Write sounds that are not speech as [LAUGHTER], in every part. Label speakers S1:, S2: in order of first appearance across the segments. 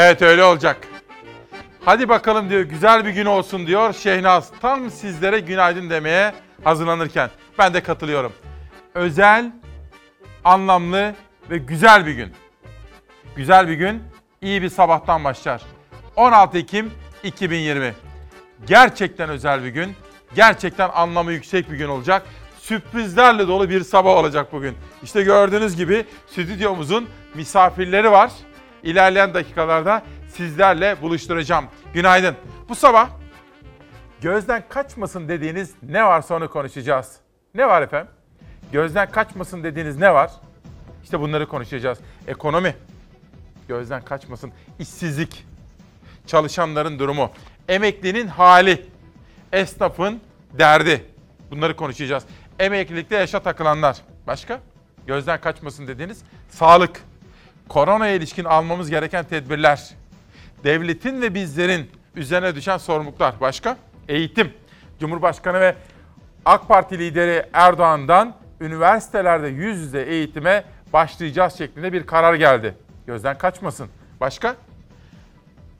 S1: Evet öyle olacak. Hadi bakalım diyor güzel bir gün olsun diyor Şehnaz. Tam sizlere günaydın demeye hazırlanırken ben de katılıyorum. Özel, anlamlı ve güzel bir gün. Güzel bir gün, iyi bir sabahtan başlar. 16 Ekim 2020. Gerçekten özel bir gün. Gerçekten anlamı yüksek bir gün olacak. Sürprizlerle dolu bir sabah olacak bugün. İşte gördüğünüz gibi stüdyomuzun misafirleri var. İlerleyen dakikalarda sizlerle buluşturacağım. Günaydın. Bu sabah gözden kaçmasın dediğiniz ne varsa onu konuşacağız. Ne var efendim? Gözden kaçmasın dediğiniz ne var? İşte bunları konuşacağız. Ekonomi, gözden kaçmasın. İşsizlik, çalışanların durumu, emeklinin hali, esnafın derdi. Bunları konuşacağız. Emeklilikte yaşa takılanlar. Başka? Gözden kaçmasın dediğiniz sağlık. Koronaya ilişkin almamız gereken tedbirler. Devletin ve bizlerin üzerine düşen sorumluluklar. Başka? Eğitim. Cumhurbaşkanı ve AK Parti lideri Erdoğan'dan üniversitelerde yüz yüze eğitime başlayacağız şeklinde bir karar geldi. Gözden kaçmasın. Başka?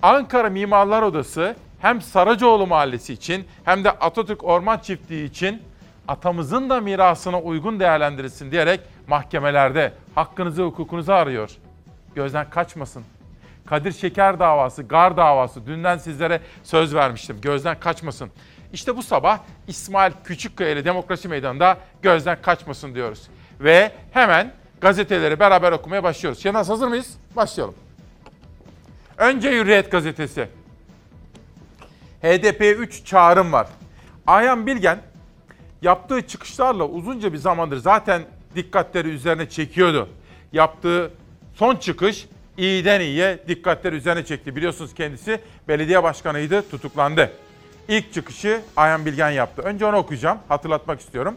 S1: Ankara Mimarlar Odası hem Saracoğlu Mahallesi için hem de Atatürk Orman Çiftliği için atamızın da mirasına uygun değerlendirilsin diyerek mahkemelerde hakkınızı hukukunuzu arıyor. Gözden kaçmasın. Kadir Şeker davası, Gar davası dünden sizlere söz vermiştim. Gözden kaçmasın. İşte bu sabah İsmail Küçükkaya ile Demokrasi Meydanı'nda gözden kaçmasın diyoruz. Ve hemen gazeteleri beraber okumaya başlıyoruz. Şenaz hazır mıyız? Başlayalım. Önce Hürriyet gazetesi. HDP 3 çağrım var. Ayhan Bilgen yaptığı çıkışlarla uzunca bir zamandır zaten dikkatleri üzerine çekiyordu. Yaptığı son çıkış iyiden iyiye dikkatleri üzerine çekti. Biliyorsunuz kendisi belediye başkanıydı, tutuklandı. İlk çıkışı Ayhan Bilgen yaptı. Önce onu okuyacağım, hatırlatmak istiyorum.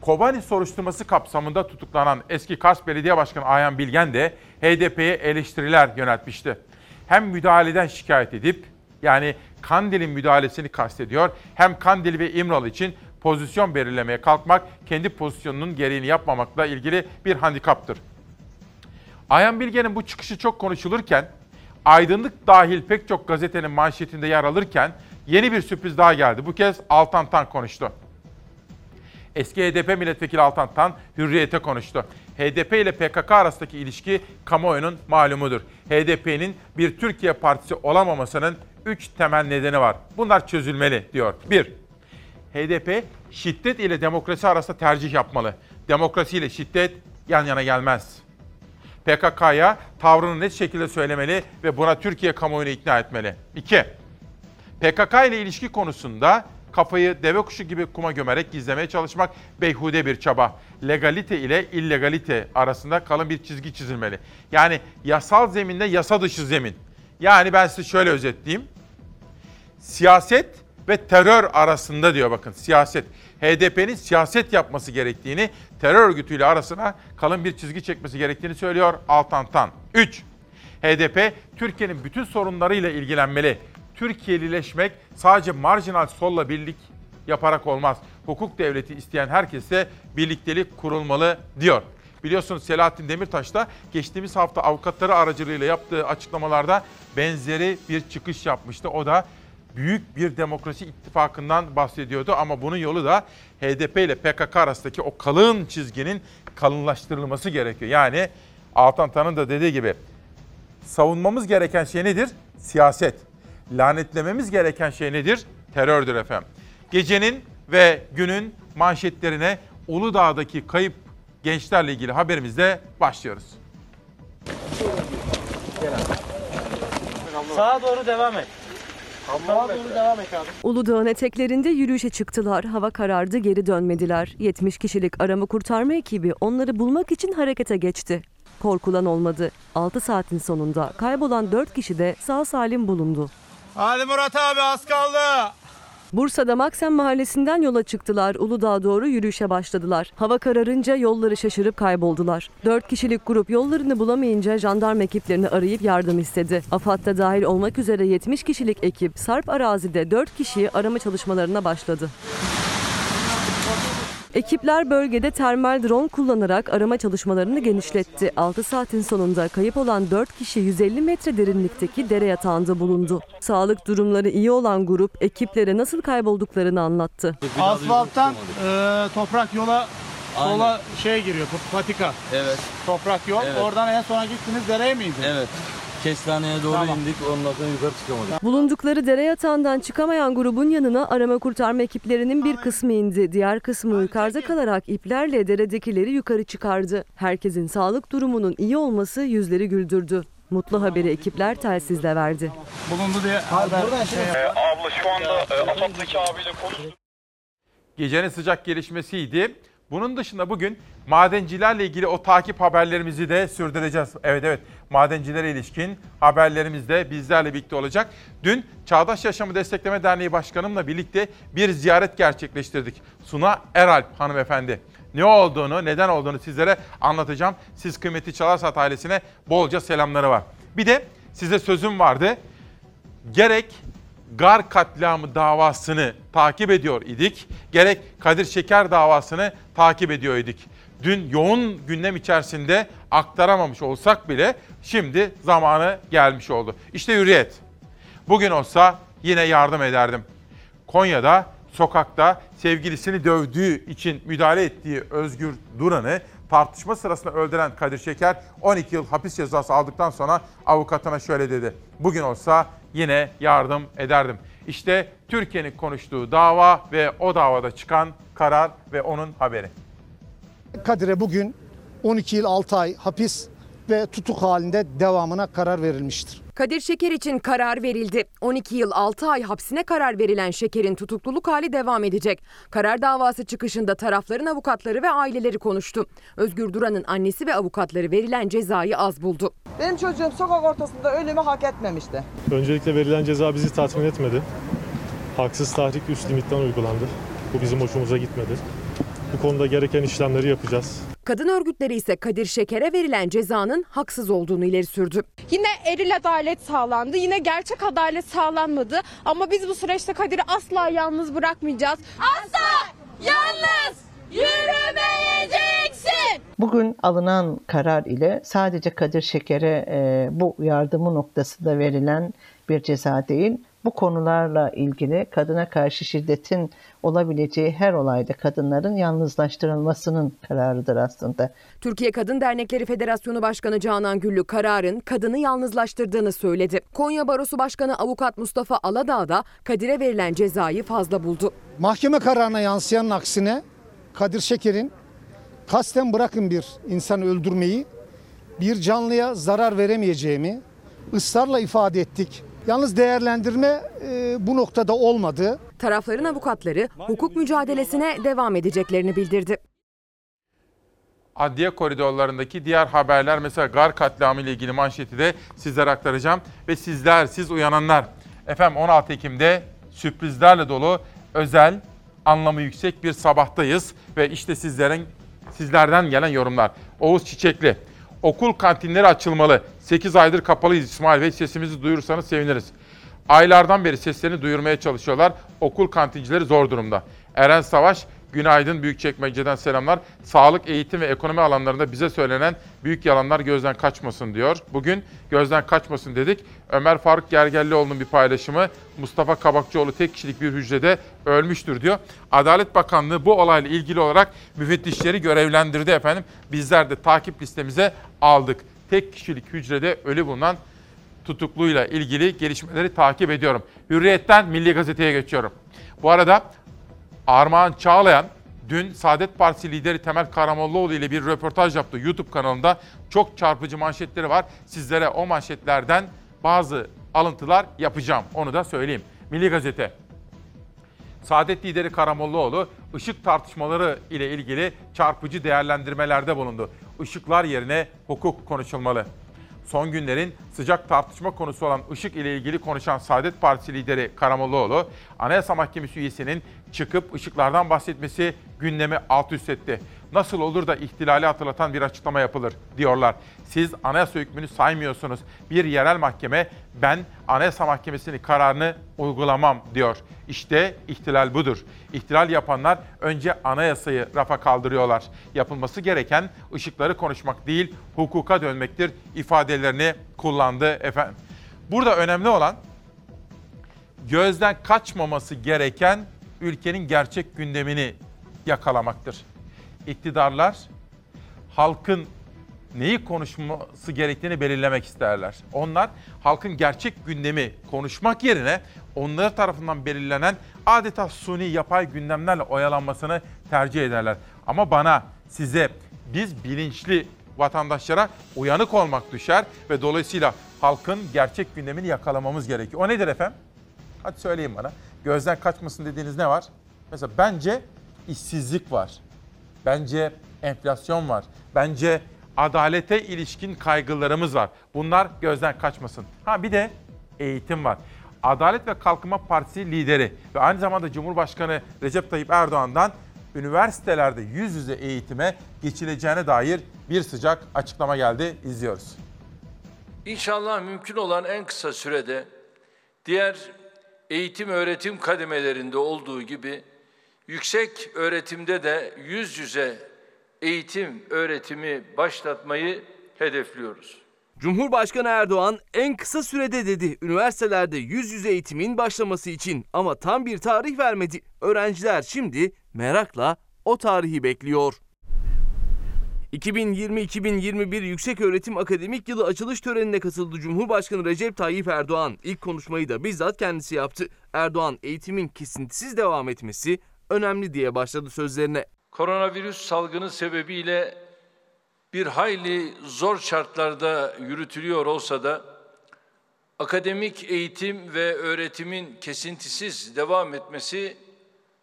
S1: Kobani soruşturması kapsamında tutuklanan eski Kars Belediye Başkanı Ayhan Bilgen de HDP'ye eleştiriler yöneltmişti. Hem müdahaleden şikayet edip yani Kandil'in müdahalesini kastediyor hem Kandil ve İmralı için pozisyon belirlemeye kalkmak kendi pozisyonunun gereğini yapmamakla ilgili bir handikaptır. Ayhan Bilge'nin bu çıkışı çok konuşulurken, aydınlık dahil pek çok gazetenin manşetinde yer alırken yeni bir sürpriz daha geldi. Bu kez Altan Tan konuştu. Eski HDP milletvekili Altan Tan hürriyete konuştu. HDP ile PKK arasındaki ilişki kamuoyunun malumudur. HDP'nin bir Türkiye partisi olamamasının üç temel nedeni var. Bunlar çözülmeli diyor. Bir, HDP şiddet ile demokrasi arasında tercih yapmalı. Demokrasi ile şiddet yan yana gelmez. PKK'ya tavrını net şekilde söylemeli ve buna Türkiye kamuoyunu ikna etmeli. 2. PKK ile ilişki konusunda kafayı deve kuşu gibi kuma gömerek gizlemeye çalışmak beyhude bir çaba. Legalite ile illegalite arasında kalın bir çizgi çizilmeli. Yani yasal zeminde yasa dışı zemin. Yani ben size şöyle özetleyeyim. Siyaset ve terör arasında diyor bakın siyaset. HDP'nin siyaset yapması gerektiğini, terör örgütüyle arasına kalın bir çizgi çekmesi gerektiğini söylüyor Altan Tan. 3. HDP Türkiye'nin bütün sorunlarıyla ilgilenmeli. Türkiye'lileşmek sadece marjinal solla birlik yaparak olmaz. Hukuk devleti isteyen herkese birliktelik kurulmalı diyor. Biliyorsunuz Selahattin Demirtaş da geçtiğimiz hafta avukatları aracılığıyla yaptığı açıklamalarda benzeri bir çıkış yapmıştı. O da büyük bir demokrasi ittifakından bahsediyordu ama bunun yolu da HDP ile PKK arasındaki o kalın çizginin kalınlaştırılması gerekiyor. Yani Altan Tan'ın da dediği gibi savunmamız gereken şey nedir? Siyaset. Lanetlememiz gereken şey nedir? Terördür efendim. Gecenin ve günün manşetlerine Uludağ'daki kayıp gençlerle ilgili haberimizle başlıyoruz.
S2: Sağa doğru devam et. Sağa doğru devam et abi.
S3: Uludağ'ın eteklerinde yürüyüşe çıktılar. Hava karardı, geri dönmediler. 70 kişilik arama kurtarma ekibi onları bulmak için harekete geçti. Korkulan olmadı. 6 saatin sonunda kaybolan 4 kişi de sağ salim bulundu.
S2: Hadi Murat abi az kaldı.
S3: Bursa'da Maksim Mahallesi'nden yola çıktılar. Uludağ'a doğru yürüyüşe başladılar. Hava kararınca yolları şaşırıp kayboldular. 4 kişilik grup yollarını bulamayınca jandarma ekiplerini arayıp yardım istedi. AFAD'da dahil olmak üzere 70 kişilik ekip Sarp arazide 4 kişiyi arama çalışmalarına başladı. Ekipler bölgede termal drone kullanarak arama çalışmalarını genişletti. 6 saatin sonunda kayıp olan 4 kişi 150 metre derinlikteki dere yatağında bulundu. Sağlık durumları iyi olan grup ekiplere nasıl kaybolduklarını anlattı.
S2: Asfalttan e, toprak yola sola şey giriyor pa- patika.
S4: Evet,
S2: Toprak yol.
S4: Evet.
S2: Oradan en sona gittiniz dereye miydi?
S4: evet. Kestaneye doğru
S2: Tamam.
S4: indik, ondan sonra yukarı çıkamadık.
S3: Bulundukları dere yatağından çıkamayan grubun yanına arama kurtarma ekiplerinin bir kısmı indi. Diğer kısmı yukarıda kalarak iplerle deredekileri yukarı çıkardı. Herkesin sağlık durumunun iyi olması yüzleri güldürdü. Mutlu haberi ekipler telsizle verdi.
S2: Bulundu diye haber şey
S5: Abla şu anda e, AFAD'daki abiyle konuştuk.
S1: Gecenin sıcak gelişmesiydi. Bunun dışında bugün madencilerle ilgili o takip haberlerimizi de sürdüreceğiz. Evet evet madencilere ilişkin haberlerimiz de bizlerle birlikte olacak. Dün Çağdaş Yaşamı Destekleme Derneği Başkanımla birlikte bir ziyaret gerçekleştirdik. Suna Eralp hanımefendi. Ne olduğunu, neden olduğunu sizlere anlatacağım. Siz kıymetli Çalarsat ailesine bolca selamları var. Bir de size sözüm vardı. Gerek Gar katliamı davasını takip ediyor idik. Gerek Kadir Şeker davasını takip ediyor idik. Dün yoğun gündem içerisinde aktaramamış olsak bile şimdi zamanı gelmiş oldu. İşte hürriyet. Bugün olsa yine yardım ederdim. Konya'da sokakta sevgilisini dövdüğü için müdahale ettiği Özgür Duran'ı tartışma sırasında öldüren Kadir Şeker 12 yıl hapis cezası aldıktan sonra avukatına şöyle dedi. Bugün olsa yine yardım ederdim. İşte Türkiye'nin konuştuğu dava ve o davada çıkan karar ve onun haberi.
S6: Kadir'e bugün 12 yıl 6 ay hapis ve tutuk halinde devamına karar verilmiştir.
S7: Kadir Şeker için karar verildi. 12 yıl 6 ay hapsine karar verilen Şeker'in tutukluluk hali devam edecek. Karar davası çıkışında tarafların avukatları ve aileleri konuştu. Özgür Duran'ın annesi ve avukatları verilen cezayı az buldu.
S8: Benim çocuğum sokak ortasında ölümü hak etmemişti.
S9: Öncelikle verilen ceza bizi tatmin etmedi. Haksız tahrik üst limitten uygulandı. Bu bizim hoşumuza gitmedi. Bu konuda gereken işlemleri yapacağız.
S7: Kadın örgütleri ise Kadir Şeker'e verilen cezanın haksız olduğunu ileri sürdü.
S10: Yine eril adalet sağlandı. Yine gerçek adalet sağlanmadı. Ama biz bu süreçte Kadir'i asla yalnız bırakmayacağız. Asla yalnız yürümeyeceksin.
S11: Bugün alınan karar ile sadece Kadir Şeker'e e, bu yardımı noktasında verilen bir ceza değil, bu konularla ilgili kadına karşı şiddetin olabileceği her olayda kadınların yalnızlaştırılmasının kararıdır aslında.
S7: Türkiye Kadın Dernekleri Federasyonu Başkanı Canan Güllü kararın kadını yalnızlaştırdığını söyledi. Konya Barosu Başkanı Avukat Mustafa Aladağ da Kadir'e verilen cezayı fazla buldu.
S6: Mahkeme kararına yansıyanın aksine Kadir Şeker'in kasten bırakın bir insanı öldürmeyi, bir canlıya zarar veremeyeceğimi ısrarla ifade ettik. Yalnız değerlendirme e, bu noktada olmadı.
S7: Tarafların avukatları hukuk mücadelesine devam edeceklerini bildirdi.
S1: adliye koridorlarındaki diğer haberler mesela Gar katliamı ile ilgili manşeti de sizlere aktaracağım. Ve sizler, siz uyananlar efendim 16 Ekim'de sürprizlerle dolu özel anlamı yüksek bir sabahtayız ve işte sizlerin sizlerden gelen yorumlar. Oğuz Çiçekli. Okul kantinleri açılmalı. 8 aydır kapalıyız İsmail Bey. Sesimizi duyurursanız seviniriz. Aylardan beri seslerini duyurmaya çalışıyorlar. Okul kantincileri zor durumda. Eren Savaş, günaydın Büyükçekmece'den selamlar. Sağlık, eğitim ve ekonomi alanlarında bize söylenen büyük yalanlar gözden kaçmasın diyor. Bugün gözden kaçmasın dedik. Ömer Faruk Gergerlioğlu'nun bir paylaşımı. Mustafa Kabakçıoğlu tek kişilik bir hücrede ölmüştür diyor. Adalet Bakanlığı bu olayla ilgili olarak müfettişleri görevlendirdi efendim. Bizler de takip listemize aldık. Tek kişilik hücrede ölü bulunan tutukluyla ilgili gelişmeleri takip ediyorum. Hürriyet'ten Milli Gazete'ye geçiyorum. Bu arada Armağan Çağlayan dün Saadet Partisi lideri Temel Karamollaoğlu ile bir röportaj yaptı YouTube kanalında. Çok çarpıcı manşetleri var. Sizlere o manşetlerden bazı alıntılar yapacağım. Onu da söyleyeyim. Milli Gazete. Saadet lideri Karamollaoğlu ışık tartışmaları ile ilgili çarpıcı değerlendirmelerde bulundu. Işıklar yerine hukuk konuşulmalı. Son günlerin sıcak tartışma konusu olan ışık ile ilgili konuşan Saadet Partisi lideri Karamollaoğlu, Anayasa Mahkemesi üyesinin çıkıp ışıklardan bahsetmesi gündemi alt üst etti. Nasıl olur da ihtilali hatırlatan bir açıklama yapılır diyorlar. Siz anayasa hükmünü saymıyorsunuz. Bir yerel mahkeme ben anayasa mahkemesinin kararını uygulamam diyor. İşte ihtilal budur. İhtilal yapanlar önce anayasayı rafa kaldırıyorlar. Yapılması gereken ışıkları konuşmak değil, hukuka dönmektir ifadelerini kullandı efendim. Burada önemli olan gözden kaçmaması gereken ülkenin gerçek gündemini yakalamaktır. İktidarlar halkın neyi konuşması gerektiğini belirlemek isterler. Onlar halkın gerçek gündemi konuşmak yerine onları tarafından belirlenen adeta suni yapay gündemlerle oyalanmasını tercih ederler. Ama bana, size, biz bilinçli vatandaşlara uyanık olmak düşer ve dolayısıyla halkın gerçek gündemini yakalamamız gerekiyor. O nedir efendim? Hadi söyleyin bana. Gözden kaçmasın dediğiniz ne var? Mesela bence işsizlik var. Bence enflasyon var. Bence adalete ilişkin kaygılarımız var. Bunlar gözden kaçmasın. Ha bir de eğitim var. Adalet ve Kalkınma Partisi lideri ve aynı zamanda Cumhurbaşkanı Recep Tayyip Erdoğan'dan üniversitelerde yüz yüze eğitime geçileceğine dair bir sıcak açıklama geldi. İzliyoruz.
S12: İnşallah mümkün olan en kısa sürede diğer eğitim öğretim kademelerinde olduğu gibi yüksek öğretimde de yüz yüze eğitim öğretimi başlatmayı hedefliyoruz.
S13: Cumhurbaşkanı Erdoğan en kısa sürede dedi üniversitelerde yüz yüze eğitimin başlaması için ama tam bir tarih vermedi. Öğrenciler şimdi merakla o tarihi bekliyor. 2020-2021 Yükseköğretim Akademik Yılı açılış törenine katıldı Cumhurbaşkanı Recep Tayyip Erdoğan. İlk konuşmayı da bizzat kendisi yaptı. Erdoğan eğitimin kesintisiz devam etmesi önemli diye başladı sözlerine.
S12: Koronavirüs salgını sebebiyle bir hayli zor şartlarda yürütülüyor olsa da akademik eğitim ve öğretimin kesintisiz devam etmesi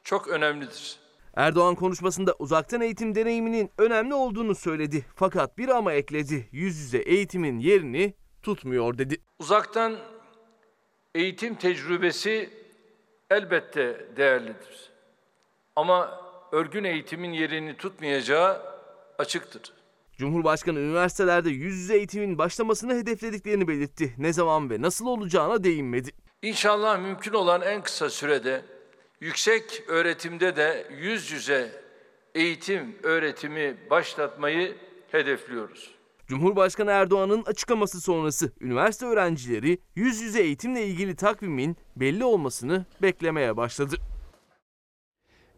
S12: çok önemlidir.
S13: Erdoğan konuşmasında uzaktan eğitim deneyiminin önemli olduğunu söyledi. Fakat bir ama ekledi. Yüz yüze eğitimin yerini tutmuyor dedi.
S12: Uzaktan eğitim tecrübesi elbette değerlidir. Ama örgün eğitimin yerini tutmayacağı açıktır.
S13: Cumhurbaşkanı üniversitelerde yüz yüze eğitimin başlamasını hedeflediklerini belirtti. Ne zaman ve nasıl olacağına değinmedi.
S12: İnşallah mümkün olan en kısa sürede yüksek öğretimde de yüz yüze eğitim öğretimi başlatmayı hedefliyoruz.
S13: Cumhurbaşkanı Erdoğan'ın açıklaması sonrası üniversite öğrencileri yüz yüze eğitimle ilgili takvimin belli olmasını beklemeye başladı.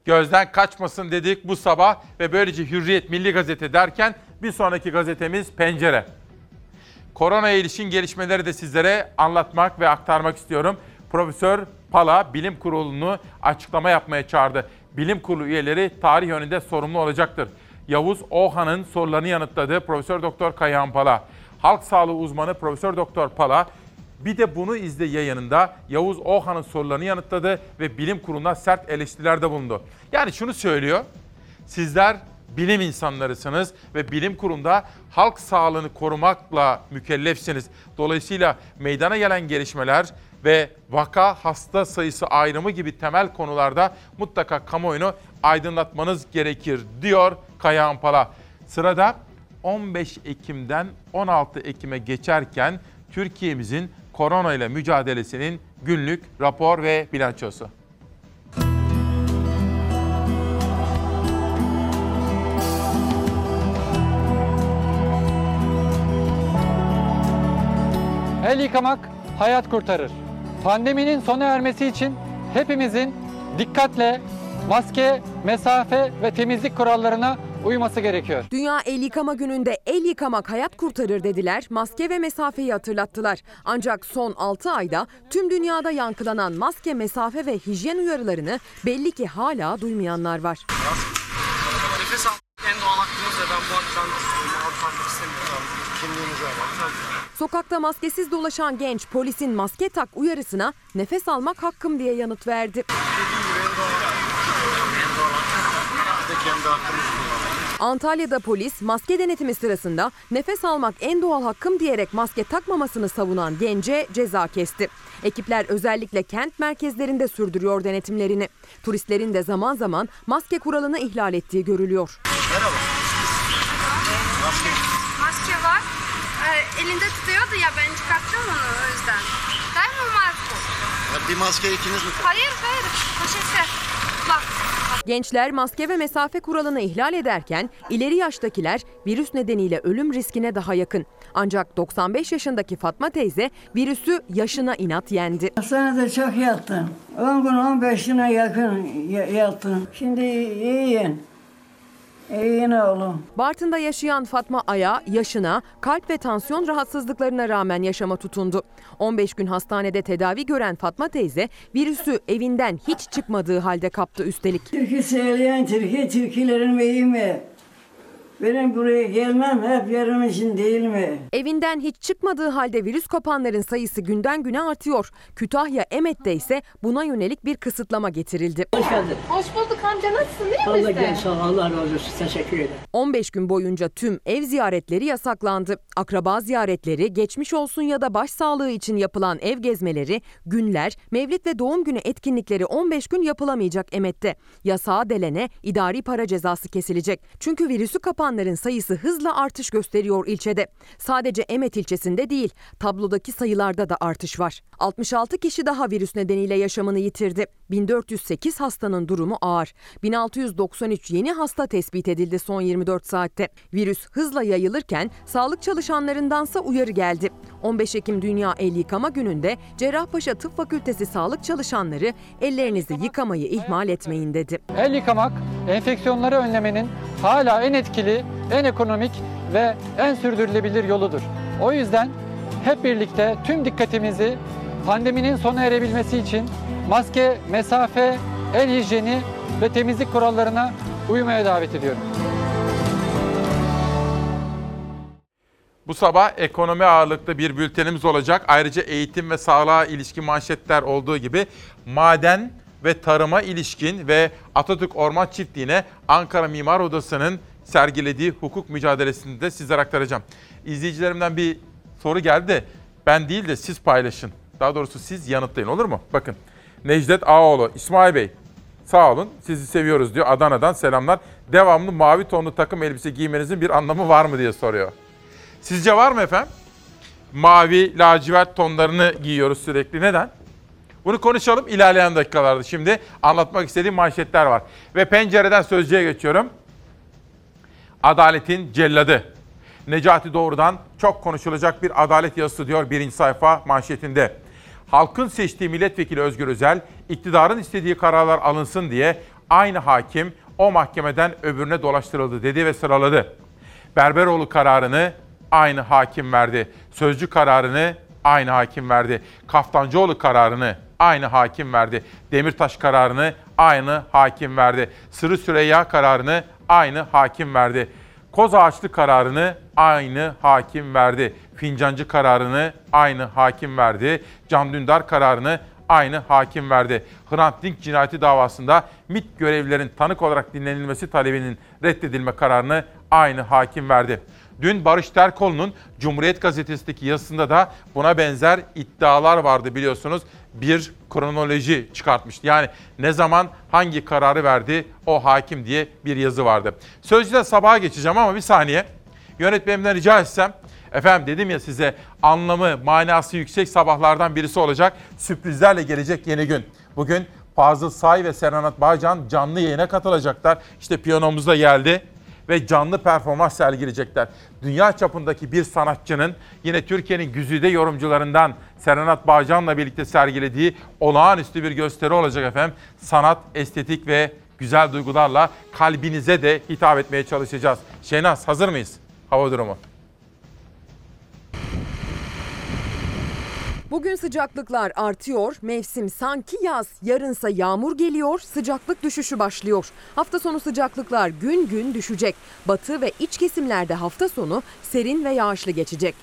S1: Gözden kaçmasın dedik bu sabah ve böylece Hürriyet Milli Gazete derken bir sonraki gazetemiz Pencere. Koronaya ilişkin gelişmeleri de sizlere anlatmak ve aktarmak istiyorum. Profesör Pala Bilim Kurulu'nu açıklama yapmaya çağırdı. Bilim Kurulu üyeleri tarih yönünde sorumlu olacaktır. Yavuz Ohan'ın sorularını yanıtladı Profesör Doktor Kayhan Pala. Halk sağlığı uzmanı Profesör Doktor Pala bir de bunu izle yayınında Yavuz Ohan'ın sorularını yanıtladı ve bilim kuruluna sert eleştirilerde bulundu. Yani şunu söylüyor. Sizler bilim insanlarısınız ve bilim kurumunda halk sağlığını korumakla mükellefsiniz. Dolayısıyla meydana gelen gelişmeler ve vaka hasta sayısı ayrımı gibi temel konularda mutlaka kamuoyunu aydınlatmanız gerekir diyor Kayahan Pala. Sırada 15 Ekim'den 16 Ekim'e geçerken Türkiye'mizin korona ile mücadelesinin günlük rapor ve bilançosu.
S14: El yıkamak hayat kurtarır. Pandeminin sona ermesi için hepimizin dikkatle maske, mesafe ve temizlik kurallarına uyması gerekiyor.
S7: Dünya El Yıkama Günü'nde el yıkamak hayat kurtarır dediler, maske ve mesafeyi hatırlattılar. Ancak son 6 ayda tüm dünyada yankılanan maske, mesafe ve hijyen uyarılarını belli ki hala duymayanlar var.
S2: Nefes al en doğal hakkımız ve ben bu istemiyorum. Alalım.
S7: Sokakta maskesiz dolaşan genç polisin maske tak uyarısına nefes almak hakkım diye yanıt verdi. Antalya'da polis maske denetimi sırasında nefes almak en doğal hakkım diyerek maske takmamasını savunan gence ceza kesti. Ekipler özellikle kent merkezlerinde sürdürüyor denetimlerini. Turistlerin de zaman zaman maske kuralını ihlal ettiği görülüyor.
S2: Merhaba. Maske.
S10: Maske var. Ee, elinde tutuyordu ya ben çıkarttım onu o yüzden. Değil mi maske?
S2: Ya bir maske ikiniz mi?
S10: Hayır hayır. Poşette. Bak.
S7: Gençler maske ve mesafe kuralını ihlal ederken ileri yaştakiler virüs nedeniyle ölüm riskine daha yakın. Ancak 95 yaşındaki Fatma teyze virüsü yaşına inat yendi.
S15: Hastanede çok yattım. 10 gün 15 güne yakın ya- yattım. Şimdi iyiyim. Oğlum.
S7: Bartın'da yaşayan Fatma Aya yaşına, kalp ve tansiyon rahatsızlıklarına rağmen yaşama tutundu. 15 gün hastanede tedavi gören Fatma teyze virüsü evinden hiç çıkmadığı halde kaptı üstelik.
S15: Türkü söyleyen Türkiye, Türkilerin beyi mi? Benim buraya gelmem hep yarım için değil mi?
S7: Evinden hiç çıkmadığı halde virüs kapanların sayısı günden güne artıyor. Kütahya Emet'te ise buna yönelik bir kısıtlama getirildi.
S15: Hoş geldin.
S10: Hoş bulduk amca nasılsın iyi
S15: Allah
S10: misin?
S15: gel sağ ol, Allah razı olsun. Teşekkür ederim.
S7: 15 gün boyunca tüm ev ziyaretleri yasaklandı. Akraba ziyaretleri, geçmiş olsun ya da başsağlığı için yapılan ev gezmeleri, günler, mevlit ve doğum günü etkinlikleri 15 gün yapılamayacak Emet'te. Yasağa delene idari para cezası kesilecek. Çünkü virüsü kapanların sayısı hızla artış gösteriyor ilçede. Sadece Emet ilçesinde değil, tablodaki sayılarda da artış var. 66 kişi daha virüs nedeniyle yaşamını yitirdi. 1408 hastanın durumu ağır. 1693 yeni hasta tespit edildi son 24 saatte. Virüs hızla yayılırken sağlık çalışanlarındansa uyarı geldi. 15 Ekim Dünya El Yıkama Günü'nde Cerrahpaşa Tıp Fakültesi sağlık çalışanları ellerinizi yıkamayı ihmal etmeyin dedi.
S14: El yıkamak enfeksiyonları önlemenin hala en etkili, en ekonomik ve en sürdürülebilir yoludur. O yüzden hep birlikte tüm dikkatimizi pandeminin sona erebilmesi için maske, mesafe, el hijyeni ve temizlik kurallarına uymaya davet ediyorum.
S1: Bu sabah ekonomi ağırlıklı bir bültenimiz olacak. Ayrıca eğitim ve sağlığa ilişkin manşetler olduğu gibi maden ve tarıma ilişkin ve Atatürk Orman Çiftliği'ne Ankara Mimar Odası'nın sergilediği hukuk mücadelesini de sizlere aktaracağım. İzleyicilerimden bir soru geldi de ben değil de siz paylaşın. Daha doğrusu siz yanıtlayın olur mu? Bakın Necdet Ağoğlu, İsmail Bey sağ olun sizi seviyoruz diyor Adana'dan selamlar. Devamlı mavi tonlu takım elbise giymenizin bir anlamı var mı diye soruyor. Sizce var mı efendim? Mavi, lacivert tonlarını giyiyoruz sürekli. Neden? Bunu konuşalım ilerleyen dakikalarda. Şimdi anlatmak istediğim manşetler var. Ve pencereden sözcüye geçiyorum. Adaletin celladı. Necati Doğru'dan çok konuşulacak bir adalet yazısı diyor birinci sayfa manşetinde. Halkın seçtiği milletvekili Özgür Özel, iktidarın istediği kararlar alınsın diye aynı hakim o mahkemeden öbürüne dolaştırıldı dedi ve sıraladı. Berberoğlu kararını aynı hakim verdi. Sözcü kararını aynı hakim verdi. Kaftancıoğlu kararını aynı hakim verdi. Demirtaş kararını aynı hakim verdi. Sırrı Süreyya kararını aynı hakim verdi. Koz ağaçlı kararını aynı hakim verdi. Fincancı kararını aynı hakim verdi. Can Dündar kararını aynı hakim verdi. Hrant Dink cinayeti davasında MİT görevlilerin tanık olarak dinlenilmesi talebinin reddedilme kararını aynı hakim verdi. Dün Barış Terkoğlu'nun Cumhuriyet Gazetesi'ndeki yazısında da buna benzer iddialar vardı biliyorsunuz. Bir kronoloji çıkartmıştı. Yani ne zaman hangi kararı verdi o hakim diye bir yazı vardı. Sözcüde sabaha geçeceğim ama bir saniye. Yönetmenimden rica etsem Efendim dedim ya size anlamı, manası yüksek sabahlardan birisi olacak. Sürprizlerle gelecek yeni gün. Bugün Fazıl Say ve Serenat Bağcan canlı yayına katılacaklar. İşte piyanomuz da geldi ve canlı performans sergileyecekler. Dünya çapındaki bir sanatçının yine Türkiye'nin güzide yorumcularından Serenat Bağcan'la birlikte sergilediği olağanüstü bir gösteri olacak efendim. Sanat, estetik ve güzel duygularla kalbinize de hitap etmeye çalışacağız. Şenaz hazır mıyız? Hava durumu.
S7: Bugün sıcaklıklar artıyor, mevsim sanki yaz, yarınsa yağmur geliyor, sıcaklık düşüşü başlıyor. Hafta sonu sıcaklıklar gün gün düşecek. Batı ve iç kesimlerde hafta sonu serin ve yağışlı geçecek.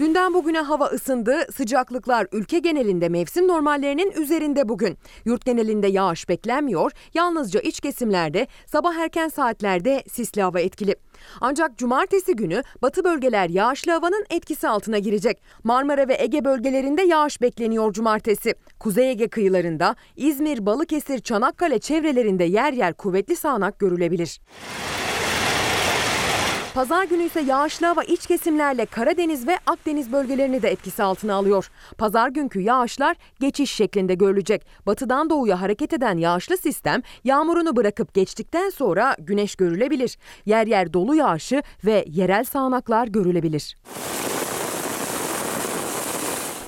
S7: Dünden bugüne hava ısındı. Sıcaklıklar ülke genelinde mevsim normallerinin üzerinde bugün. Yurt genelinde yağış beklenmiyor. Yalnızca iç kesimlerde sabah erken saatlerde sisli hava etkili. Ancak cumartesi günü batı bölgeler yağışlı havanın etkisi altına girecek. Marmara ve Ege bölgelerinde yağış bekleniyor cumartesi. Kuzey Ege kıyılarında, İzmir, Balıkesir, Çanakkale çevrelerinde yer yer kuvvetli sağanak görülebilir. Pazar günü ise yağışlı hava iç kesimlerle Karadeniz ve Akdeniz bölgelerini de etkisi altına alıyor. Pazar günkü yağışlar geçiş şeklinde görülecek. Batıdan doğuya hareket eden yağışlı sistem yağmurunu bırakıp geçtikten sonra güneş görülebilir. Yer yer dolu yağışı ve yerel sağanaklar görülebilir.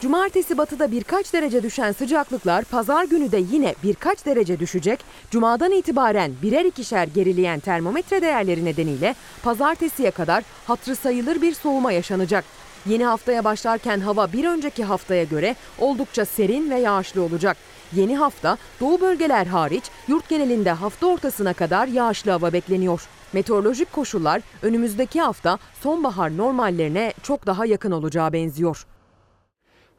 S7: Cumartesi batıda birkaç derece düşen sıcaklıklar pazar günü de yine birkaç derece düşecek. Cumadan itibaren birer ikişer gerileyen termometre değerleri nedeniyle pazartesiye kadar hatırı sayılır bir soğuma yaşanacak. Yeni haftaya başlarken hava bir önceki haftaya göre oldukça serin ve yağışlı olacak. Yeni hafta doğu bölgeler hariç yurt genelinde hafta ortasına kadar yağışlı hava bekleniyor. Meteorolojik koşullar önümüzdeki hafta sonbahar normallerine çok daha yakın olacağı benziyor.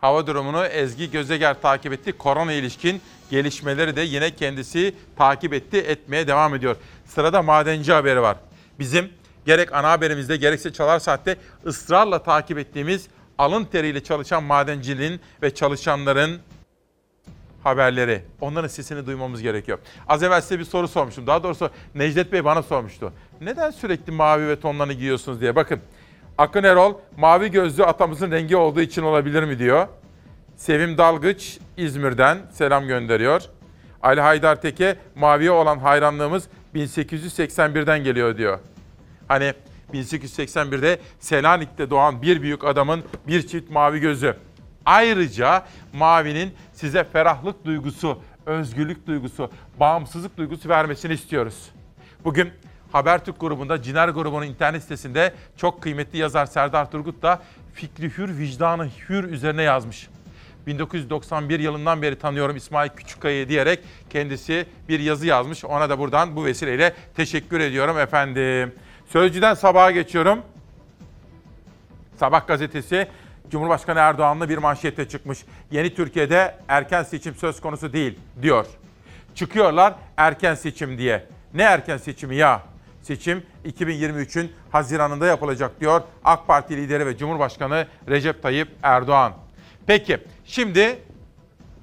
S1: Hava durumunu Ezgi Gözeger takip etti. Korona ilişkin gelişmeleri de yine kendisi takip etti, etmeye devam ediyor. Sırada madenci haberi var. Bizim gerek ana haberimizde gerekse Çalar Saat'te ısrarla takip ettiğimiz alın teriyle çalışan madenciliğin ve çalışanların haberleri. Onların sesini duymamız gerekiyor. Az evvel size bir soru sormuştum. Daha doğrusu Necdet Bey bana sormuştu. Neden sürekli mavi ve tonlarını giyiyorsunuz diye. Bakın Akın Erol mavi gözlü atamızın rengi olduğu için olabilir mi diyor. Sevim Dalgıç İzmir'den selam gönderiyor. Ali Haydar Teke maviye olan hayranlığımız 1881'den geliyor diyor. Hani 1881'de Selanik'te doğan bir büyük adamın bir çift mavi gözü. Ayrıca mavinin size ferahlık duygusu, özgürlük duygusu, bağımsızlık duygusu vermesini istiyoruz. Bugün Habertürk grubunda, Ciner grubunun internet sitesinde çok kıymetli yazar Serdar Turgut da fikri hür, vicdanı hür üzerine yazmış. 1991 yılından beri tanıyorum İsmail Küçükkaya'yı diyerek kendisi bir yazı yazmış. Ona da buradan bu vesileyle teşekkür ediyorum efendim. Sözcüden sabaha geçiyorum. Sabah gazetesi Cumhurbaşkanı Erdoğan'la bir manşette çıkmış. Yeni Türkiye'de erken seçim söz konusu değil diyor. Çıkıyorlar erken seçim diye. Ne erken seçimi ya? Seçim 2023'ün Haziran'ında yapılacak diyor AK Parti lideri ve Cumhurbaşkanı Recep Tayyip Erdoğan. Peki şimdi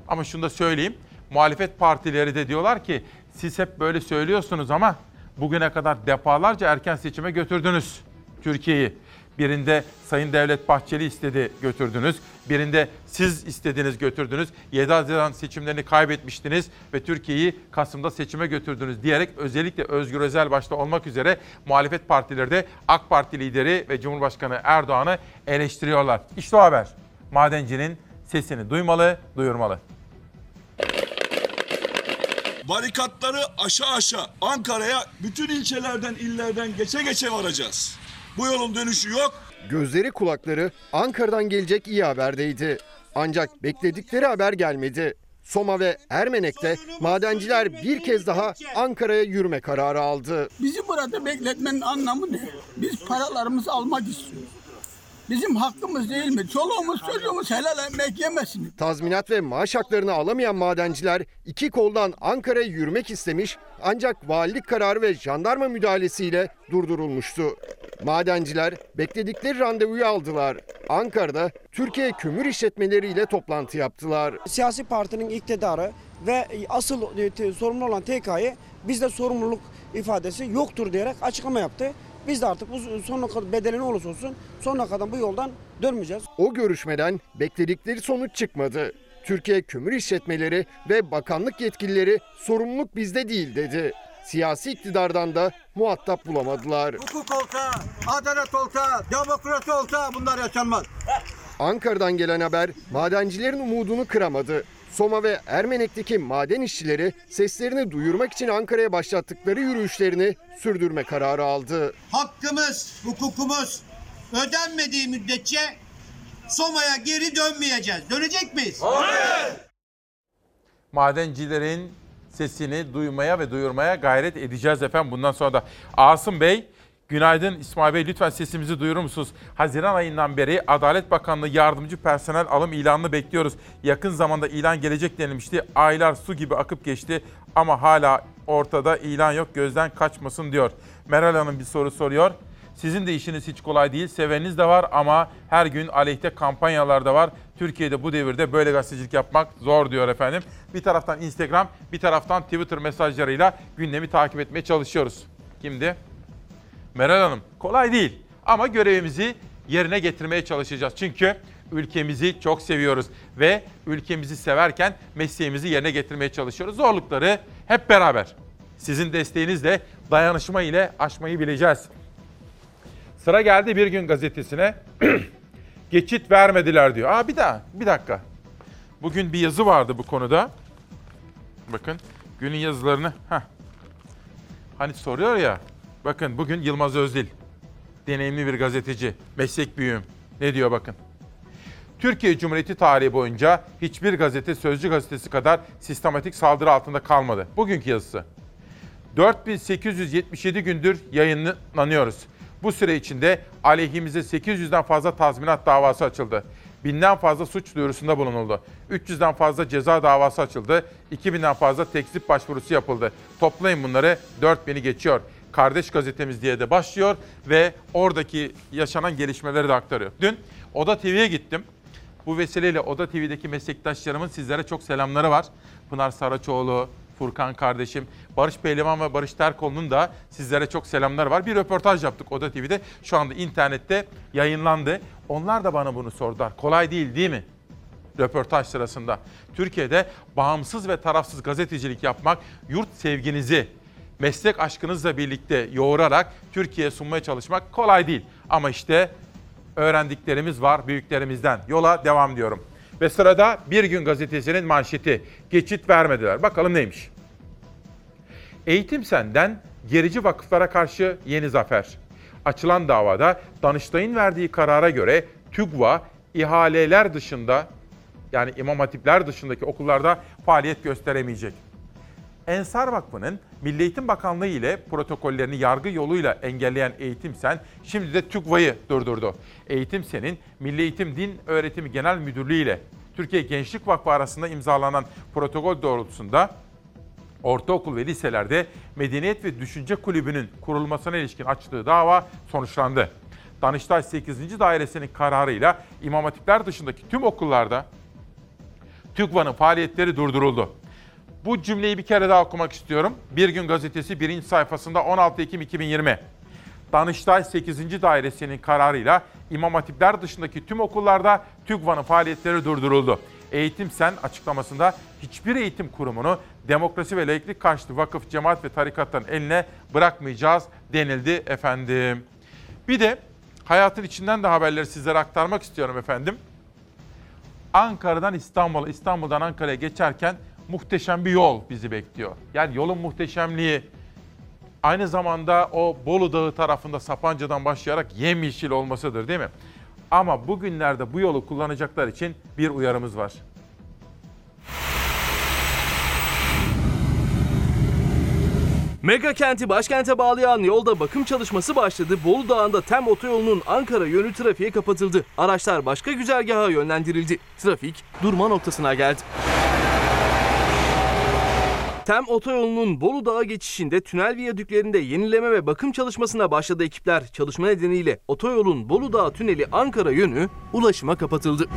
S1: ama şunu da söyleyeyim. Muhalefet partileri de diyorlar ki siz hep böyle söylüyorsunuz ama bugüne kadar defalarca erken seçime götürdünüz Türkiye'yi. Birinde Sayın Devlet Bahçeli istedi götürdünüz. Birinde siz istediniz götürdünüz. 7 Haziran seçimlerini kaybetmiştiniz ve Türkiye'yi Kasım'da seçime götürdünüz diyerek özellikle Özgür Özel başta olmak üzere muhalefet partileri de AK Parti lideri ve Cumhurbaşkanı Erdoğan'ı eleştiriyorlar. İşte o haber. Madencinin sesini duymalı, duyurmalı.
S16: Barikatları aşağı aşağı Ankara'ya bütün ilçelerden, illerden geçe geçe varacağız. Bu yolun dönüşü yok.
S17: Gözleri kulakları Ankara'dan gelecek iyi haberdeydi. Ancak bekledikleri haber gelmedi. Soma ve Ermenek'te madenciler bir kez daha Ankara'ya yürüme kararı aldı.
S18: Bizi burada bekletmenin anlamı ne? Biz paralarımızı almak istiyoruz. Bizim hakkımız değil mi? Çoluğumuz çocuğumuz helal emek yemesin.
S17: Tazminat ve maaş haklarını alamayan madenciler iki koldan Ankara'ya yürümek istemiş ancak valilik kararı ve jandarma müdahalesiyle durdurulmuştu. Madenciler bekledikleri randevuyu aldılar. Ankara'da Türkiye Kömür İşletmeleri ile toplantı yaptılar.
S19: Siyasi partinin iktidarı ve asıl e, sorumlu olan TK'yı bizde sorumluluk ifadesi yoktur diyerek açıklama yaptı. Biz de artık bu sonuna kadar bedeli ne olursa olsun sonuna kadar bu yoldan dönmeyeceğiz.
S17: O görüşmeden bekledikleri sonuç çıkmadı. Türkiye Kömür İşletmeleri ve bakanlık yetkilileri sorumluluk bizde değil dedi. Siyasi iktidardan da muhatap bulamadılar.
S20: Hukuk olsa, adalet olsa, demokrasi olsa bunlar yaşanmaz.
S17: Ankara'dan gelen haber madencilerin umudunu kıramadı. Soma ve Ermenek'teki maden işçileri seslerini duyurmak için Ankara'ya başlattıkları yürüyüşlerini sürdürme kararı aldı.
S20: Hakkımız, hukukumuz ödenmediği müddetçe Soma'ya geri dönmeyeceğiz. Dönecek miyiz?
S1: Madencilerin sesini duymaya ve duyurmaya gayret edeceğiz efendim bundan sonra da. Asım Bey Günaydın İsmail Bey lütfen sesimizi duyurur musunuz? Haziran ayından beri Adalet Bakanlığı yardımcı personel alım ilanını bekliyoruz. Yakın zamanda ilan gelecek denilmişti. Aylar su gibi akıp geçti ama hala ortada ilan yok gözden kaçmasın diyor. Meral Hanım bir soru soruyor. Sizin de işiniz hiç kolay değil. Seveniniz de var ama her gün aleyhte kampanyalar da var. Türkiye'de bu devirde böyle gazetecilik yapmak zor diyor efendim. Bir taraftan Instagram, bir taraftan Twitter mesajlarıyla gündemi takip etmeye çalışıyoruz. Kimdi? Meral Hanım, kolay değil ama görevimizi yerine getirmeye çalışacağız. Çünkü ülkemizi çok seviyoruz ve ülkemizi severken mesleğimizi yerine getirmeye çalışıyoruz. Zorlukları hep beraber sizin desteğinizle, dayanışma ile aşmayı bileceğiz. Sıra geldi Bir Gün gazetesine. [CLEARS THROAT] Geçit vermediler diyor. Aa bir daha, bir dakika. Bugün bir yazı vardı bu konuda. Bakın günün yazılarını. Heh. Hani soruyor ya. Bakın bugün Yılmaz Özdil. Deneyimli bir gazeteci. Meslek büyüğüm. Ne diyor bakın. Türkiye Cumhuriyeti tarihi boyunca hiçbir gazete Sözcü gazetesi kadar sistematik saldırı altında kalmadı. Bugünkü yazısı. 4877 gündür yayınlanıyoruz. Bu süre içinde aleyhimize 800'den fazla tazminat davası açıldı. Binden fazla suç duyurusunda bulunuldu. 300'den fazla ceza davası açıldı. 2000'den fazla tekzip başvurusu yapıldı. Toplayın bunları 4000'i geçiyor. Kardeş gazetemiz diye de başlıyor ve oradaki yaşanan gelişmeleri de aktarıyor. Dün Oda TV'ye gittim. Bu vesileyle Oda TV'deki meslektaşlarımın sizlere çok selamları var. Pınar Saraçoğlu, Furkan kardeşim, Barış Pehlivan ve Barış Terkoğlu'nun da sizlere çok selamları var. Bir röportaj yaptık Oda TV'de. Şu anda internette yayınlandı. Onlar da bana bunu sordular. Kolay değil değil mi? Röportaj sırasında. Türkiye'de bağımsız ve tarafsız gazetecilik yapmak, yurt sevginizi, meslek aşkınızla birlikte yoğurarak Türkiye'ye sunmaya çalışmak kolay değil. Ama işte öğrendiklerimiz var büyüklerimizden. Yola devam diyorum. Ve sırada Bir Gün Gazetesi'nin manşeti. Geçit vermediler. Bakalım neymiş? Eğitim Sen'den gerici vakıflara karşı yeni zafer. Açılan davada Danıştay'ın verdiği karara göre TÜGVA ihaleler dışında yani imam hatipler dışındaki okullarda faaliyet gösteremeyecek. Ensar Vakfı'nın Milli Eğitim Bakanlığı ile protokollerini yargı yoluyla engelleyen Eğitim Sen şimdi de TÜGVA'yı durdurdu. Eğitim Sen'in Milli Eğitim Din Öğretimi Genel Müdürlüğü ile Türkiye Gençlik Vakfı arasında imzalanan protokol doğrultusunda ortaokul ve liselerde Medeniyet ve Düşünce Kulübü'nün kurulmasına ilişkin açtığı dava sonuçlandı. Danıştay 8. Dairesi'nin kararıyla İmam Hatipler dışındaki tüm okullarda TÜGVA'nın faaliyetleri durduruldu. Bu cümleyi bir kere daha okumak istiyorum. Bir Gün Gazetesi 1. sayfasında 16 Ekim 2020. Danıştay 8. Dairesi'nin kararıyla İmam Hatipler dışındaki tüm okullarda TÜGVA'nın faaliyetleri durduruldu. Eğitim Sen açıklamasında hiçbir eğitim kurumunu demokrasi ve laiklik karşıtı vakıf, cemaat ve tarikatların eline bırakmayacağız denildi efendim. Bir de hayatın içinden de haberleri sizlere aktarmak istiyorum efendim. Ankara'dan İstanbul'a, İstanbul'dan Ankara'ya geçerken muhteşem bir yol bizi bekliyor. Yani yolun muhteşemliği aynı zamanda o Bolu Dağı tarafında Sapanca'dan başlayarak yemyeşil olmasıdır değil mi? Ama bugünlerde bu yolu kullanacaklar için bir uyarımız var.
S13: Mega kenti başkente bağlayan yolda bakım çalışması başladı. Bolu Dağı'nda TEM otoyolunun Ankara yönü trafiğe kapatıldı. Araçlar başka güzergaha yönlendirildi. Trafik durma noktasına geldi. TEM otoyolunun Bolu Dağı geçişinde tünel viyadüklerinde yenileme ve bakım çalışmasına başladı ekipler. Çalışma nedeniyle otoyolun Bolu Dağı tüneli Ankara yönü ulaşıma kapatıldı.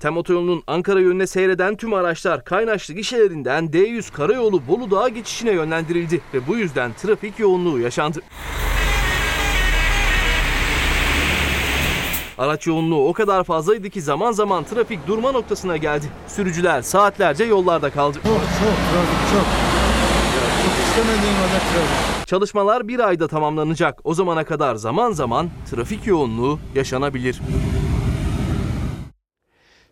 S13: TEM otoyolunun Ankara yönüne seyreden tüm araçlar Kaynaşlı gişelerinden D100 karayolu Bolu Dağı geçişine yönlendirildi ve bu yüzden trafik yoğunluğu yaşandı. Araç yoğunluğu o kadar fazlaydı ki zaman zaman trafik durma noktasına geldi. Sürücüler saatlerce yollarda kaldı.
S4: Çok çok trafik çok. Çok istemediğim kadar trafik.
S13: Çalışmalar bir ayda tamamlanacak. O zamana kadar zaman zaman trafik yoğunluğu yaşanabilir.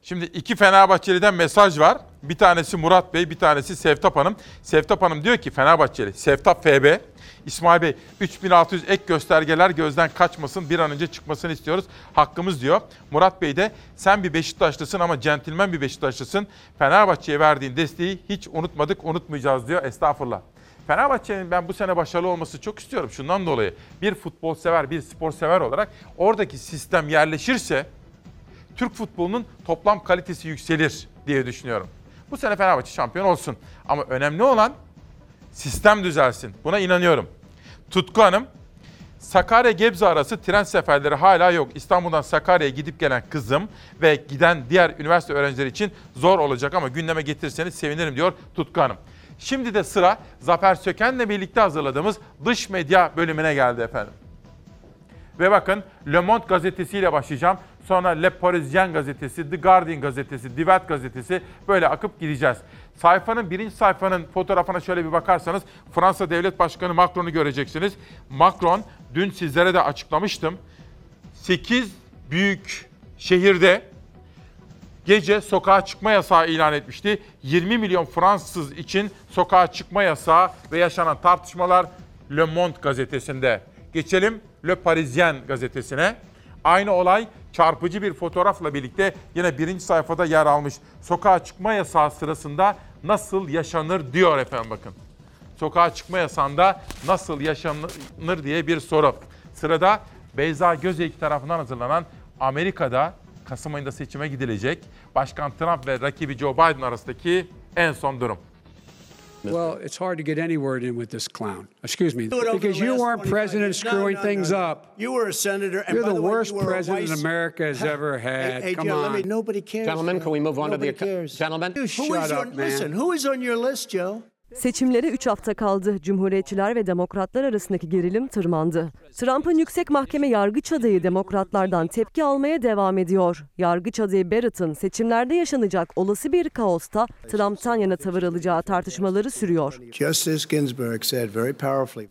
S1: Şimdi iki Fenerbahçeli'den mesaj var. Bir tanesi Murat Bey, bir tanesi Sevtap Hanım. Sevtap Hanım diyor ki Fenerbahçeli, Sevtap FB, İsmail Bey 3600 ek göstergeler gözden kaçmasın bir an önce çıkmasını istiyoruz. Hakkımız diyor. Murat Bey de sen bir Beşiktaşlısın ama centilmen bir Beşiktaşlısın. Fenerbahçe'ye verdiğin desteği hiç unutmadık, unutmayacağız diyor. Estağfurullah. Fenerbahçe'nin ben bu sene başarılı olması çok istiyorum. Şundan dolayı bir futbol sever, bir spor sever olarak oradaki sistem yerleşirse Türk futbolunun toplam kalitesi yükselir diye düşünüyorum. Bu sene Fenerbahçe şampiyon olsun. Ama önemli olan sistem düzelsin. Buna inanıyorum. Tutku Hanım, Sakarya Gebze arası tren seferleri hala yok. İstanbul'dan Sakarya'ya gidip gelen kızım ve giden diğer üniversite öğrencileri için zor olacak ama gündeme getirirseniz sevinirim diyor Tutku Hanım. Şimdi de sıra Zafer Söken'le birlikte hazırladığımız dış medya bölümüne geldi efendim. Ve bakın Le Monde gazetesiyle başlayacağım. Sonra Le Parisien gazetesi, The Guardian gazetesi, Die Welt gazetesi böyle akıp gideceğiz. Sayfanın birinci sayfanın fotoğrafına şöyle bir bakarsanız Fransa Devlet Başkanı Macron'u göreceksiniz. Macron dün sizlere de açıklamıştım. 8 büyük şehirde gece sokağa çıkma yasağı ilan etmişti. 20 milyon Fransız için sokağa çıkma yasağı ve yaşanan tartışmalar Le Monde gazetesinde. Geçelim Le Parisien gazetesine. Aynı olay çarpıcı bir fotoğrafla birlikte yine birinci sayfada yer almış. Sokağa çıkma yasağı sırasında nasıl yaşanır diyor efendim bakın. Sokağa çıkma yasağında nasıl yaşanır diye bir soru. Sırada Beyza Gözeyik tarafından hazırlanan Amerika'da Kasım ayında seçime gidilecek. Başkan Trump ve rakibi Joe Biden arasındaki en son durum.
S21: Well, it's hard to get any word in with this clown. Excuse me.
S22: Do it over
S21: Because you
S22: last
S21: weren't president
S22: years. No,
S21: screwing
S22: no,
S21: things
S22: no, no.
S21: up.
S22: You were a senator. And
S21: You're
S22: by
S21: the
S22: way,
S21: worst
S22: you
S21: president
S22: vice-
S21: America has [LAUGHS] ever had.
S22: Hey,
S21: Come
S22: Joe,
S21: on.
S22: me, nobody cares.
S23: Gentlemen, can we move on to the
S22: Nobody cares.
S23: gentlemen?
S22: Who
S21: Shut
S22: is
S21: up,
S22: on,
S21: man.
S22: Listen, who is on your list, Joe?
S24: Seçimlere 3 hafta kaldı. Cumhuriyetçiler ve demokratlar arasındaki gerilim tırmandı. Trump'ın yüksek mahkeme yargıç adayı demokratlardan tepki almaya devam ediyor. Yargıç adayı Barrett'ın seçimlerde yaşanacak olası bir kaosta Trump'tan yana tavır alacağı tartışmaları sürüyor.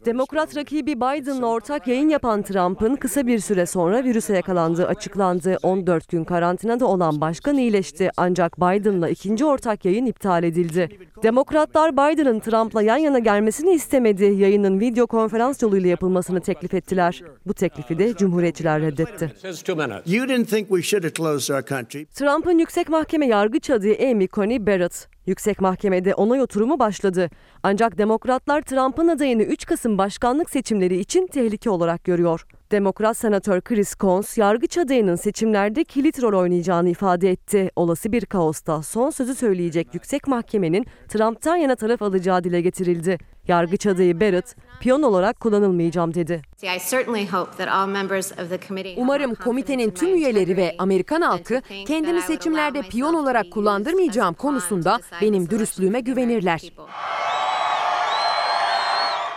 S24: Demokrat rakibi Biden'la ortak yayın yapan Trump'ın kısa bir süre sonra virüse yakalandığı açıklandı. 14 gün karantinada olan başkan iyileşti ancak Biden'la ikinci ortak yayın iptal edildi. Demokratlar Biden'ın Trump'la yan yana gelmesini istemedi. Yayının video konferans yoluyla yapılmasını teklif ettiler. Bu teklifi de Cumhuriyetçiler reddetti. Trump'ın yüksek mahkeme yargıç adayı Amy Coney Barrett. Yüksek mahkemede onay oturumu başladı. Ancak demokratlar Trump'ın adayını 3 Kasım başkanlık seçimleri için tehlike olarak görüyor. Demokrat senatör Chris Coons, yargıç adayının seçimlerde kilit rol oynayacağını ifade etti. Olası bir kaosta son sözü söyleyecek yüksek mahkemenin Trump'tan yana taraf alacağı dile getirildi. Yargıç adayı Barrett, piyon olarak kullanılmayacağım dedi.
S7: Umarım komitenin tüm üyeleri ve Amerikan halkı kendimi seçimlerde piyon olarak kullandırmayacağım konusunda benim dürüstlüğüme güvenirler.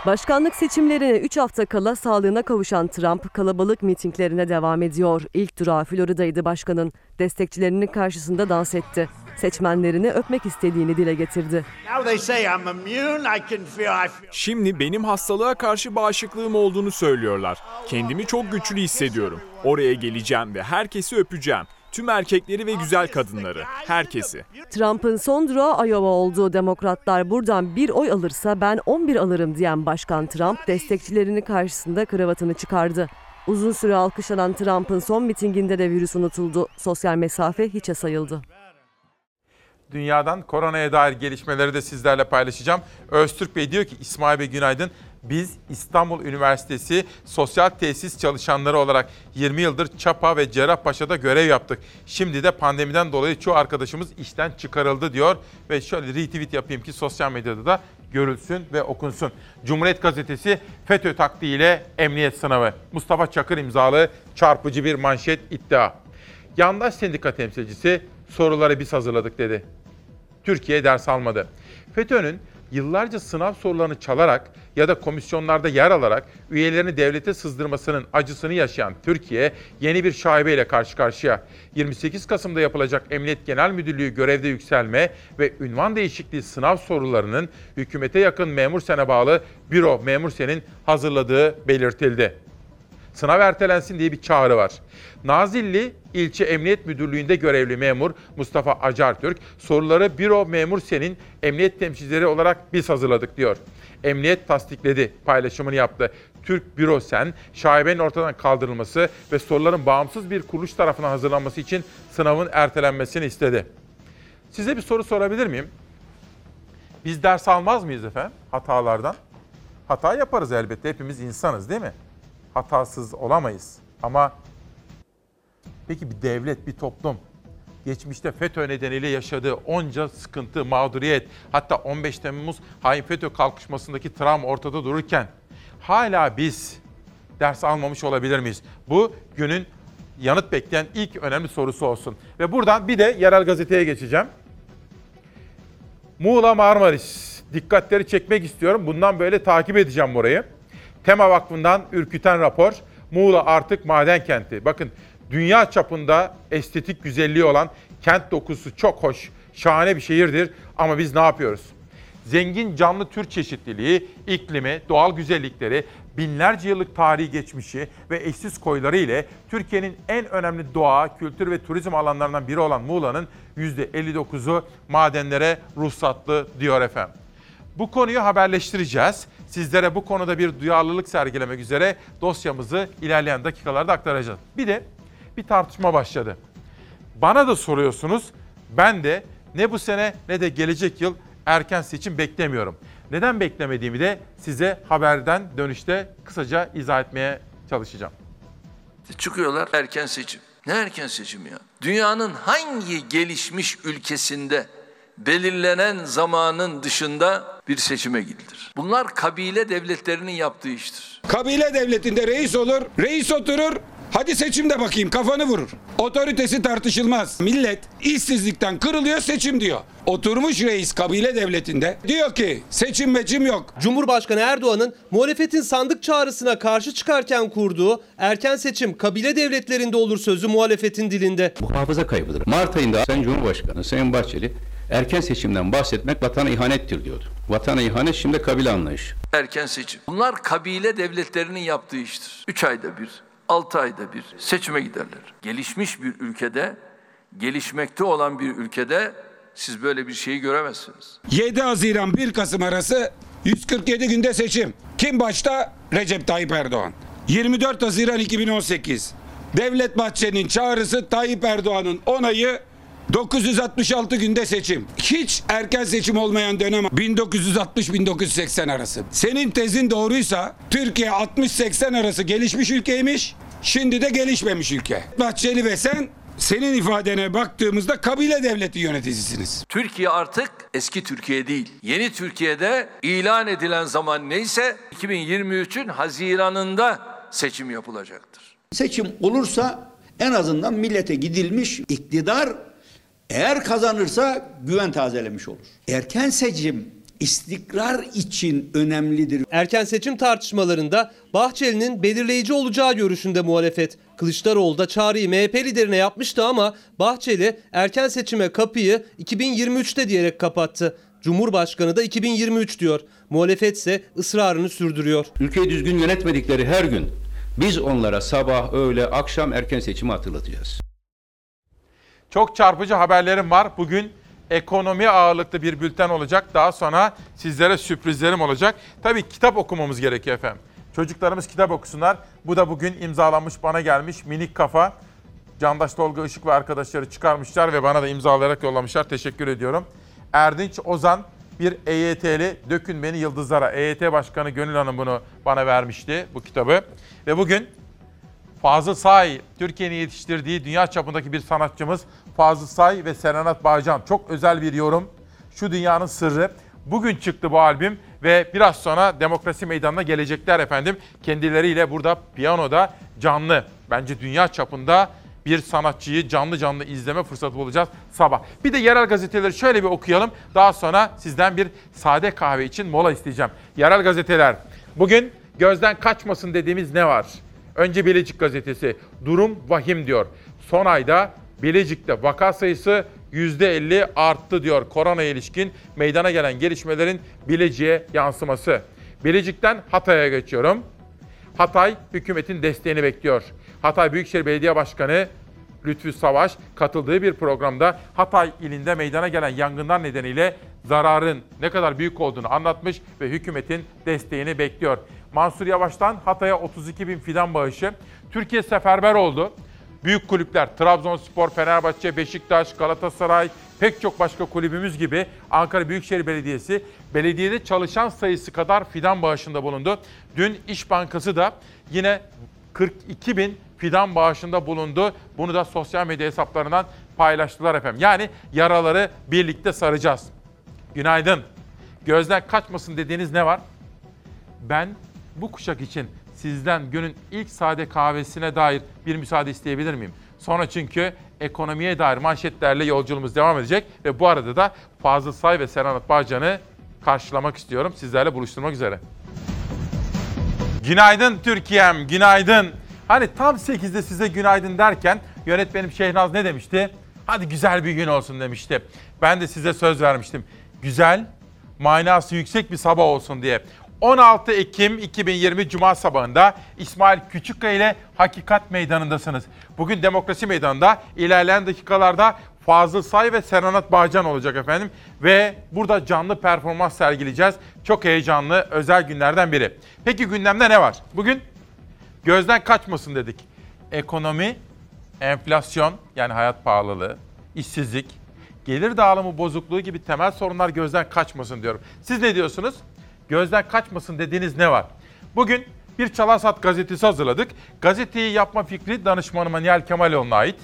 S24: Başkanlık seçimlerine 3 hafta kala sağlığına kavuşan Trump kalabalık mitinglerine devam ediyor. İlk durağı Florida'ydı başkanın. Destekçilerinin karşısında dans etti. Seçmenlerini öpmek istediğini dile getirdi.
S25: Now they say I'm immune. I can feel. I feel.
S26: Şimdi benim hastalığa karşı bağışıklığım olduğunu söylüyorlar. Kendimi çok güçlü hissediyorum. Oraya geleceğim ve herkesi öpeceğim. Tüm erkekleri ve güzel kadınları, herkesi.
S24: Trump'ın son durağı Iowa olduğu demokratlar buradan bir oy alırsa ben 11 alırım diyen Başkan Trump destekçilerini karşısında kravatını çıkardı. Uzun süre alkışlanan Trump'ın son mitinginde de virüs unutuldu. Sosyal mesafe hiçe sayıldı.
S1: Dünyadan koronaya dair gelişmeleri de sizlerle paylaşacağım. Öztürk Bey diyor ki İsmail Bey günaydın. Biz İstanbul Üniversitesi sosyal tesis çalışanları olarak 20 yıldır Çapa ve Cerrahpaşa'da görev yaptık. Şimdi de pandemiden dolayı çoğu arkadaşımız işten çıkarıldı diyor. Ve şöyle retweet yapayım ki sosyal medyada da görülsün ve okunsun. Cumhuriyet Gazetesi FETÖ taktiğiyle emniyet sınavı. Mustafa Çakır imzalı çarpıcı bir manşet iddia. Yandaş sendika temsilcisi soruları biz hazırladık dedi. Türkiye ders almadı. FETÖ'nün yıllarca sınav sorularını çalarak ya da komisyonlarda yer alarak üyelerini devlete sızdırmasının acısını yaşayan Türkiye yeni bir şaibeyle karşı karşıya. 28 Kasım'da yapılacak Emniyet Genel Müdürlüğü görevde yükselme ve ünvan değişikliği sınav sorularının hükümete yakın memur sene bağlı büro memur senin hazırladığı belirtildi sınav ertelensin diye bir çağrı var. Nazilli İlçe Emniyet Müdürlüğü'nde görevli memur Mustafa Acartürk soruları büro memur senin emniyet temsilcileri olarak biz hazırladık diyor. Emniyet tasdikledi, paylaşımını yaptı. Türk Büro Sen, şaibenin ortadan kaldırılması ve soruların bağımsız bir kuruluş tarafından hazırlanması için sınavın ertelenmesini istedi. Size bir soru sorabilir miyim? Biz ders almaz mıyız efendim hatalardan? Hata yaparız elbette. Hepimiz insanız değil mi? Hatasız olamayız. Ama peki bir devlet, bir toplum geçmişte FETÖ nedeniyle yaşadığı onca sıkıntı, mağduriyet, hatta 15 Temmuz hain FETÖ kalkışmasındaki travma ortada dururken hala biz ders almamış olabilir miyiz? Bu günün yanıt bekleyen ilk önemli sorusu olsun. Ve buradan bir de yerel gazeteye geçeceğim. Muğla Marmaris. Dikkatleri çekmek istiyorum. Bundan böyle takip edeceğim burayı. Tema Vakfı'ndan ürküten rapor. Muğla artık maden kenti. Bakın dünya çapında estetik güzelliği olan kent dokusu çok hoş, şahane bir şehirdir. Ama biz ne yapıyoruz? Zengin canlı tür çeşitliliği, iklimi, doğal güzellikleri, binlerce yıllık tarihi geçmişi ve eşsiz koyları ile Türkiye'nin en önemli doğa, kültür ve turizm alanlarından biri olan Muğla'nın %59'u madenlere ruhsatlı diyor efendim. Bu konuyu haberleştireceğiz. Sizlere bu konuda bir duyarlılık sergilemek üzere dosyamızı ilerleyen dakikalarda aktaracağız. Bir de bir tartışma başladı. Bana da soruyorsunuz. Ben de ne bu sene ne de gelecek yıl erken seçim beklemiyorum. Neden beklemediğimi de size haberden dönüşte kısaca izah etmeye çalışacağım.
S12: Çıkıyorlar erken seçim. Ne erken seçim ya? Dünyanın hangi gelişmiş ülkesinde belirlenen zamanın dışında bir seçime gidilir? Bunlar kabile devletlerinin yaptığı iştir.
S27: Kabile devletinde reis olur, reis oturur. Hadi seçimde bakayım kafanı vurur. Otoritesi tartışılmaz. Millet işsizlikten kırılıyor seçim diyor. Oturmuş reis kabile devletinde diyor ki seçim meçim yok.
S28: Cumhurbaşkanı Erdoğan'ın muhalefetin sandık çağrısına karşı çıkarken kurduğu erken seçim kabile devletlerinde olur sözü muhalefetin dilinde.
S29: Bu hafıza kaybıdır. Mart ayında Sayın Cumhurbaşkanı Sayın Bahçeli erken seçimden bahsetmek vatana ihanettir diyordu. Vatana ihanet şimdi kabile anlayışı.
S12: Erken seçim. Bunlar kabile devletlerinin yaptığı iştir. Üç ayda bir, altı ayda bir seçime giderler. Gelişmiş bir ülkede, gelişmekte olan bir ülkede siz böyle bir şeyi göremezsiniz.
S27: 7 Haziran 1 Kasım arası 147 günde seçim. Kim başta? Recep Tayyip Erdoğan. 24 Haziran 2018. Devlet Bahçeli'nin çağrısı Tayyip Erdoğan'ın onayı 966 günde seçim. Hiç erken seçim olmayan dönem 1960-1980 arası. Senin tezin doğruysa Türkiye 60-80 arası gelişmiş ülkeymiş. Şimdi de gelişmemiş ülke. Bahçeli ve sen senin ifadene baktığımızda kabile devleti yöneticisiniz.
S12: Türkiye artık eski Türkiye değil. Yeni Türkiye'de ilan edilen zaman neyse 2023'ün Haziran'ında seçim yapılacaktır.
S30: Seçim olursa en azından millete gidilmiş iktidar eğer kazanırsa güven tazelemiş olur. Erken seçim istikrar için önemlidir.
S28: Erken seçim tartışmalarında Bahçeli'nin belirleyici olacağı görüşünde muhalefet. Kılıçdaroğlu da çağrıyı MHP liderine yapmıştı ama Bahçeli erken seçime kapıyı 2023'te diyerek kapattı. Cumhurbaşkanı da 2023 diyor. Muhalefet ise ısrarını sürdürüyor.
S29: Ülkeyi düzgün yönetmedikleri her gün biz onlara sabah, öğle, akşam erken seçimi hatırlatacağız.
S1: Çok çarpıcı haberlerim var. Bugün ekonomi ağırlıklı bir bülten olacak. Daha sonra sizlere sürprizlerim olacak. Tabii kitap okumamız gerekiyor efendim. Çocuklarımız kitap okusunlar. Bu da bugün imzalanmış bana gelmiş minik kafa. Candaş Tolga Işık ve arkadaşları çıkarmışlar ve bana da imzalayarak yollamışlar. Teşekkür ediyorum. Erdinç Ozan bir EYT'li Dökün Beni Yıldızlara. EYT Başkanı Gönül Hanım bunu bana vermişti bu kitabı. Ve bugün Fazıl Say, Türkiye'nin yetiştirdiği dünya çapındaki bir sanatçımız Fazıl Say ve Serenat Bağcan. Çok özel bir yorum. Şu dünyanın sırrı. Bugün çıktı bu albüm ve biraz sonra Demokrasi Meydanı'na gelecekler efendim. Kendileriyle burada piyanoda canlı. Bence dünya çapında bir sanatçıyı canlı canlı izleme fırsatı bulacağız sabah. Bir de yerel gazeteleri şöyle bir okuyalım. Daha sonra sizden bir sade kahve için mola isteyeceğim. Yerel gazeteler. Bugün gözden kaçmasın dediğimiz ne var? Önce Bilecik gazetesi. Durum vahim diyor. Son ayda Bilecik'te vaka sayısı %50 arttı diyor. Korona ilişkin meydana gelen gelişmelerin Bilecik'e yansıması. Bilecik'ten Hatay'a geçiyorum. Hatay hükümetin desteğini bekliyor. Hatay Büyükşehir Belediye Başkanı Lütfü Savaş katıldığı bir programda Hatay ilinde meydana gelen yangınlar nedeniyle zararın ne kadar büyük olduğunu anlatmış ve hükümetin desteğini bekliyor. Mansur Yavaş'tan Hatay'a 32 bin fidan bağışı. Türkiye seferber oldu. Büyük kulüpler Trabzonspor, Fenerbahçe, Beşiktaş, Galatasaray, pek çok başka kulübümüz gibi Ankara Büyükşehir Belediyesi belediyede çalışan sayısı kadar fidan bağışında bulundu. Dün İş Bankası da yine 42 bin fidan bağışında bulundu. Bunu da sosyal medya hesaplarından paylaştılar efendim. Yani yaraları birlikte saracağız. Günaydın. Gözden kaçmasın dediğiniz ne var? Ben bu kuşak için sizden günün ilk sade kahvesine dair bir müsaade isteyebilir miyim? Sonra çünkü ekonomiye dair manşetlerle yolculuğumuz devam edecek ve bu arada da Fazıl Say ve Serenat Bağcan'ı karşılamak istiyorum. Sizlerle buluşturmak üzere. Günaydın Türkiye'm, günaydın. Hani tam 8'de size günaydın derken yönetmenim Şehnaz ne demişti? Hadi güzel bir gün olsun demişti. Ben de size söz vermiştim. Güzel, manası yüksek bir sabah olsun diye. 16 Ekim 2020 Cuma sabahında İsmail Küçükkaya ile Hakikat Meydanı'ndasınız. Bugün Demokrasi Meydanı'nda ilerleyen dakikalarda Fazıl Say ve Serenat Bağcan olacak efendim. Ve burada canlı performans sergileyeceğiz. Çok heyecanlı özel günlerden biri. Peki gündemde ne var? Bugün gözden kaçmasın dedik. Ekonomi, enflasyon yani hayat pahalılığı, işsizlik, gelir dağılımı bozukluğu gibi temel sorunlar gözden kaçmasın diyorum. Siz ne diyorsunuz? Gözden kaçmasın dediğiniz ne var? Bugün bir Çalarsat gazetesi hazırladık. Gazeteyi yapma fikri danışmanıma Nihal Kemaloğlu'na ait.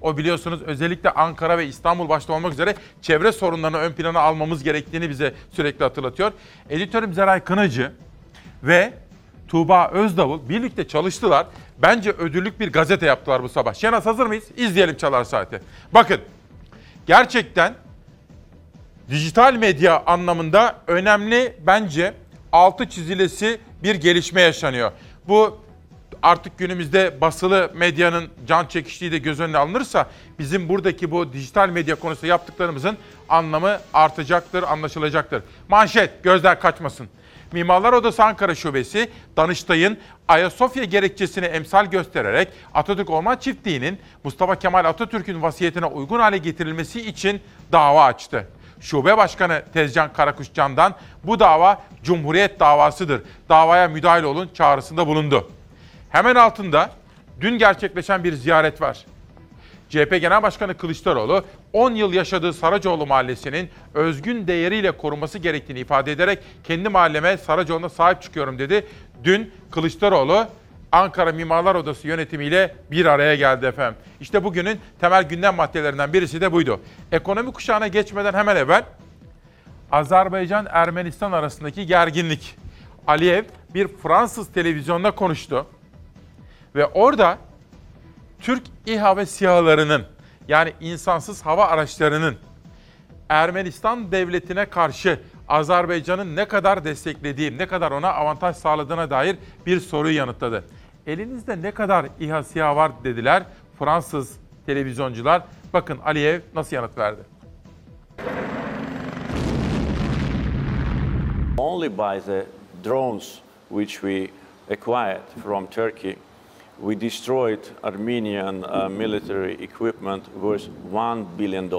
S1: O biliyorsunuz özellikle Ankara ve İstanbul başta olmak üzere çevre sorunlarını ön plana almamız gerektiğini bize sürekli hatırlatıyor. Editörüm Zeray Kınacı ve Tuğba Özdavul birlikte çalıştılar. Bence ödüllük bir gazete yaptılar bu sabah. Şenaz hazır mıyız? İzleyelim Çalar Saati. Bakın gerçekten dijital medya anlamında önemli bence altı çizilesi bir gelişme yaşanıyor. Bu artık günümüzde basılı medyanın can çekiştiği de göz önüne alınırsa bizim buradaki bu dijital medya konusunda yaptıklarımızın anlamı artacaktır, anlaşılacaktır. Manşet gözden kaçmasın. Mimarlar Odası Ankara Şubesi, Danıştay'ın Ayasofya gerekçesini emsal göstererek Atatürk Orman Çiftliği'nin Mustafa Kemal Atatürk'ün vasiyetine uygun hale getirilmesi için dava açtı. Şube Başkanı Tezcan Karakuşcan'dan bu dava Cumhuriyet davasıdır. Davaya müdahale olun çağrısında bulundu. Hemen altında dün gerçekleşen bir ziyaret var. CHP Genel Başkanı Kılıçdaroğlu 10 yıl yaşadığı Saracoğlu Mahallesi'nin özgün değeriyle korunması gerektiğini ifade ederek kendi mahalleme Saracoğlu'na sahip çıkıyorum dedi. Dün Kılıçdaroğlu Ankara Mimarlar Odası yönetimiyle bir araya geldi efendim. İşte bugünün temel gündem maddelerinden birisi de buydu. Ekonomi kuşağına geçmeden hemen evvel Azerbaycan-Ermenistan arasındaki gerginlik. Aliyev bir Fransız televizyonda konuştu. Ve orada Türk İHA ve SİHA'larının yani insansız hava araçlarının Ermenistan devletine karşı Azerbaycan'ın ne kadar desteklediği, ne kadar ona avantaj sağladığına dair bir soruyu yanıtladı. Elinizde ne kadar İHA SİHA var dediler Fransız televizyoncular. Bakın Aliyev nasıl yanıt verdi.
S31: Only by the drones which we acquired from Turkey, we destroyed Armenian uh, military equipment worth $1 billion.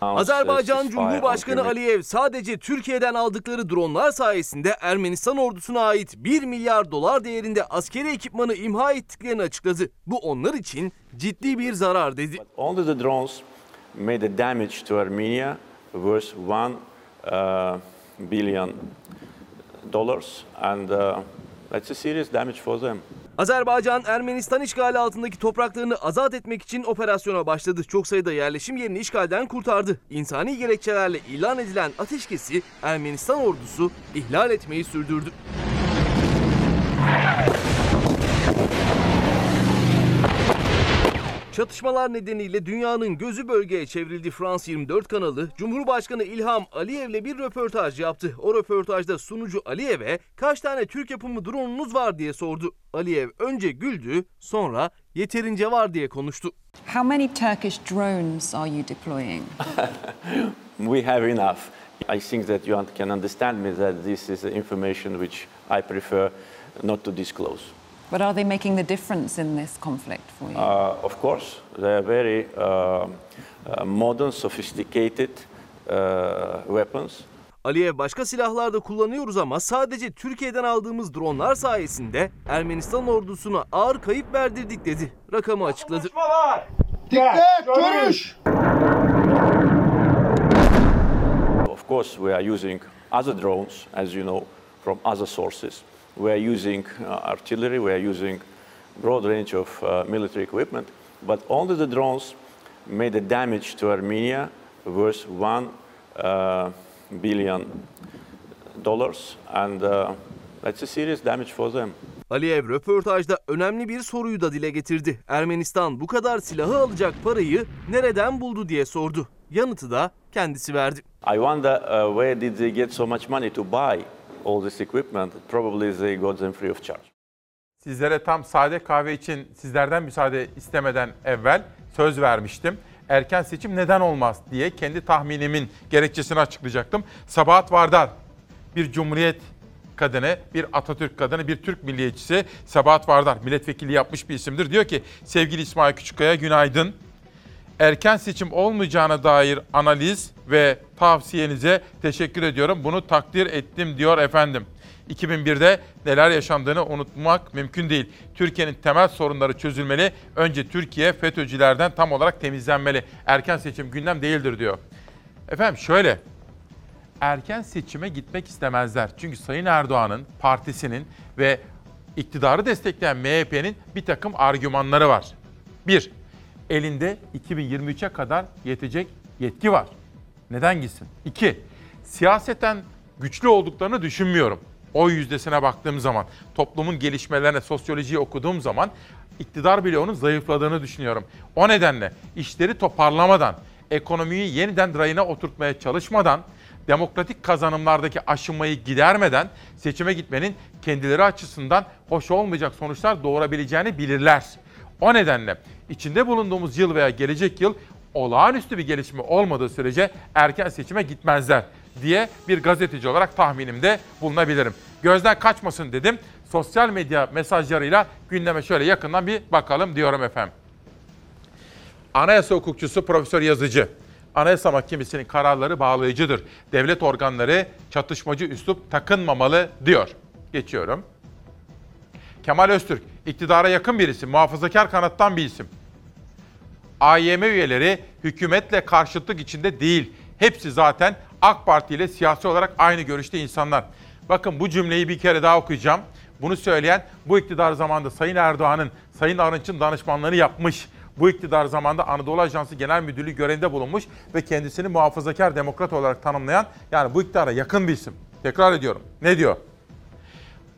S13: Azerbaycan Cumhurbaşkanı Aliyev sadece Türkiye'den aldıkları dronlar sayesinde Ermenistan ordusuna ait 1 milyar dolar değerinde askeri ekipmanı imha ettiklerini açıkladı. Bu onlar için ciddi bir zarar dedi.
S31: Only the drones made a damage to Armenia worth $1 uh, billion dollars and uh, that's a serious damage for them.
S13: Azerbaycan, Ermenistan işgali altındaki topraklarını azat etmek için operasyona başladı. Çok sayıda yerleşim yerini işgalden kurtardı. İnsani gerekçelerle ilan edilen ateşkesi Ermenistan ordusu ihlal etmeyi sürdürdü. Çatışmalar nedeniyle dünyanın gözü bölgeye çevrildi. Frans 24 kanalı Cumhurbaşkanı İlham Aliyev'le bir röportaj yaptı. O röportajda sunucu Aliyev'e kaç tane Türk yapımı drone'unuz var diye sordu. Aliyev önce güldü, sonra yeterince var diye konuştu.
S32: How many Turkish drones are you deploying? [LAUGHS]
S31: We have enough. I think that you can understand me that this is information which I prefer not to disclose.
S32: But are they making the difference in this conflict for you?
S31: Uh, of course, they are very uh, uh, modern, sophisticated uh, weapons.
S13: Aliyev başka silahlar da kullanıyoruz ama sadece Türkiye'den aldığımız dronlar sayesinde Ermenistan ordusuna ağır kayıp verdirdik dedi. Rakamı açıkladı.
S4: Dikkat, görüş.
S31: course, we are using other drones, as you know, from other sources. We are using uh, artillery, we are using broad range of uh, military equipment, but only the drones made a damage to Armenia worth one uh, billion dollars, and uh, that's a serious damage for them.
S13: Aliyev röportajda önemli bir soruyu da dile getirdi. Ermenistan bu kadar silahı alacak parayı nereden buldu diye sordu. Yanıtı da kendisi verdi.
S31: I wonder uh, where did they get so much money to buy all this equipment? Probably they got them free of charge.
S1: Sizlere tam sade kahve için sizlerden müsaade istemeden evvel söz vermiştim. Erken seçim neden olmaz diye kendi tahminimin gerekçesini açıklayacaktım. Sabahat Vardar bir cumhuriyet kadını, bir Atatürk kadını, bir Türk milliyetçisi Sabahat Vardar milletvekili yapmış bir isimdir. Diyor ki sevgili İsmail Küçükkaya günaydın. Erken seçim olmayacağına dair analiz ve tavsiyenize teşekkür ediyorum. Bunu takdir ettim diyor efendim. 2001'de neler yaşandığını unutmak mümkün değil. Türkiye'nin temel sorunları çözülmeli. Önce Türkiye FETÖ'cülerden tam olarak temizlenmeli. Erken seçim gündem değildir diyor. Efendim şöyle, erken seçime gitmek istemezler. Çünkü Sayın Erdoğan'ın partisinin ve iktidarı destekleyen MHP'nin bir takım argümanları var. Bir, elinde 2023'e kadar yetecek yetki var. Neden gitsin? İki, siyaseten güçlü olduklarını düşünmüyorum. Oy yüzdesine baktığım zaman, toplumun gelişmelerine, sosyolojiyi okuduğum zaman iktidar bloğunun zayıfladığını düşünüyorum. O nedenle işleri toparlamadan, ekonomiyi yeniden rayına oturtmaya çalışmadan, demokratik kazanımlardaki aşınmayı gidermeden seçime gitmenin kendileri açısından hoş olmayacak sonuçlar doğurabileceğini bilirler. O nedenle içinde bulunduğumuz yıl veya gelecek yıl olağanüstü bir gelişme olmadığı sürece erken seçime gitmezler diye bir gazeteci olarak tahminimde bulunabilirim. Gözden kaçmasın dedim. Sosyal medya mesajlarıyla gündeme şöyle yakından bir bakalım diyorum efendim. Anayasa hukukçusu Profesör Yazıcı. Anayasa Mahkemesi'nin kararları bağlayıcıdır. Devlet organları çatışmacı üslup takınmamalı diyor. Geçiyorum. Kemal Öztürk, iktidara yakın bir isim, muhafazakar kanattan bir isim. AYM üyeleri hükümetle karşıtlık içinde değil. Hepsi zaten AK Parti ile siyasi olarak aynı görüşte insanlar. Bakın bu cümleyi bir kere daha okuyacağım. Bunu söyleyen bu iktidar zamanında Sayın Erdoğan'ın, Sayın Arınç'ın danışmanlığını yapmış. Bu iktidar zamanında Anadolu Ajansı Genel Müdürlüğü görevinde bulunmuş ve kendisini muhafazakar demokrat olarak tanımlayan yani bu iktidara yakın bir isim. Tekrar ediyorum. Ne diyor?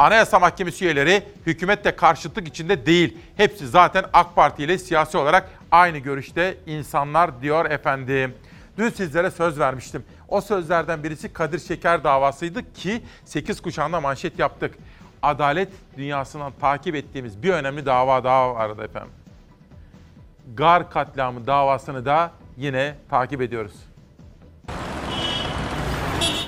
S1: Anayasa Mahkemesi üyeleri hükümette karşıtlık içinde değil. Hepsi zaten AK Parti ile siyasi olarak aynı görüşte insanlar diyor efendim. Dün sizlere söz vermiştim. O sözlerden birisi Kadir Şeker davasıydı ki 8 kuşağında manşet yaptık. Adalet dünyasından takip ettiğimiz bir önemli dava daha vardı efendim. Gar katliamı davasını da yine takip ediyoruz.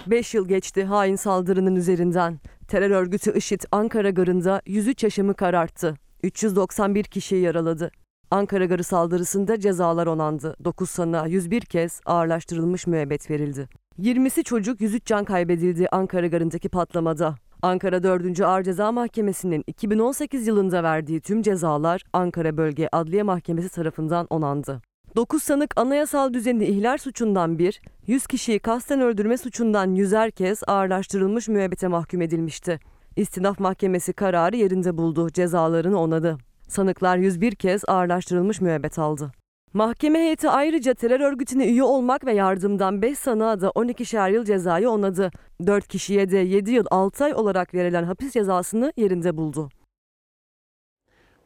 S24: 5 yıl geçti hain saldırının üzerinden. Terör örgütü IŞİD Ankara Garı'nda 103 yaşamı kararttı. 391 kişiyi yaraladı. Ankara Garı saldırısında cezalar onandı. 9 sanığa 101 kez ağırlaştırılmış müebbet verildi. 20'si çocuk 103 can kaybedildi Ankara Garı'ndaki patlamada. Ankara 4. Ağır Ceza Mahkemesi'nin 2018 yılında verdiği tüm cezalar Ankara Bölge Adliye Mahkemesi tarafından onandı. 9 sanık anayasal düzeni ihlal suçundan bir, 100 kişiyi kasten öldürme suçundan yüzer kez ağırlaştırılmış müebbete mahkum edilmişti. İstinaf Mahkemesi kararı yerinde buldu, cezalarını onadı. Sanıklar 101 kez ağırlaştırılmış müebbet aldı. Mahkeme heyeti ayrıca terör örgütüne üye olmak ve yardımdan 5 sanığa da 12'şer yıl cezayı onadı. 4 kişiye de 7 yıl 6 ay olarak verilen hapis cezasını yerinde buldu.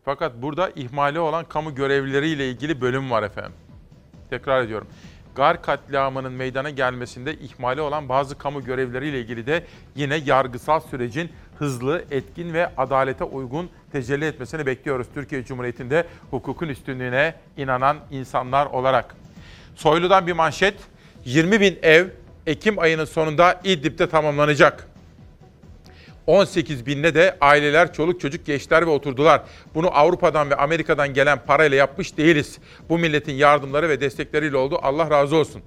S1: Fakat burada ihmali olan kamu görevlileriyle ilgili bölüm var efendim. Tekrar ediyorum. Gar katliamının meydana gelmesinde ihmali olan bazı kamu görevlileriyle ilgili de yine yargısal sürecin hızlı, etkin ve adalete uygun tecelli etmesini bekliyoruz. Türkiye Cumhuriyeti'nde hukukun üstünlüğüne inanan insanlar olarak. Soylu'dan bir manşet. 20 bin ev Ekim ayının sonunda İdlib'de tamamlanacak. 18 binine de aileler, çoluk çocuk, gençler ve oturdular. Bunu Avrupa'dan ve Amerika'dan gelen parayla yapmış değiliz. Bu milletin yardımları ve destekleriyle oldu. Allah razı olsun.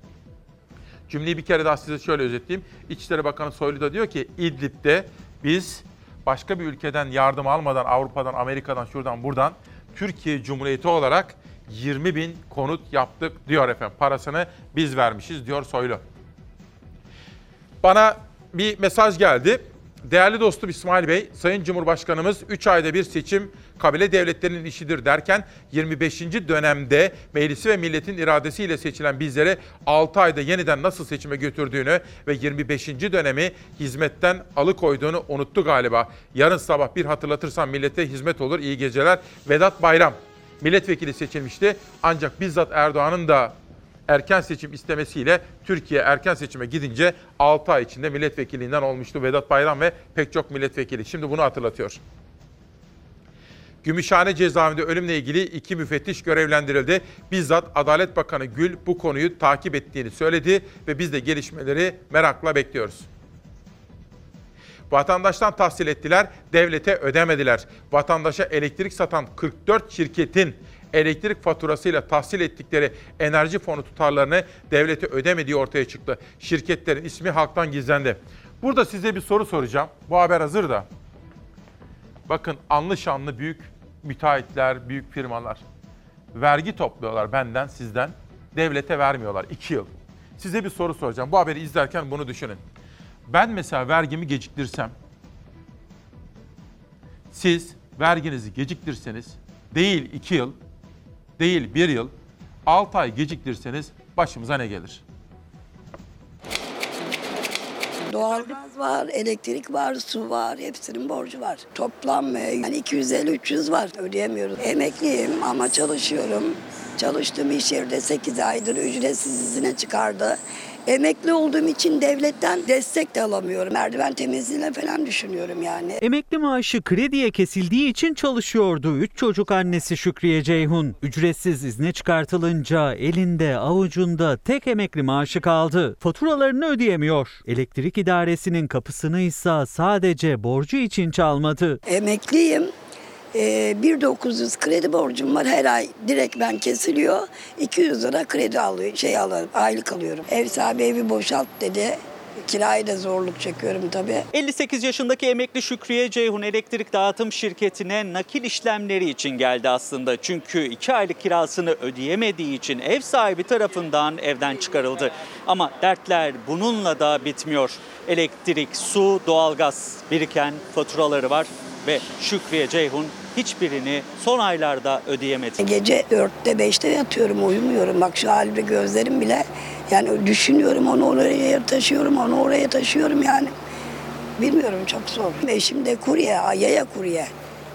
S1: Cümleyi bir kere daha size şöyle özetleyeyim. İçişleri Bakanı Soylu da diyor ki İdlib'de biz başka bir ülkeden yardım almadan Avrupa'dan, Amerika'dan, şuradan buradan Türkiye Cumhuriyeti olarak 20 bin konut yaptık diyor efendim. Parasını biz vermişiz diyor Soylu. Bana bir mesaj geldi. Değerli dostum İsmail Bey, Sayın Cumhurbaşkanımız 3 ayda bir seçim kabile devletlerinin işidir derken 25. dönemde meclisi ve milletin iradesiyle seçilen bizleri 6 ayda yeniden nasıl seçime götürdüğünü ve 25. dönemi hizmetten alıkoyduğunu unuttu galiba. Yarın sabah bir hatırlatırsam millete hizmet olur. İyi geceler. Vedat Bayram milletvekili seçilmişti. Ancak bizzat Erdoğan'ın da erken seçim istemesiyle Türkiye erken seçime gidince 6 ay içinde milletvekilinden olmuştu Vedat Bayram ve pek çok milletvekili. Şimdi bunu hatırlatıyor. Gümüşhane cezaevinde ölümle ilgili iki müfettiş görevlendirildi. Bizzat Adalet Bakanı Gül bu konuyu takip ettiğini söyledi ve biz de gelişmeleri merakla bekliyoruz. Vatandaştan tahsil ettiler, devlete ödemediler. Vatandaşa elektrik satan 44 şirketin elektrik faturasıyla tahsil ettikleri enerji fonu tutarlarını devlete ödemediği ortaya çıktı. Şirketlerin ismi halktan gizlendi. Burada size bir soru soracağım. Bu haber hazır da. Bakın anlı şanlı büyük müteahhitler, büyük firmalar vergi topluyorlar benden, sizden. Devlete vermiyorlar 2 yıl. Size bir soru soracağım. Bu haberi izlerken bunu düşünün. Ben mesela vergimi geciktirsem, siz verginizi geciktirseniz değil 2 yıl, değil 1 yıl, 6 ay geciktirseniz başımıza ne gelir?
S33: Doğalgaz var, elektrik var, su var, hepsinin borcu var. Toplam e, yani 250-300 var. Ödeyemiyoruz. Emekliyim ama çalışıyorum. Çalıştığım iş yerde 8 aydır ücretsiz izine çıkardı. Emekli olduğum için devletten destek de alamıyorum. Merdiven temizliğine falan düşünüyorum yani.
S34: Emekli maaşı krediye kesildiği için çalışıyordu. Üç çocuk annesi Şükriye Ceyhun. Ücretsiz izne çıkartılınca elinde avucunda tek emekli maaşı kaldı. Faturalarını ödeyemiyor. Elektrik idaresinin kapısını ise sadece borcu için çalmadı.
S33: Emekliyim. Ee, 1900 kredi borcum var her ay direkt ben kesiliyor. 200 lira kredi alıyor, şey alıyorum, aylık alıyorum. Ev sahibi evi boşalt dedi. Kirayı da zorluk çekiyorum tabii.
S34: 58 yaşındaki emekli Şükriye Ceyhun elektrik dağıtım şirketine nakil işlemleri için geldi aslında. Çünkü 2 aylık kirasını ödeyemediği için ev sahibi tarafından evden çıkarıldı. Ama dertler bununla da bitmiyor. Elektrik, su, doğalgaz biriken faturaları var ve Şükriye Ceyhun hiçbirini son aylarda ödeyemedi.
S33: Gece 4'te 5'te yatıyorum uyumuyorum. Bak şu halimde gözlerim bile yani düşünüyorum onu oraya taşıyorum onu oraya taşıyorum yani. Bilmiyorum çok zor. Eşim de kurye, yaya kurye.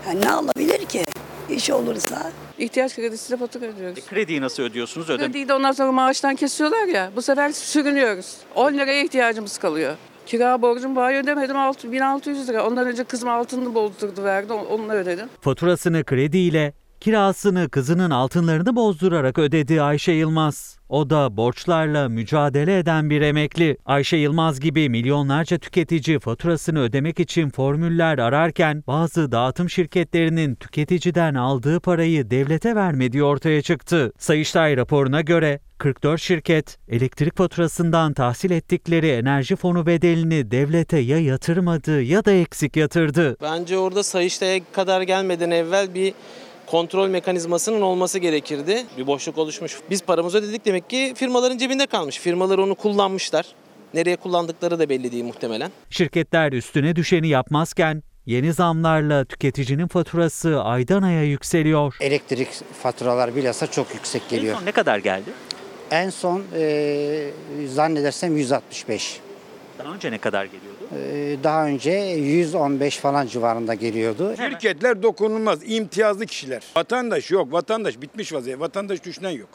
S33: Yani ne alabilir ki? İş olursa.
S35: İhtiyaç kredisiyle fatura ödüyoruz.
S34: Krediyi nasıl ödüyorsunuz? Ödem
S35: Krediyi de ondan sonra maaştan kesiyorlar ya. Bu sefer sürünüyoruz. 10 liraya ihtiyacımız kalıyor. Kira borcum var ödemedim 6 1600 lira. Ondan önce kızım altını bozdurdu verdi. Onunla ödedim.
S34: Faturasını krediyle, kirasını kızının altınlarını bozdurarak ödedi Ayşe Yılmaz. O da borçlarla mücadele eden bir emekli. Ayşe Yılmaz gibi milyonlarca tüketici faturasını ödemek için formüller ararken bazı dağıtım şirketlerinin tüketiciden aldığı parayı devlete vermediği ortaya çıktı. Sayıştay raporuna göre 44 şirket elektrik faturasından tahsil ettikleri enerji fonu bedelini devlete ya yatırmadı ya da eksik yatırdı.
S36: Bence orada Sayıştay'a kadar gelmeden evvel bir kontrol mekanizmasının olması gerekirdi. Bir boşluk oluşmuş. Biz paramızı ödedik demek ki firmaların cebinde kalmış. Firmalar onu kullanmışlar. Nereye kullandıkları da belli değil muhtemelen.
S34: Şirketler üstüne düşeni yapmazken yeni zamlarla tüketicinin faturası aydan aya yükseliyor.
S37: Elektrik faturalar bilhassa çok yüksek geliyor.
S34: En son ne kadar geldi?
S37: En son e, zannedersem 165.
S34: Daha önce ne kadar geliyordu?
S37: E, daha önce 115 falan civarında geliyordu.
S27: Şirketler dokunulmaz, imtiyazlı kişiler. Vatandaş yok, vatandaş bitmiş vaziyette. Vatandaş düşünen yok.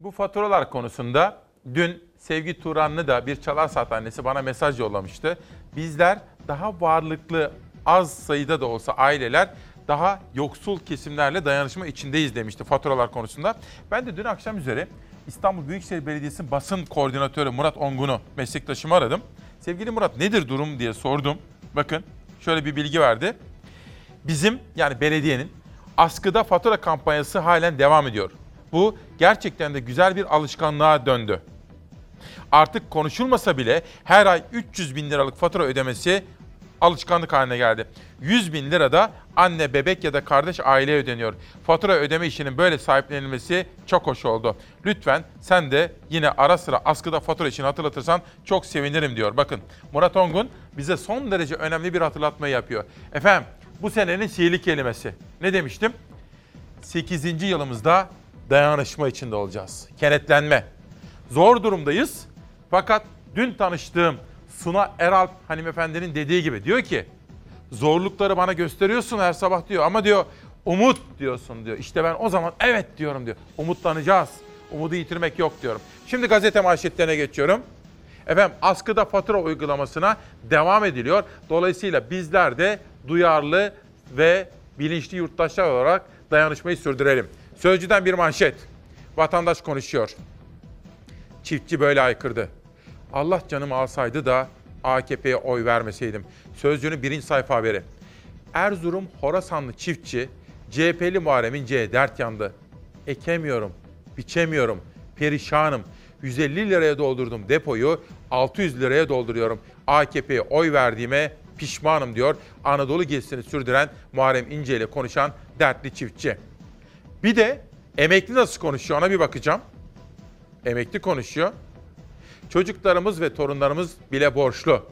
S1: Bu faturalar konusunda dün Sevgi Turanlı da bir çalar saat annesi bana mesaj yollamıştı. Bizler daha varlıklı az sayıda da olsa aileler daha yoksul kesimlerle dayanışma içindeyiz demişti faturalar konusunda. Ben de dün akşam üzere İstanbul Büyükşehir Belediyesi basın koordinatörü Murat Ongun'u meslektaşımı aradım. Sevgili Murat nedir durum diye sordum. Bakın şöyle bir bilgi verdi. Bizim yani belediyenin askıda fatura kampanyası halen devam ediyor. Bu gerçekten de güzel bir alışkanlığa döndü. Artık konuşulmasa bile her ay 300 bin liralık fatura ödemesi alışkanlık haline geldi. 100 bin lira da anne, bebek ya da kardeş aileye ödeniyor. Fatura ödeme işinin böyle sahiplenilmesi çok hoş oldu. Lütfen sen de yine ara sıra askıda fatura için hatırlatırsan çok sevinirim diyor. Bakın Murat Ongun bize son derece önemli bir hatırlatma yapıyor. Efendim bu senenin sihirli kelimesi. Ne demiştim? 8. yılımızda dayanışma içinde olacağız. Kenetlenme. Zor durumdayız. Fakat dün tanıştığım Suna Eralp hanımefendinin dediği gibi diyor ki zorlukları bana gösteriyorsun her sabah diyor ama diyor umut diyorsun diyor. İşte ben o zaman evet diyorum diyor. Umutlanacağız. Umudu yitirmek yok diyorum. Şimdi gazete manşetlerine geçiyorum. Efendim askıda fatura uygulamasına devam ediliyor. Dolayısıyla bizler de duyarlı ve bilinçli yurttaşlar olarak dayanışmayı sürdürelim. Sözcüden bir manşet. Vatandaş konuşuyor. Çiftçi böyle aykırdı. Allah canımı alsaydı da AKP'ye oy vermeseydim. Sözcüğünün birinci sayfa haberi. Erzurum Horasanlı çiftçi CHP'li Muharrem İnce'ye dert yandı. Ekemiyorum, biçemiyorum, perişanım. 150 liraya doldurdum depoyu, 600 liraya dolduruyorum. AKP'ye oy verdiğime pişmanım diyor. Anadolu gezisini sürdüren Muharrem İnce ile konuşan dertli çiftçi. Bir de emekli nasıl konuşuyor ona bir bakacağım. Emekli konuşuyor. Çocuklarımız ve torunlarımız bile borçlu.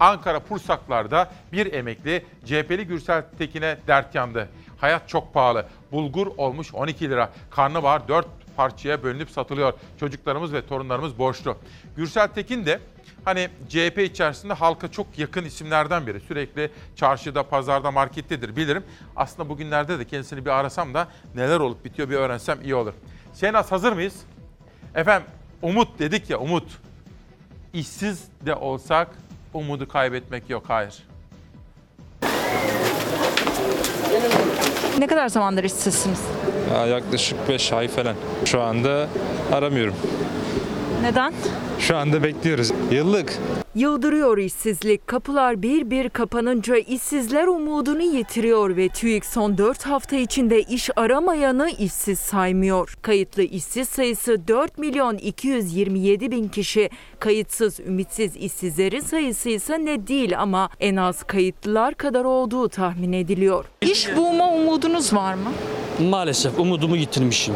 S1: Ankara Pursaklar'da bir emekli CHP'li Gürsel Tekin'e dert yandı. Hayat çok pahalı. Bulgur olmuş 12 lira. Karnabahar 4 parçaya bölünüp satılıyor. Çocuklarımız ve torunlarımız borçlu. Gürsel Tekin de hani CHP içerisinde halka çok yakın isimlerden biri. Sürekli çarşıda, pazarda, markettedir bilirim. Aslında bugünlerde de kendisini bir arasam da neler olup bitiyor bir öğrensem iyi olur. Şenaz hazır mıyız? Efendim umut dedik ya umut. İşsiz de olsak umudu kaybetmek yok hayır.
S38: Ne kadar zamandır işsizsiniz?
S39: Ya yaklaşık 5 ay falan. Şu anda aramıyorum.
S38: Neden?
S39: Şu anda bekliyoruz. Yıllık.
S40: Yıldırıyor işsizlik. Kapılar bir bir kapanınca işsizler umudunu yitiriyor ve TÜİK son 4 hafta içinde iş aramayanı işsiz saymıyor. Kayıtlı işsiz sayısı 4 milyon 227 bin kişi. Kayıtsız, ümitsiz işsizlerin sayısı ise ne değil ama en az kayıtlılar kadar olduğu tahmin ediliyor.
S38: İş bulma umudunuz var mı?
S41: Maalesef umudumu yitirmişim.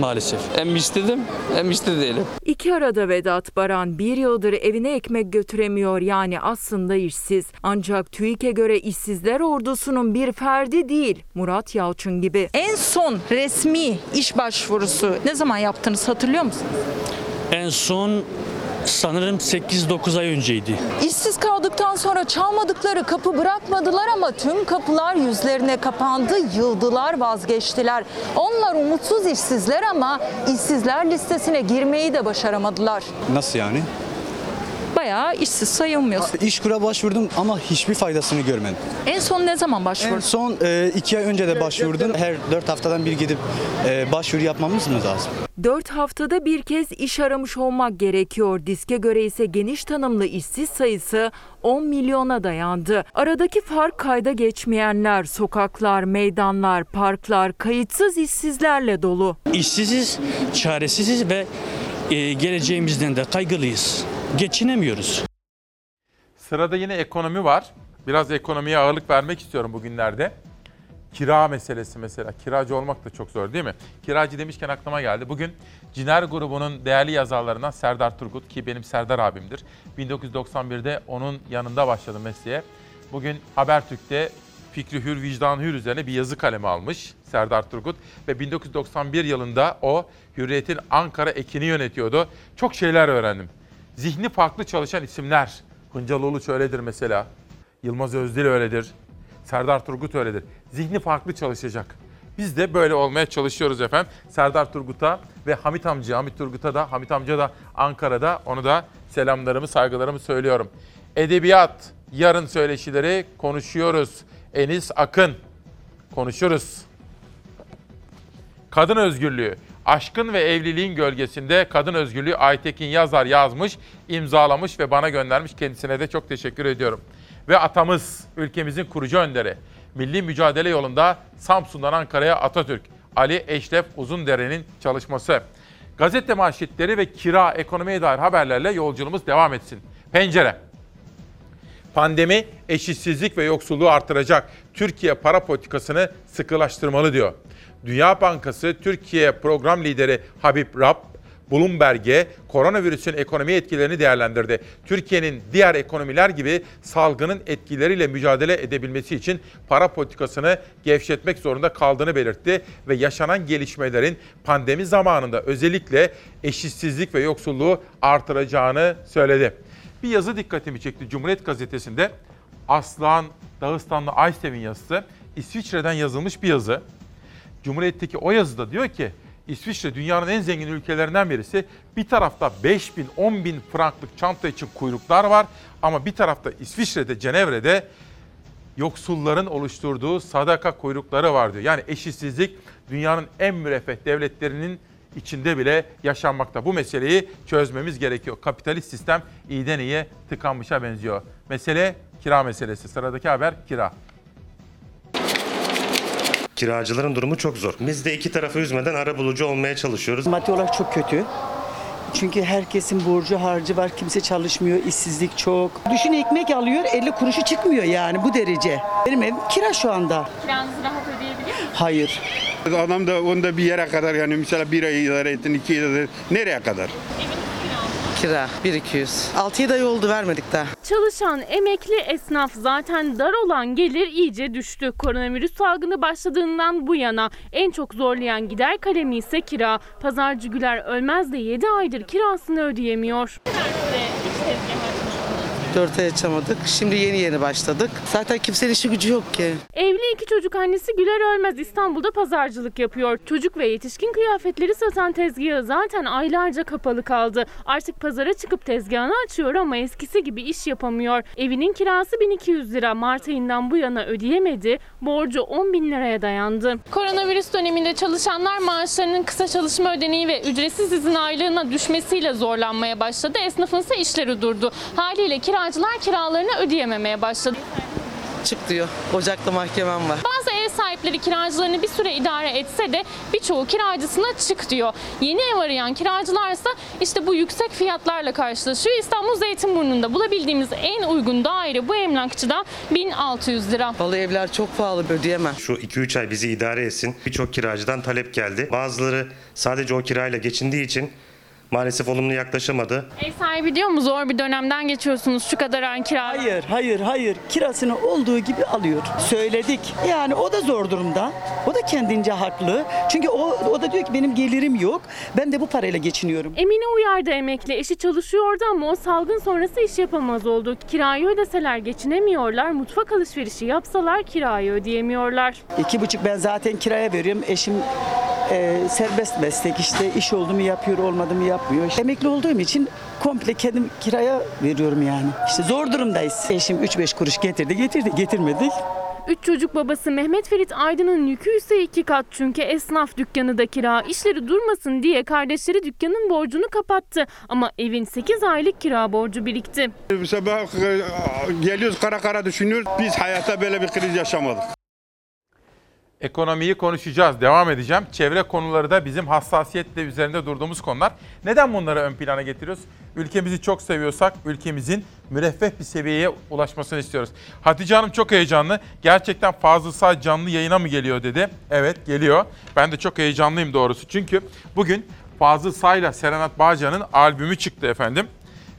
S41: Maalesef. Hem istedim hem iste değilim.
S40: İki arada Vedat Baran bir yıldır evine ekmek götüremiyor yani aslında işsiz. Ancak TÜİK'e göre işsizler ordusunun bir ferdi değil Murat Yalçın gibi.
S38: En son resmi iş başvurusu ne zaman yaptınız hatırlıyor musunuz?
S41: En son sanırım 8-9 ay önceydi.
S38: İşsiz kaldıktan sonra çalmadıkları kapı bırakmadılar ama tüm kapılar yüzlerine kapandı, yıldılar, vazgeçtiler. Onlar umutsuz işsizler ama işsizler listesine girmeyi de başaramadılar.
S42: Nasıl yani?
S38: Bayağı işsiz sayılmıyorsun.
S42: İşkura başvurdum ama hiçbir faydasını görmedim.
S38: En son ne zaman başvurdun?
S42: En son e, iki ay önce de başvurdum. Her dört haftadan bir gidip e, başvuru yapmamız mı lazım?
S40: 4 haftada bir kez iş aramış olmak gerekiyor. Diske göre ise geniş tanımlı işsiz sayısı 10 milyona dayandı. Aradaki fark kayda geçmeyenler, sokaklar, meydanlar, parklar kayıtsız işsizlerle dolu.
S41: İşsiziz, çaresiziz ve e, geleceğimizden de kaygılıyız. Geçinemiyoruz.
S1: Sırada yine ekonomi var. Biraz ekonomiye ağırlık vermek istiyorum bugünlerde. Kira meselesi mesela. Kiracı olmak da çok zor değil mi? Kiracı demişken aklıma geldi. Bugün Ciner grubunun değerli yazarlarından Serdar Turgut ki benim Serdar abimdir. 1991'de onun yanında başladım mesleğe. Bugün Habertürk'te fikri hür, vicdan hür üzerine bir yazı kalemi almış Serdar Turgut. Ve 1991 yılında o Hürriyet'in Ankara ekini yönetiyordu. Çok şeyler öğrendim. Zihni farklı çalışan isimler. Hıncal Uluç öyledir mesela. Yılmaz Özdil öyledir. Serdar Turgut öyledir. Zihni farklı çalışacak. Biz de böyle olmaya çalışıyoruz efendim. Serdar Turgut'a ve Hamit amca, Hamit Turgut'a da, Hamit amca da Ankara'da. Onu da selamlarımı, saygılarımı söylüyorum. Edebiyat, yarın söyleşileri konuşuyoruz. Enis Akın, konuşuruz. Kadın özgürlüğü. Aşkın ve evliliğin gölgesinde kadın özgürlüğü Aytekin Yazar yazmış, imzalamış ve bana göndermiş. Kendisine de çok teşekkür ediyorum. Ve atamız, ülkemizin kurucu önderi. Milli mücadele yolunda Samsun'dan Ankara'ya Atatürk, Ali Eşref Uzundere'nin çalışması. Gazete manşetleri ve kira ekonomiye dair haberlerle yolculuğumuz devam etsin. Pencere. Pandemi eşitsizlik ve yoksulluğu artıracak. Türkiye para politikasını sıkılaştırmalı diyor. Dünya Bankası Türkiye program lideri Habib Rab Bloomberg'e koronavirüsün ekonomi etkilerini değerlendirdi. Türkiye'nin diğer ekonomiler gibi salgının etkileriyle mücadele edebilmesi için para politikasını gevşetmek zorunda kaldığını belirtti ve yaşanan gelişmelerin pandemi zamanında özellikle eşitsizlik ve yoksulluğu artıracağını söyledi. Bir yazı dikkatimi çekti Cumhuriyet Gazetesi'nde. Aslan Dağıstanlı Aysev'in yazısı İsviçre'den yazılmış bir yazı. Cumhuriyet'teki o yazıda diyor ki İsviçre dünyanın en zengin ülkelerinden birisi. Bir tarafta 5 bin, 10 bin franklık çanta için kuyruklar var. Ama bir tarafta İsviçre'de, Cenevre'de yoksulların oluşturduğu sadaka kuyrukları var diyor. Yani eşitsizlik dünyanın en müreffeh devletlerinin içinde bile yaşanmakta. Bu meseleyi çözmemiz gerekiyor. Kapitalist sistem iyiden iyiye tıkanmışa benziyor. Mesele kira meselesi. Sıradaki haber kira.
S43: Kiracıların durumu çok zor. Biz de iki tarafı üzmeden ara bulucu olmaya çalışıyoruz.
S44: Maddi olarak çok kötü. Çünkü herkesin borcu harcı var, kimse çalışmıyor, işsizlik çok. Düşün ekmek alıyor, 50 kuruşu çıkmıyor yani bu derece. Benim evim kira şu anda.
S45: Kiranızı rahat ödeyebiliyor musunuz?
S44: Hayır.
S46: Adam da onda bir yere kadar yani mesela bir ay idare ettin, iki ay idare ettin. Nereye kadar?
S44: Kira 1200. 6 ay oldu vermedik daha.
S45: Çalışan emekli esnaf zaten dar olan gelir iyice düştü. Koronavirüs salgını başladığından bu yana en çok zorlayan gider kalemi ise kira. Pazarcı Güler Ölmez de 7 aydır kirasını ödeyemiyor.
S44: 4 ay açamadık. Şimdi yeni yeni başladık. Zaten kimsenin işi gücü yok ki.
S45: Evli iki çocuk annesi Güler Ölmez İstanbul'da pazarcılık yapıyor. Çocuk ve yetişkin kıyafetleri satan tezgahı zaten aylarca kapalı kaldı. Artık pazara çıkıp tezgahını açıyor ama eskisi gibi iş yapamıyor. Evinin kirası 1200 lira. Mart ayından bu yana ödeyemedi. Borcu 10 bin liraya dayandı. Koronavirüs döneminde çalışanlar maaşlarının kısa çalışma ödeneği ve ücretsiz izin aylığına düşmesiyle zorlanmaya başladı. Esnafın ise işleri durdu. Haliyle kiracılar kiralarını ödeyememeye başladı.
S44: Çık diyor. Ocakta mahkemem var.
S45: Bazı ev sahipleri kiracılarını bir süre idare etse de birçoğu kiracısına çık diyor. Yeni ev arayan kiracılarsa işte bu yüksek fiyatlarla karşılaşıyor. İstanbul Zeytinburnu'nda bulabildiğimiz en uygun daire bu emlakçıda 1600 lira.
S44: Vallahi evler çok pahalı ödeyemem.
S43: Şu 2-3 ay bizi idare etsin. Birçok kiracıdan talep geldi. Bazıları sadece o kirayla geçindiği için maalesef olumlu yaklaşamadı.
S45: Ev sahibi diyor mu zor bir dönemden geçiyorsunuz şu kadar an kira.
S44: Hayır, hayır, hayır. Kirasını olduğu gibi alıyor. Söyledik. Yani o da zor durumda. O da kendince haklı. Çünkü o, o da diyor ki benim gelirim yok. Ben de bu parayla geçiniyorum.
S45: Emine uyardı emekli. Eşi çalışıyordu ama o salgın sonrası iş yapamaz oldu. Kirayı ödeseler geçinemiyorlar. Mutfak alışverişi yapsalar kirayı ödeyemiyorlar.
S44: İki buçuk ben zaten kiraya veriyorum. Eşim e, serbest meslek işte iş oldu mu yapıyor olmadı mı yapmıyor. Emekli olduğum için komple kendim kiraya veriyorum yani. İşte zor durumdayız. Eşim 3-5 kuruş getirdi getirdi getirmedik.
S45: Üç çocuk babası Mehmet Ferit Aydın'ın yükü ise iki kat çünkü esnaf dükkanı da kira. İşleri durmasın diye kardeşleri dükkanın borcunu kapattı. Ama evin 8 aylık kira borcu birikti.
S46: Sabah e, geliyoruz kara kara düşünüyoruz. Biz hayatta böyle bir kriz yaşamadık.
S1: Ekonomiyi konuşacağız, devam edeceğim. Çevre konuları da bizim hassasiyetle üzerinde durduğumuz konular. Neden bunları ön plana getiriyoruz? Ülkemizi çok seviyorsak ülkemizin müreffeh bir seviyeye ulaşmasını istiyoruz. Hatice Hanım çok heyecanlı. Gerçekten Fazıl Say canlı yayına mı geliyor dedi. Evet geliyor. Ben de çok heyecanlıyım doğrusu. Çünkü bugün Fazıl Say'la Serenat Bağcan'ın albümü çıktı efendim.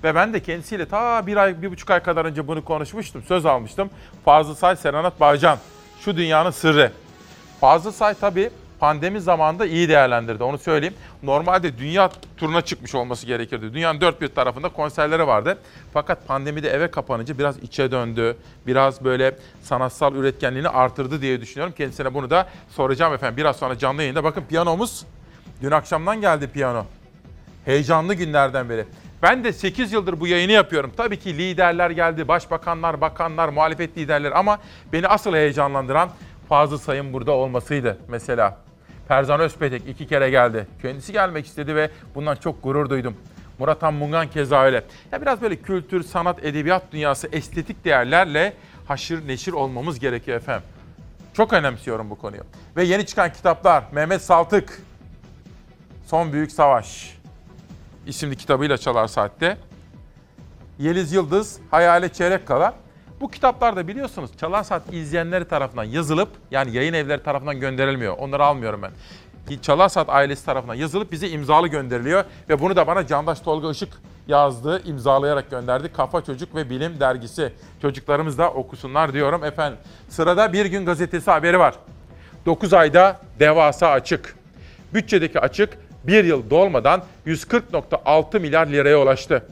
S1: Ve ben de kendisiyle ta bir ay, bir buçuk ay kadar önce bunu konuşmuştum. Söz almıştım. Fazıl Say, Serenat Bağcan. Şu dünyanın sırrı. Fazıl Say tabii pandemi zamanında iyi değerlendirdi onu söyleyeyim. Normalde dünya turuna çıkmış olması gerekirdi. Dünyanın dört bir tarafında konserleri vardı. Fakat pandemide eve kapanınca biraz içe döndü. Biraz böyle sanatsal üretkenliğini artırdı diye düşünüyorum. Kendisine bunu da soracağım efendim. Biraz sonra canlı yayında. Bakın piyanomuz dün akşamdan geldi piyano. Heyecanlı günlerden beri. Ben de 8 yıldır bu yayını yapıyorum. Tabii ki liderler geldi, başbakanlar, bakanlar, muhalefet liderleri ama beni asıl heyecanlandıran Fazıl Say'ın burada olmasıydı mesela. Perzan Özpetek iki kere geldi. Kendisi gelmek istedi ve bundan çok gurur duydum. Murat Mungan keza öyle. Ya biraz böyle kültür, sanat, edebiyat dünyası, estetik değerlerle haşır neşir olmamız gerekiyor efendim. Çok önemsiyorum bu konuyu. Ve yeni çıkan kitaplar Mehmet Saltık, Son Büyük Savaş isimli kitabıyla Çalar Saat'te. Yeliz Yıldız, Hayale Çeyrek Kala. Bu kitaplar da biliyorsunuz Çalar Saat izleyenleri tarafından yazılıp yani yayın evleri tarafından gönderilmiyor. Onları almıyorum ben. Çalar Saat ailesi tarafından yazılıp bize imzalı gönderiliyor ve bunu da bana Candaş Tolga Işık yazdı, imzalayarak gönderdi. Kafa Çocuk ve Bilim dergisi. Çocuklarımız da okusunlar diyorum efendim. Sırada Bir Gün Gazetesi haberi var. 9 ayda devasa açık. Bütçedeki açık bir yıl dolmadan 140.6 milyar liraya ulaştı.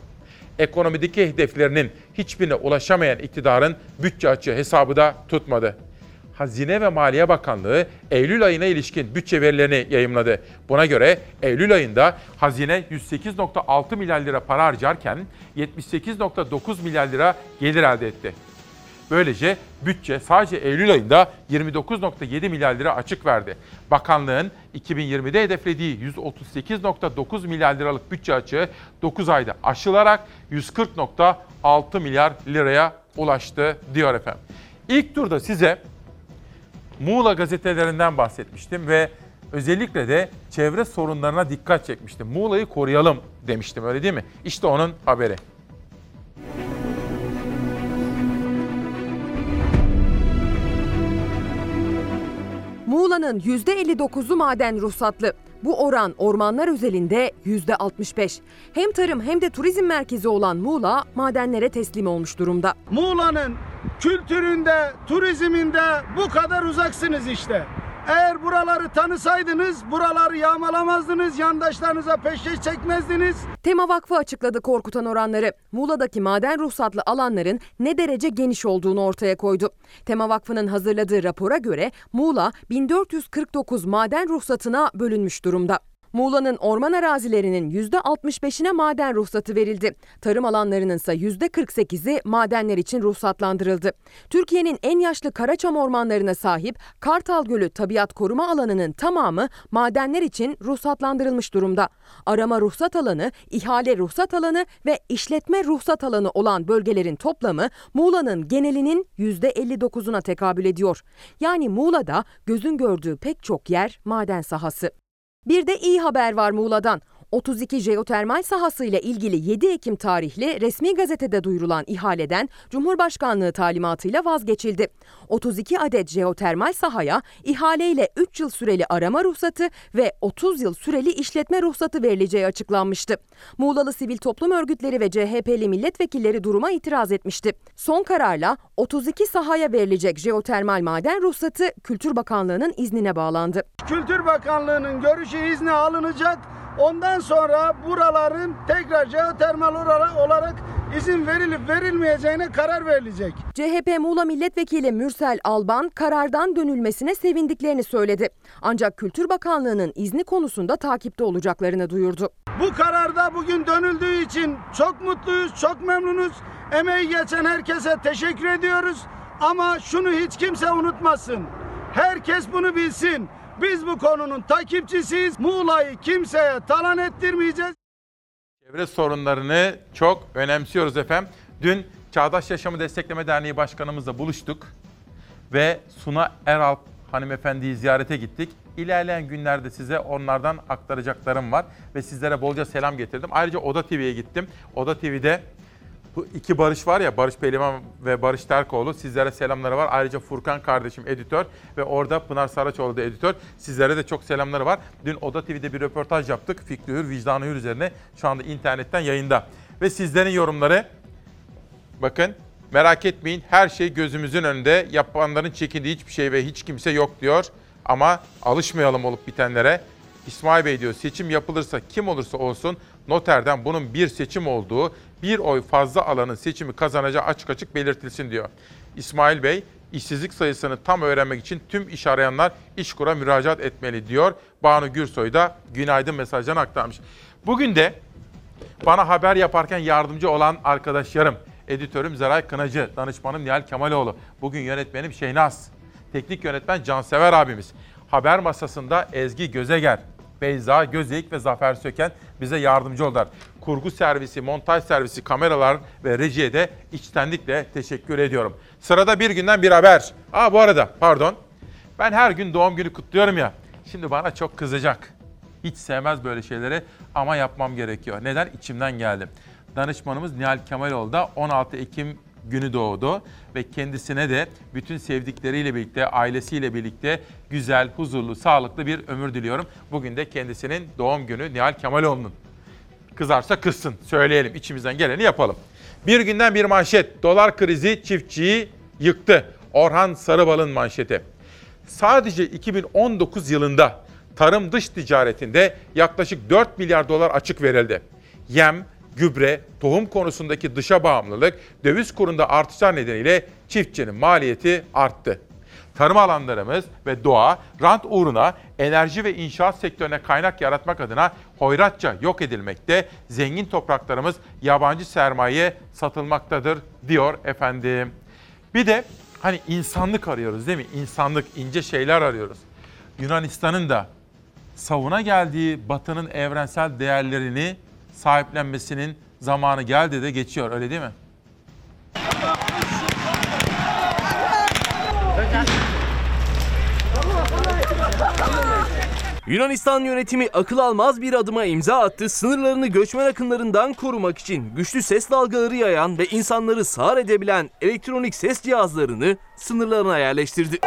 S1: Ekonomideki hedeflerinin hiçbirine ulaşamayan iktidarın bütçe açığı hesabı da tutmadı. Hazine ve Maliye Bakanlığı Eylül ayına ilişkin bütçe verilerini yayımladı. Buna göre Eylül ayında hazine 108.6 milyar lira para harcarken 78.9 milyar lira gelir elde etti. Böylece bütçe sadece Eylül ayında 29.7 milyar lira açık verdi. Bakanlığın 2020'de hedeflediği 138.9 milyar liralık bütçe açığı 9 ayda aşılarak 140.6 milyar liraya ulaştı diyor efendim. İlk turda size Muğla gazetelerinden bahsetmiştim ve özellikle de çevre sorunlarına dikkat çekmiştim. Muğla'yı koruyalım demiştim öyle değil mi? İşte onun haberi.
S7: Muğla'nın %59'u maden ruhsatlı. Bu oran ormanlar özelinde %65. Hem tarım hem de turizm merkezi olan Muğla madenlere teslim olmuş durumda.
S47: Muğla'nın kültüründe, turizminde bu kadar uzaksınız işte. Eğer buraları tanısaydınız, buraları yağmalamazdınız, yandaşlarınıza peşkeş çekmezdiniz.
S7: Tema Vakfı açıkladı korkutan oranları. Muğla'daki maden ruhsatlı alanların ne derece geniş olduğunu ortaya koydu. Tema Vakfı'nın hazırladığı rapora göre Muğla 1449 maden ruhsatına bölünmüş durumda. Muğla'nın orman arazilerinin %65'ine maden ruhsatı verildi. Tarım alanlarının ise %48'i madenler için ruhsatlandırıldı. Türkiye'nin en yaşlı Karaçam ormanlarına sahip Kartal Gölü Tabiat Koruma Alanı'nın tamamı madenler için ruhsatlandırılmış durumda. Arama ruhsat alanı, ihale ruhsat alanı ve işletme ruhsat alanı olan bölgelerin toplamı Muğla'nın genelinin %59'una tekabül ediyor. Yani Muğla'da gözün gördüğü pek çok yer maden sahası. Bir de iyi haber var Muğla'dan. 32 jeotermal sahası ile ilgili 7 Ekim tarihli resmi gazetede duyurulan ihaleden Cumhurbaşkanlığı talimatıyla vazgeçildi. 32 adet jeotermal sahaya ihaleyle 3 yıl süreli arama ruhsatı ve 30 yıl süreli işletme ruhsatı verileceği açıklanmıştı. Muğlalı sivil toplum örgütleri ve CHP'li milletvekilleri duruma itiraz etmişti. Son kararla 32 sahaya verilecek jeotermal maden ruhsatı Kültür Bakanlığı'nın iznine bağlandı.
S47: Kültür Bakanlığı'nın görüşü izni alınacak. Ondan sonra buraların tekrar jeotermal olarak izin verilip verilmeyeceğine karar verilecek.
S7: CHP Muğla Milletvekili Mürsel Alban karardan dönülmesine sevindiklerini söyledi. Ancak Kültür Bakanlığı'nın izni konusunda takipte olacaklarını duyurdu.
S47: Bu kararda bugün dönüldüğü için çok mutluyuz, çok memnunuz. Emeği geçen herkese teşekkür ediyoruz. Ama şunu hiç kimse unutmasın. Herkes bunu bilsin. Biz bu konunun takipçisiyiz. Muğla'yı kimseye talan ettirmeyeceğiz.
S1: Çevre sorunlarını çok önemsiyoruz efendim. Dün Çağdaş Yaşamı Destekleme Derneği Başkanımızla buluştuk ve Suna Eralp hanımefendiyi ziyarete gittik. İlerleyen günlerde size onlardan aktaracaklarım var ve sizlere bolca selam getirdim. Ayrıca Oda TV'ye gittim. Oda TV'de bu iki Barış var ya Barış Pehlivan ve Barış Terkoğlu sizlere selamları var. Ayrıca Furkan kardeşim editör ve orada Pınar Saraçoğlu da editör. Sizlere de çok selamları var. Dün Oda TV'de bir röportaj yaptık. Fikri Hür, Vicdanı Hür üzerine şu anda internetten yayında. Ve sizlerin yorumları bakın merak etmeyin her şey gözümüzün önünde. Yapanların çekindiği hiçbir şey ve hiç kimse yok diyor. Ama alışmayalım olup bitenlere. İsmail Bey diyor seçim yapılırsa kim olursa olsun noterden bunun bir seçim olduğu, bir oy fazla alanın seçimi kazanacağı açık açık belirtilsin diyor. İsmail Bey, işsizlik sayısını tam öğrenmek için tüm iş arayanlar İşkur'a müracaat etmeli diyor. Banu Gürsoy da günaydın mesajlarını aktarmış. Bugün de bana haber yaparken yardımcı olan arkadaşlarım, editörüm Zeray Kınacı, danışmanım Nihal Kemaloğlu, bugün yönetmenim Şehnaz, teknik yönetmen Cansever abimiz, haber masasında Ezgi Gözeger, Beyza Gözeyik ve Zafer Söken bize yardımcı oldular. Kurgu servisi, montaj servisi, kameralar ve rejiye de içtenlikle teşekkür ediyorum. Sırada bir günden bir haber. Aa bu arada pardon. Ben her gün doğum günü kutluyorum ya. Şimdi bana çok kızacak. Hiç sevmez böyle şeyleri ama yapmam gerekiyor. Neden? İçimden geldi. Danışmanımız Nihal Kemaloğlu da 16 Ekim günü doğdu ve kendisine de bütün sevdikleriyle birlikte, ailesiyle birlikte güzel, huzurlu, sağlıklı bir ömür diliyorum. Bugün de kendisinin doğum günü Nihal Kemaloğlu'nun. Kızarsa kızsın, söyleyelim, içimizden geleni yapalım. Bir günden bir manşet, dolar krizi çiftçiyi yıktı. Orhan Sarıbal'ın manşeti. Sadece 2019 yılında tarım dış ticaretinde yaklaşık 4 milyar dolar açık verildi. Yem, gübre, tohum konusundaki dışa bağımlılık, döviz kurunda artışlar nedeniyle çiftçinin maliyeti arttı. Tarım alanlarımız ve doğa rant uğruna enerji ve inşaat sektörüne kaynak yaratmak adına hoyratça yok edilmekte, zengin topraklarımız yabancı sermayeye satılmaktadır diyor efendim. Bir de hani insanlık arıyoruz değil mi? İnsanlık, ince şeyler arıyoruz. Yunanistan'ın da savuna geldiği Batı'nın evrensel değerlerini sahiplenmesinin zamanı geldi de geçiyor öyle değil mi?
S13: Yunanistan yönetimi akıl almaz bir adıma imza attı. Sınırlarını göçmen akınlarından korumak için güçlü ses dalgaları yayan ve insanları sağır edebilen elektronik ses cihazlarını sınırlarına yerleştirdi.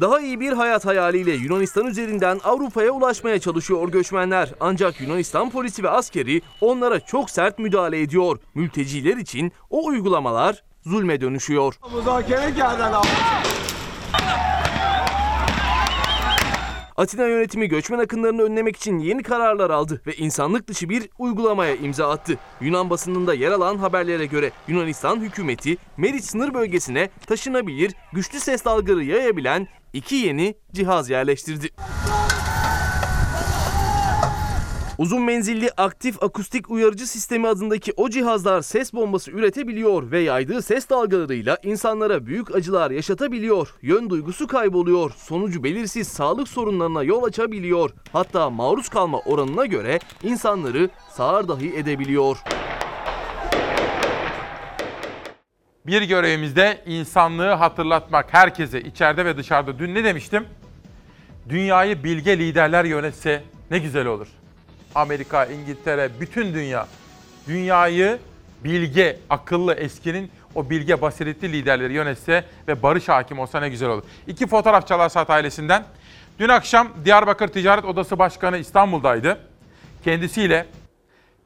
S13: Daha iyi bir hayat hayaliyle Yunanistan üzerinden Avrupa'ya ulaşmaya çalışıyor göçmenler. Ancak Yunanistan polisi ve askeri onlara çok sert müdahale ediyor. Mülteciler için o uygulamalar zulme dönüşüyor.
S2: Müzakere geldi
S13: Atina yönetimi göçmen akınlarını önlemek için yeni kararlar aldı ve insanlık dışı bir uygulamaya imza attı. Yunan basınında yer alan haberlere göre Yunanistan hükümeti Meriç sınır bölgesine taşınabilir, güçlü ses dalgaları yayabilen iki yeni cihaz yerleştirdi. Uzun menzilli aktif akustik uyarıcı sistemi adındaki o cihazlar ses bombası üretebiliyor ve yaydığı ses dalgalarıyla insanlara büyük acılar yaşatabiliyor. Yön duygusu kayboluyor. Sonucu belirsiz sağlık sorunlarına yol açabiliyor. Hatta maruz kalma oranına göre insanları sağır dahi edebiliyor.
S1: Bir görevimizde insanlığı hatırlatmak herkese içeride ve dışarıda. Dün ne demiştim? Dünyayı bilge liderler yönetse ne güzel olur. Amerika, İngiltere, bütün dünya dünyayı bilge, akıllı, eskinin o bilge, basiretli liderleri yönetse ve barış hakim olsa ne güzel olur. İki fotoğraf Çalarsat ailesinden. Dün akşam Diyarbakır Ticaret Odası Başkanı İstanbul'daydı. Kendisiyle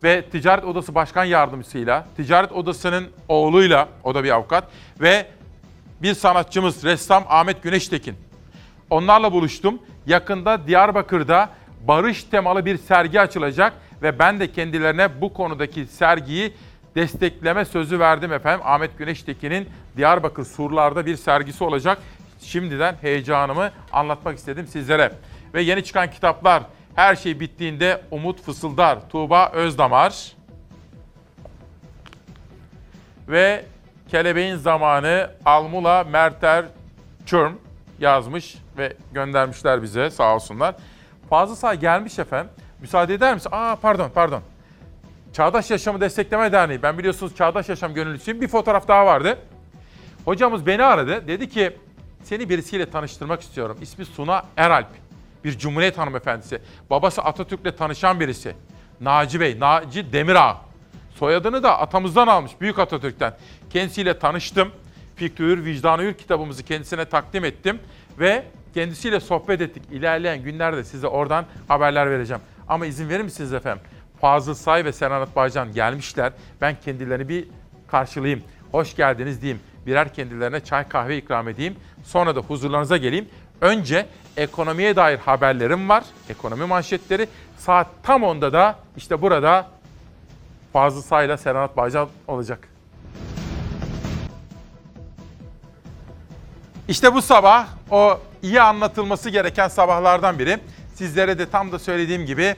S1: ve Ticaret Odası Başkan Yardımcısıyla, Ticaret Odası'nın oğluyla, o da bir avukat ve bir sanatçımız, ressam Ahmet Güneştekin. Onlarla buluştum. Yakında Diyarbakır'da barış temalı bir sergi açılacak ve ben de kendilerine bu konudaki sergiyi destekleme sözü verdim efendim. Ahmet Güneştekin'in Diyarbakır Surlar'da bir sergisi olacak. Şimdiden heyecanımı anlatmak istedim sizlere. Ve yeni çıkan kitaplar her şey bittiğinde Umut Fısıldar, Tuğba Özdamar ve Kelebeğin Zamanı Almula Merter Çürm yazmış ve göndermişler bize sağ olsunlar. Fazıl Say gelmiş efendim. Müsaade eder misin? Aa pardon pardon. Çağdaş Yaşamı Destekleme Derneği. Ben biliyorsunuz Çağdaş Yaşam gönüllüsüyüm. Bir fotoğraf daha vardı. Hocamız beni aradı. Dedi ki seni birisiyle tanıştırmak istiyorum. İsmi Suna Eralp. Bir Cumhuriyet hanımefendisi. Babası Atatürk'le tanışan birisi. Naci Bey, Naci Demirağ. Soyadını da atamızdan almış, Büyük Atatürk'ten. Kendisiyle tanıştım. Fikri Hür, kitabımızı kendisine takdim ettim. Ve kendisiyle sohbet ettik. İlerleyen günlerde size oradan haberler vereceğim. Ama izin verir misiniz efendim? Fazıl Say ve Serenat Baycan gelmişler. Ben kendilerini bir karşılayayım. Hoş geldiniz diyeyim. Birer kendilerine çay kahve ikram edeyim. Sonra da huzurlarınıza geleyim. Önce ekonomiye dair haberlerim var. Ekonomi manşetleri. Saat tam 10'da da işte burada Fazıl Say ile Serenat Baycan olacak. İşte bu sabah o iyi anlatılması gereken sabahlardan biri. Sizlere de tam da söylediğim gibi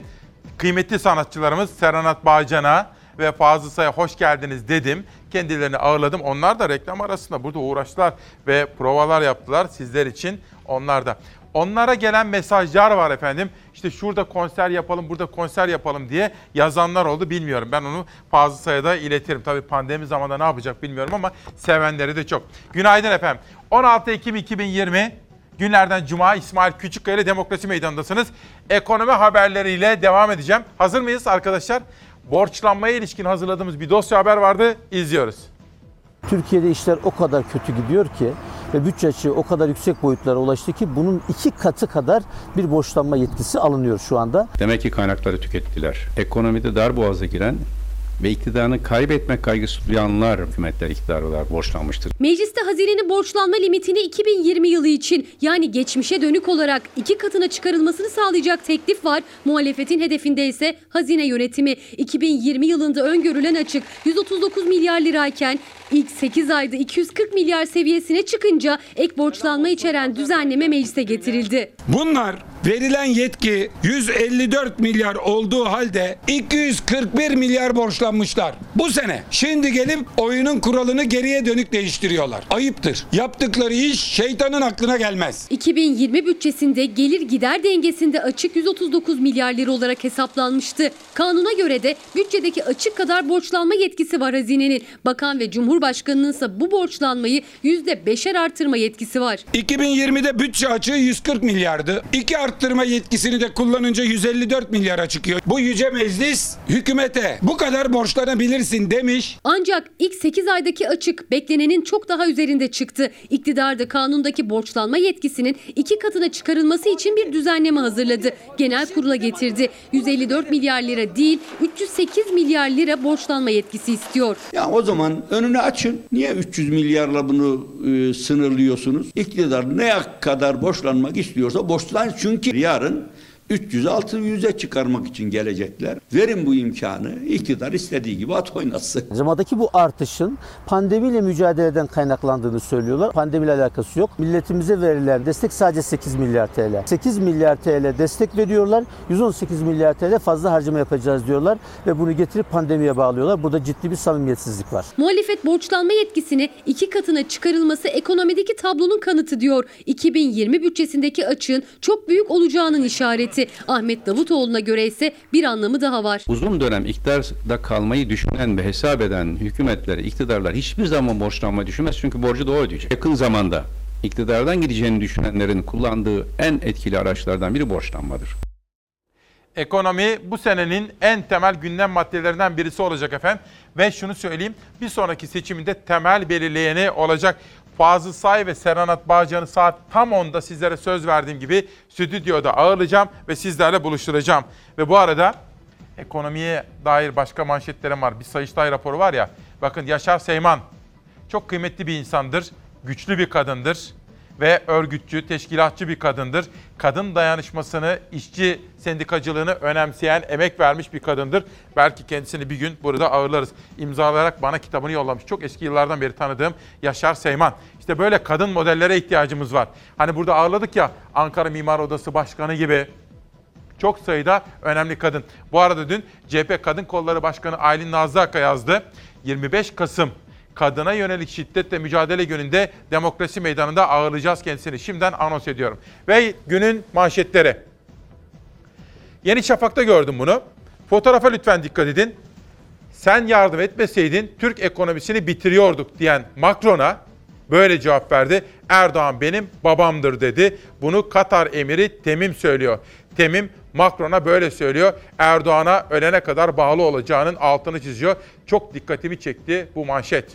S1: kıymetli sanatçılarımız Serenat Bağcan'a ve Fazıl Say'a hoş geldiniz dedim. Kendilerini ağırladım. Onlar da reklam arasında burada uğraştılar ve provalar yaptılar sizler için. Onlar da. Onlara gelen mesajlar var efendim. İşte şurada konser yapalım, burada konser yapalım diye yazanlar oldu bilmiyorum. Ben onu Fazıl Say'a da iletirim. Tabii pandemi zamanında ne yapacak bilmiyorum ama sevenleri de çok. Günaydın efendim. 16 Ekim 2020 günlerden Cuma İsmail Küçükkaya ile Demokrasi Meydanı'ndasınız. Ekonomi haberleriyle devam edeceğim. Hazır mıyız arkadaşlar? borçlanmaya ilişkin hazırladığımız bir dosya haber vardı. İzliyoruz.
S48: Türkiye'de işler o kadar kötü gidiyor ki ve bütçe açığı o kadar yüksek boyutlara ulaştı ki bunun iki katı kadar bir borçlanma yetkisi alınıyor şu anda.
S49: Demek ki kaynakları tükettiler. Ekonomide darboğaza giren ve iktidarını kaybetmek kaygısı duyanlar hükümetler iktidar olarak borçlanmıştır.
S50: Mecliste hazinenin borçlanma limitini 2020 yılı için yani geçmişe dönük olarak iki katına çıkarılmasını sağlayacak teklif var. Muhalefetin hedefinde ise hazine yönetimi 2020 yılında öngörülen açık 139 milyar lirayken ilk 8 ayda 240 milyar seviyesine çıkınca ek borçlanma içeren düzenleme meclise getirildi.
S27: Bunlar verilen yetki 154 milyar olduğu halde 241 milyar borçlanmışlar. Bu sene. Şimdi gelip oyunun kuralını geriye dönük değiştiriyorlar. Ayıptır. Yaptıkları iş şeytanın aklına gelmez.
S50: 2020 bütçesinde gelir gider dengesinde açık 139 milyar lira olarak hesaplanmıştı. Kanuna göre de bütçedeki açık kadar borçlanma yetkisi var hazinenin. Bakan ve Cumhurbaşkanının ise bu borçlanmayı %5'er artırma yetkisi var.
S27: 2020'de bütçe açığı 140 milyardı. İki arttırma yetkisini de kullanınca 154 milyara çıkıyor. Bu yüce meclis hükümete bu kadar borçlanabilirsin demiş.
S50: Ancak ilk 8 aydaki açık beklenenin çok daha üzerinde çıktı. İktidar da kanundaki borçlanma yetkisinin iki katına çıkarılması için bir düzenleme hazırladı. Genel kurula getirdi. 154 milyar lira değil 308 milyar lira borçlanma yetkisi istiyor.
S51: Ya o zaman önünü açın. Niye 300 milyarla bunu e, sınırlıyorsunuz? İktidar ne kadar borçlanmak istiyorsa borçlan çünkü yarın 300'e 600'e çıkarmak için gelecekler. Verin bu imkanı. İktidar istediği gibi at oynasın.
S48: Harcamadaki bu artışın pandemiyle mücadeleden kaynaklandığını söylüyorlar. Pandemiyle alakası yok. Milletimize verilen destek sadece 8 milyar TL. 8 milyar TL destek veriyorlar. 118 milyar TL fazla harcama yapacağız diyorlar ve bunu getirip pandemiye bağlıyorlar. Burada ciddi bir samimiyetsizlik var.
S50: Muhalefet borçlanma yetkisini iki katına çıkarılması ekonomideki tablonun kanıtı diyor. 2020 bütçesindeki açığın çok büyük olacağının işareti. Ahmet Davutoğlu'na göre ise bir anlamı daha var.
S49: Uzun dönem iktidarda kalmayı düşünen ve hesap eden hükümetler, iktidarlar hiçbir zaman borçlanmayı düşünmez çünkü borcu da o ödeyecek. Yakın zamanda iktidardan gideceğini düşünenlerin kullandığı en etkili araçlardan biri borçlanmadır.
S1: Ekonomi bu senenin en temel gündem maddelerinden birisi olacak efendim. Ve şunu söyleyeyim, bir sonraki seçiminde temel belirleyeni olacak. Fazıl Say ve Serenat Bağcan'ı saat tam 10'da sizlere söz verdiğim gibi stüdyoda ağırlayacağım ve sizlerle buluşturacağım. Ve bu arada ekonomiye dair başka manşetlerim var. Bir Sayıştay raporu var ya, bakın Yaşar Seyman çok kıymetli bir insandır, güçlü bir kadındır ve örgütçü, teşkilatçı bir kadındır. Kadın dayanışmasını, işçi sendikacılığını önemseyen, emek vermiş bir kadındır. Belki kendisini bir gün burada ağırlarız. İmzalayarak bana kitabını yollamış. Çok eski yıllardan beri tanıdığım Yaşar Seyman. İşte böyle kadın modellere ihtiyacımız var. Hani burada ağırladık ya Ankara Mimar Odası Başkanı gibi çok sayıda önemli kadın. Bu arada dün CHP Kadın Kolları Başkanı Aylin Nazlı Akka yazdı. 25 Kasım kadına yönelik şiddetle mücadele gününde demokrasi meydanında ağırlayacağız kendisini. Şimdiden anons ediyorum. Ve günün manşetleri. Yeni Şafak'ta gördüm bunu. Fotoğrafa lütfen dikkat edin. Sen yardım etmeseydin Türk ekonomisini bitiriyorduk diyen Macron'a böyle cevap verdi. Erdoğan benim babamdır dedi. Bunu Katar emiri Temim söylüyor. Temim Macron'a böyle söylüyor. Erdoğan'a ölene kadar bağlı olacağının altını çiziyor. Çok dikkatimi çekti bu manşet.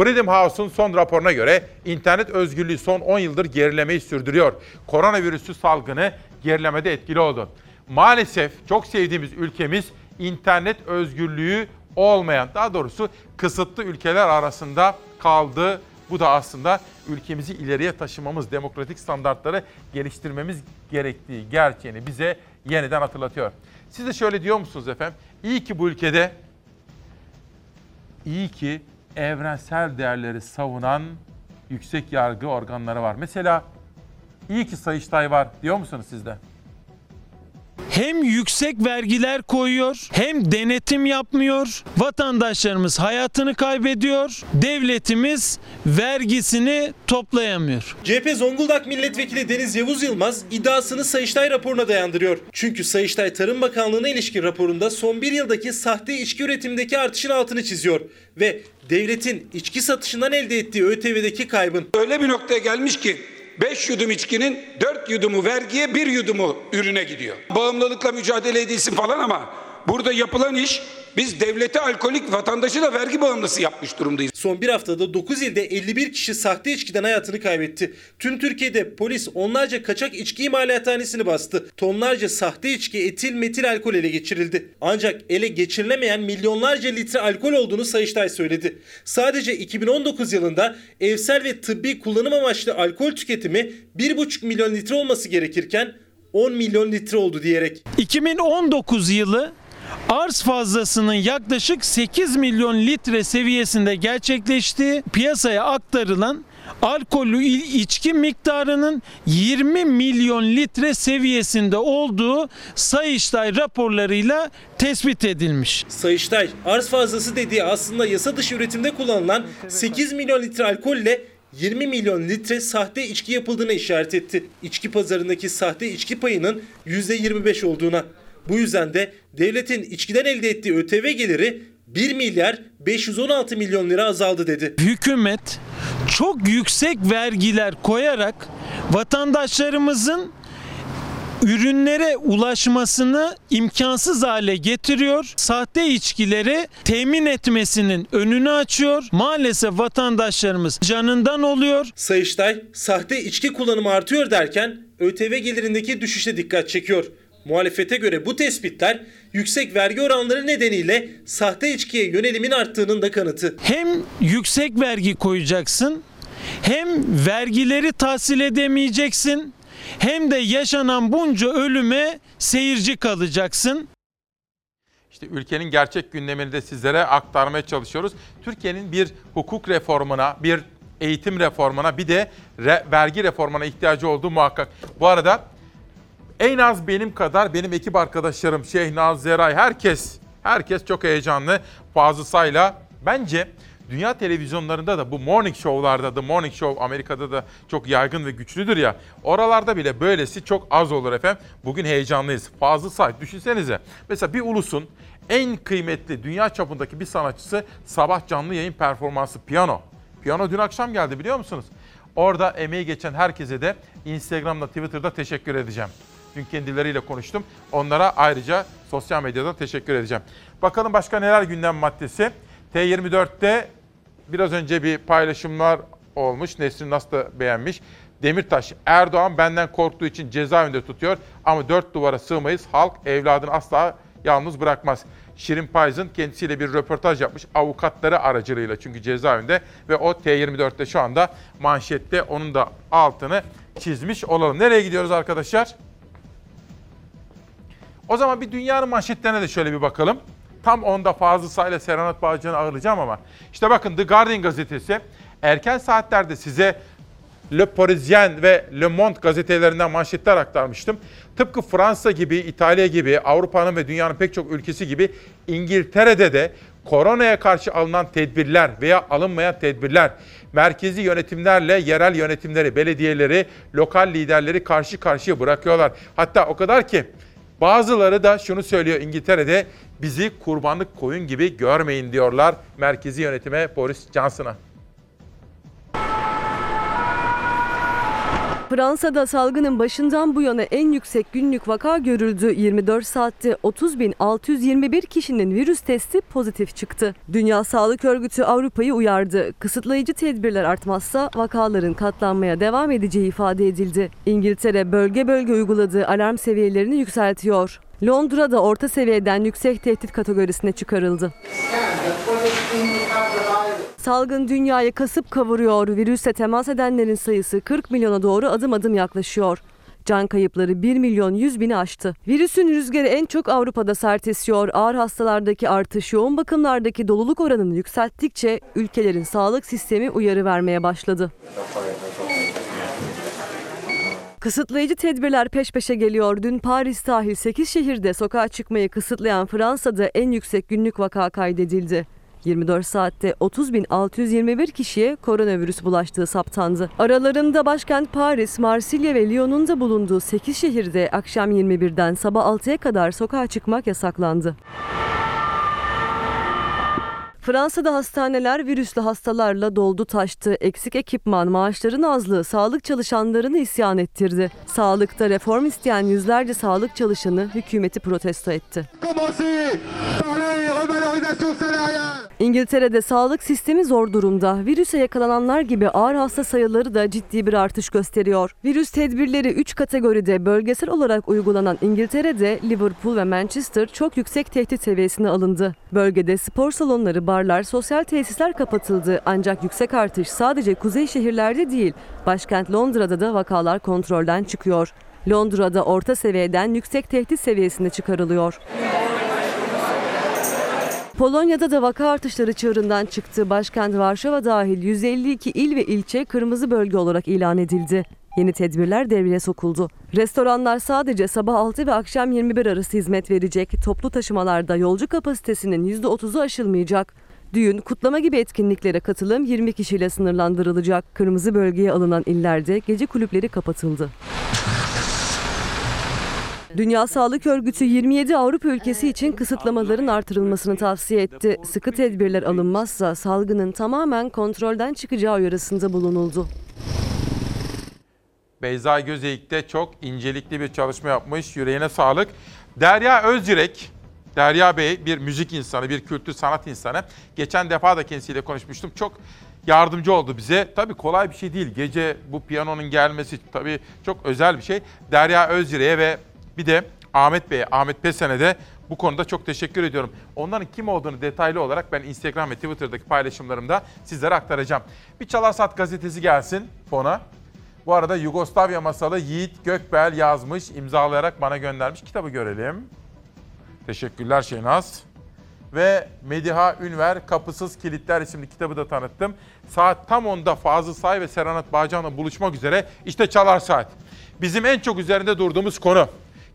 S1: Freedom House'un son raporuna göre internet özgürlüğü son 10 yıldır gerilemeyi sürdürüyor. Koronavirüsü salgını gerilemede etkili oldu. Maalesef çok sevdiğimiz ülkemiz internet özgürlüğü olmayan, daha doğrusu kısıtlı ülkeler arasında kaldı. Bu da aslında ülkemizi ileriye taşımamız, demokratik standartları geliştirmemiz gerektiği gerçeğini bize yeniden hatırlatıyor. Siz de şöyle diyor musunuz efendim? İyi ki bu ülkede, iyi ki evrensel değerleri savunan yüksek yargı organları var. Mesela iyi ki Sayıştay var diyor musunuz siz de?
S52: Hem yüksek vergiler koyuyor hem denetim yapmıyor. Vatandaşlarımız hayatını kaybediyor. Devletimiz vergisini toplayamıyor.
S53: CHP Zonguldak Milletvekili Deniz Yavuz Yılmaz iddiasını Sayıştay raporuna dayandırıyor. Çünkü Sayıştay Tarım Bakanlığı'na ilişkin raporunda son bir yıldaki sahte içki üretimindeki artışın altını çiziyor. Ve devletin içki satışından elde ettiği ÖTV'deki kaybın
S27: Öyle bir noktaya gelmiş ki 5 yudum içkinin 4 yudumu vergiye 1 yudumu ürüne gidiyor. Bağımlılıkla mücadele edilsin falan ama burada yapılan iş biz devleti alkolik vatandaşı da vergi bağımlısı yapmış durumdayız.
S54: Son bir haftada 9 ilde 51 kişi sahte içkiden hayatını kaybetti. Tüm Türkiye'de polis onlarca kaçak içki imalathanesini bastı. Tonlarca sahte içki etil metil alkol ele geçirildi. Ancak ele geçirilemeyen milyonlarca litre alkol olduğunu Sayıştay söyledi. Sadece 2019 yılında evsel ve tıbbi kullanım amaçlı alkol tüketimi 1,5 milyon litre olması gerekirken 10 milyon litre oldu diyerek.
S52: 2019 yılı arz fazlasının yaklaşık 8 milyon litre seviyesinde gerçekleştiği piyasaya aktarılan alkollü içki miktarının 20 milyon litre seviyesinde olduğu Sayıştay raporlarıyla tespit edilmiş.
S54: Sayıştay arz fazlası dediği aslında yasa dışı üretimde kullanılan 8 milyon litre alkolle 20 milyon litre sahte içki yapıldığına işaret etti. İçki pazarındaki sahte içki payının %25 olduğuna. Bu yüzden de devletin içkiden elde ettiği ÖTV geliri 1 milyar 516 milyon lira azaldı dedi.
S52: Hükümet çok yüksek vergiler koyarak vatandaşlarımızın ürünlere ulaşmasını imkansız hale getiriyor. Sahte içkileri temin etmesinin önünü açıyor. Maalesef vatandaşlarımız canından oluyor.
S54: Sayıştay sahte içki kullanımı artıyor derken ÖTV gelirindeki düşüşe dikkat çekiyor. Muhalefete göre bu tespitler yüksek vergi oranları nedeniyle sahte içkiye yönelimin arttığının da kanıtı.
S52: Hem yüksek vergi koyacaksın, hem vergileri tahsil edemeyeceksin, hem de yaşanan bunca ölüme seyirci kalacaksın.
S1: İşte ülkenin gerçek gündemini de sizlere aktarmaya çalışıyoruz. Türkiye'nin bir hukuk reformuna, bir eğitim reformuna, bir de re- vergi reformuna ihtiyacı olduğu muhakkak. Bu arada en az benim kadar benim ekip arkadaşlarım Şehnaz, Zeray herkes herkes çok heyecanlı. Fazıl Say'la bence dünya televizyonlarında da bu morning show'larda The Morning Show Amerika'da da çok yaygın ve güçlüdür ya. Oralarda bile böylesi çok az olur efendim. Bugün heyecanlıyız. Fazıl Say düşünsenize. Mesela bir ulusun en kıymetli dünya çapındaki bir sanatçısı sabah canlı yayın performansı piyano. Piyano dün akşam geldi biliyor musunuz? Orada emeği geçen herkese de Instagram'da, Twitter'da teşekkür edeceğim. Dün kendileriyle konuştum. Onlara ayrıca sosyal medyada teşekkür edeceğim. Bakalım başka neler gündem maddesi. T24'te biraz önce bir paylaşımlar olmuş. Nesrin nasıl da beğenmiş. Demirtaş, Erdoğan benden korktuğu için cezaevinde tutuyor ama dört duvara sığmayız. Halk evladını asla yalnız bırakmaz. Şirin Payız'ın kendisiyle bir röportaj yapmış avukatları aracılığıyla çünkü cezaevinde ve o T24'te şu anda manşette onun da altını çizmiş olalım. Nereye gidiyoruz arkadaşlar? O zaman bir dünyanın manşetlerine de şöyle bir bakalım. Tam onda Fazıl Say ile Serenat Bağcı'nı ağırlayacağım ama. işte bakın The Guardian gazetesi erken saatlerde size Le Parisien ve Le Monde gazetelerinden manşetler aktarmıştım. Tıpkı Fransa gibi, İtalya gibi, Avrupa'nın ve dünyanın pek çok ülkesi gibi İngiltere'de de koronaya karşı alınan tedbirler veya alınmayan tedbirler, merkezi yönetimlerle yerel yönetimleri, belediyeleri, lokal liderleri karşı karşıya bırakıyorlar. Hatta o kadar ki bazıları da şunu söylüyor İngiltere'de bizi kurbanlık koyun gibi görmeyin diyorlar merkezi yönetime Boris Johnson'a.
S24: Fransa'da salgının başından bu yana en yüksek günlük vaka görüldü. 24 saatte 30.621 kişinin virüs testi pozitif çıktı. Dünya Sağlık Örgütü Avrupa'yı uyardı. Kısıtlayıcı tedbirler artmazsa vakaların katlanmaya devam edeceği ifade edildi. İngiltere bölge bölge uyguladığı alarm seviyelerini yükseltiyor. Londra'da orta seviyeden yüksek tehdit kategorisine çıkarıldı. Salgın dünyayı kasıp kavuruyor. Virüse temas edenlerin sayısı 40 milyona doğru adım adım yaklaşıyor. Can kayıpları 1 milyon 100 bini aştı. Virüsün rüzgarı en çok Avrupa'da sert esiyor. Ağır hastalardaki artış yoğun bakımlardaki doluluk oranını yükselttikçe ülkelerin sağlık sistemi uyarı vermeye başladı. Kısıtlayıcı tedbirler peş peşe geliyor. Dün Paris dahil 8 şehirde sokağa çıkmayı kısıtlayan Fransa'da en yüksek günlük vaka kaydedildi. 24 saatte 30.621 kişiye koronavirüs bulaştığı saptandı. Aralarında başkent Paris, Marsilya ve Lyon'un da bulunduğu 8 şehirde akşam 21'den sabah 6'ya kadar sokağa çıkmak yasaklandı. Fransa'da hastaneler virüslü hastalarla doldu taştı. Eksik ekipman, maaşların azlığı sağlık çalışanlarını isyan ettirdi. Sağlıkta reform isteyen yüzlerce sağlık çalışanı hükümeti protesto etti. İngiltere'de sağlık sistemi zor durumda. Virüse yakalananlar gibi ağır hasta sayıları da ciddi bir artış gösteriyor. Virüs tedbirleri 3 kategoride bölgesel olarak uygulanan İngiltere'de Liverpool ve Manchester çok yüksek tehdit seviyesine alındı. Bölgede spor salonları, barlar, sosyal tesisler kapatıldı. Ancak yüksek artış sadece kuzey şehirlerde değil, başkent Londra'da da vakalar kontrolden çıkıyor. Londra'da orta seviyeden yüksek tehdit seviyesine çıkarılıyor. Polonya'da da vaka artışları çığırından çıktı. Başkent Varşova dahil 152 il ve ilçe kırmızı bölge olarak ilan edildi. Yeni tedbirler devreye sokuldu. Restoranlar sadece sabah 6 ve akşam 21 arası hizmet verecek. Toplu taşımalarda yolcu kapasitesinin %30'u aşılmayacak. Düğün, kutlama gibi etkinliklere katılım 20 kişiyle sınırlandırılacak. Kırmızı bölgeye alınan illerde gece kulüpleri kapatıldı. Dünya Sağlık Örgütü 27 Avrupa ülkesi için kısıtlamaların artırılmasını tavsiye etti. Sıkı tedbirler alınmazsa salgının tamamen kontrolden çıkacağı uyarısında bulunuldu.
S1: Beyza Gözeyik de çok incelikli bir çalışma yapmış. Yüreğine sağlık. Derya Özyürek, Derya Bey bir müzik insanı, bir kültür sanat insanı. Geçen defa da kendisiyle konuşmuştum. Çok yardımcı oldu bize. Tabii kolay bir şey değil. Gece bu piyanonun gelmesi tabii çok özel bir şey. Derya Özyürek'e ve bir de Ahmet Bey'e, Ahmet Pesen'e de bu konuda çok teşekkür ediyorum. Onların kim olduğunu detaylı olarak ben Instagram ve Twitter'daki paylaşımlarımda sizlere aktaracağım. Bir Çalar Saat gazetesi gelsin fona. Bu arada Yugoslavya masalı Yiğit Gökbel yazmış, imzalayarak bana göndermiş. Kitabı görelim. Teşekkürler Şehnaz. Ve Mediha Ünver Kapısız Kilitler isimli kitabı da tanıttım. Saat tam 10'da Fazıl Say ve Serenat Bağcan'la buluşmak üzere. İşte Çalar Saat. Bizim en çok üzerinde durduğumuz konu.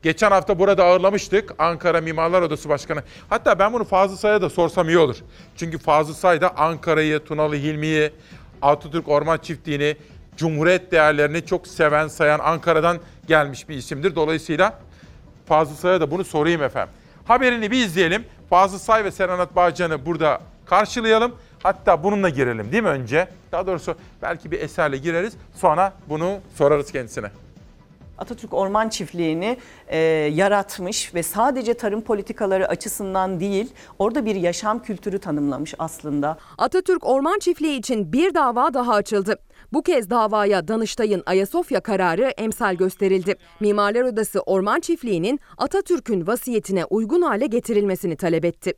S1: Geçen hafta burada ağırlamıştık Ankara Mimarlar Odası Başkanı. Hatta ben bunu Fazıl Say'a da sorsam iyi olur. Çünkü Fazıl Say da Ankara'yı, Tunalı Hilmi'yi, Atatürk Orman Çiftliği'ni, Cumhuriyet değerlerini çok seven, sayan Ankara'dan gelmiş bir isimdir. Dolayısıyla Fazıl Say'a da bunu sorayım efendim. Haberini bir izleyelim. Fazıl Say ve Serenat Bağcan'ı burada karşılayalım. Hatta bununla girelim değil mi önce? Daha doğrusu belki bir eserle gireriz. Sonra bunu sorarız kendisine.
S55: Atatürk Orman Çiftliği'ni e, yaratmış ve sadece tarım politikaları açısından değil orada bir yaşam kültürü tanımlamış aslında.
S7: Atatürk Orman Çiftliği için bir dava daha açıldı. Bu kez davaya Danıştay'ın Ayasofya kararı emsal gösterildi. Mimarlar Odası Orman Çiftliği'nin Atatürk'ün vasiyetine uygun hale getirilmesini talep etti.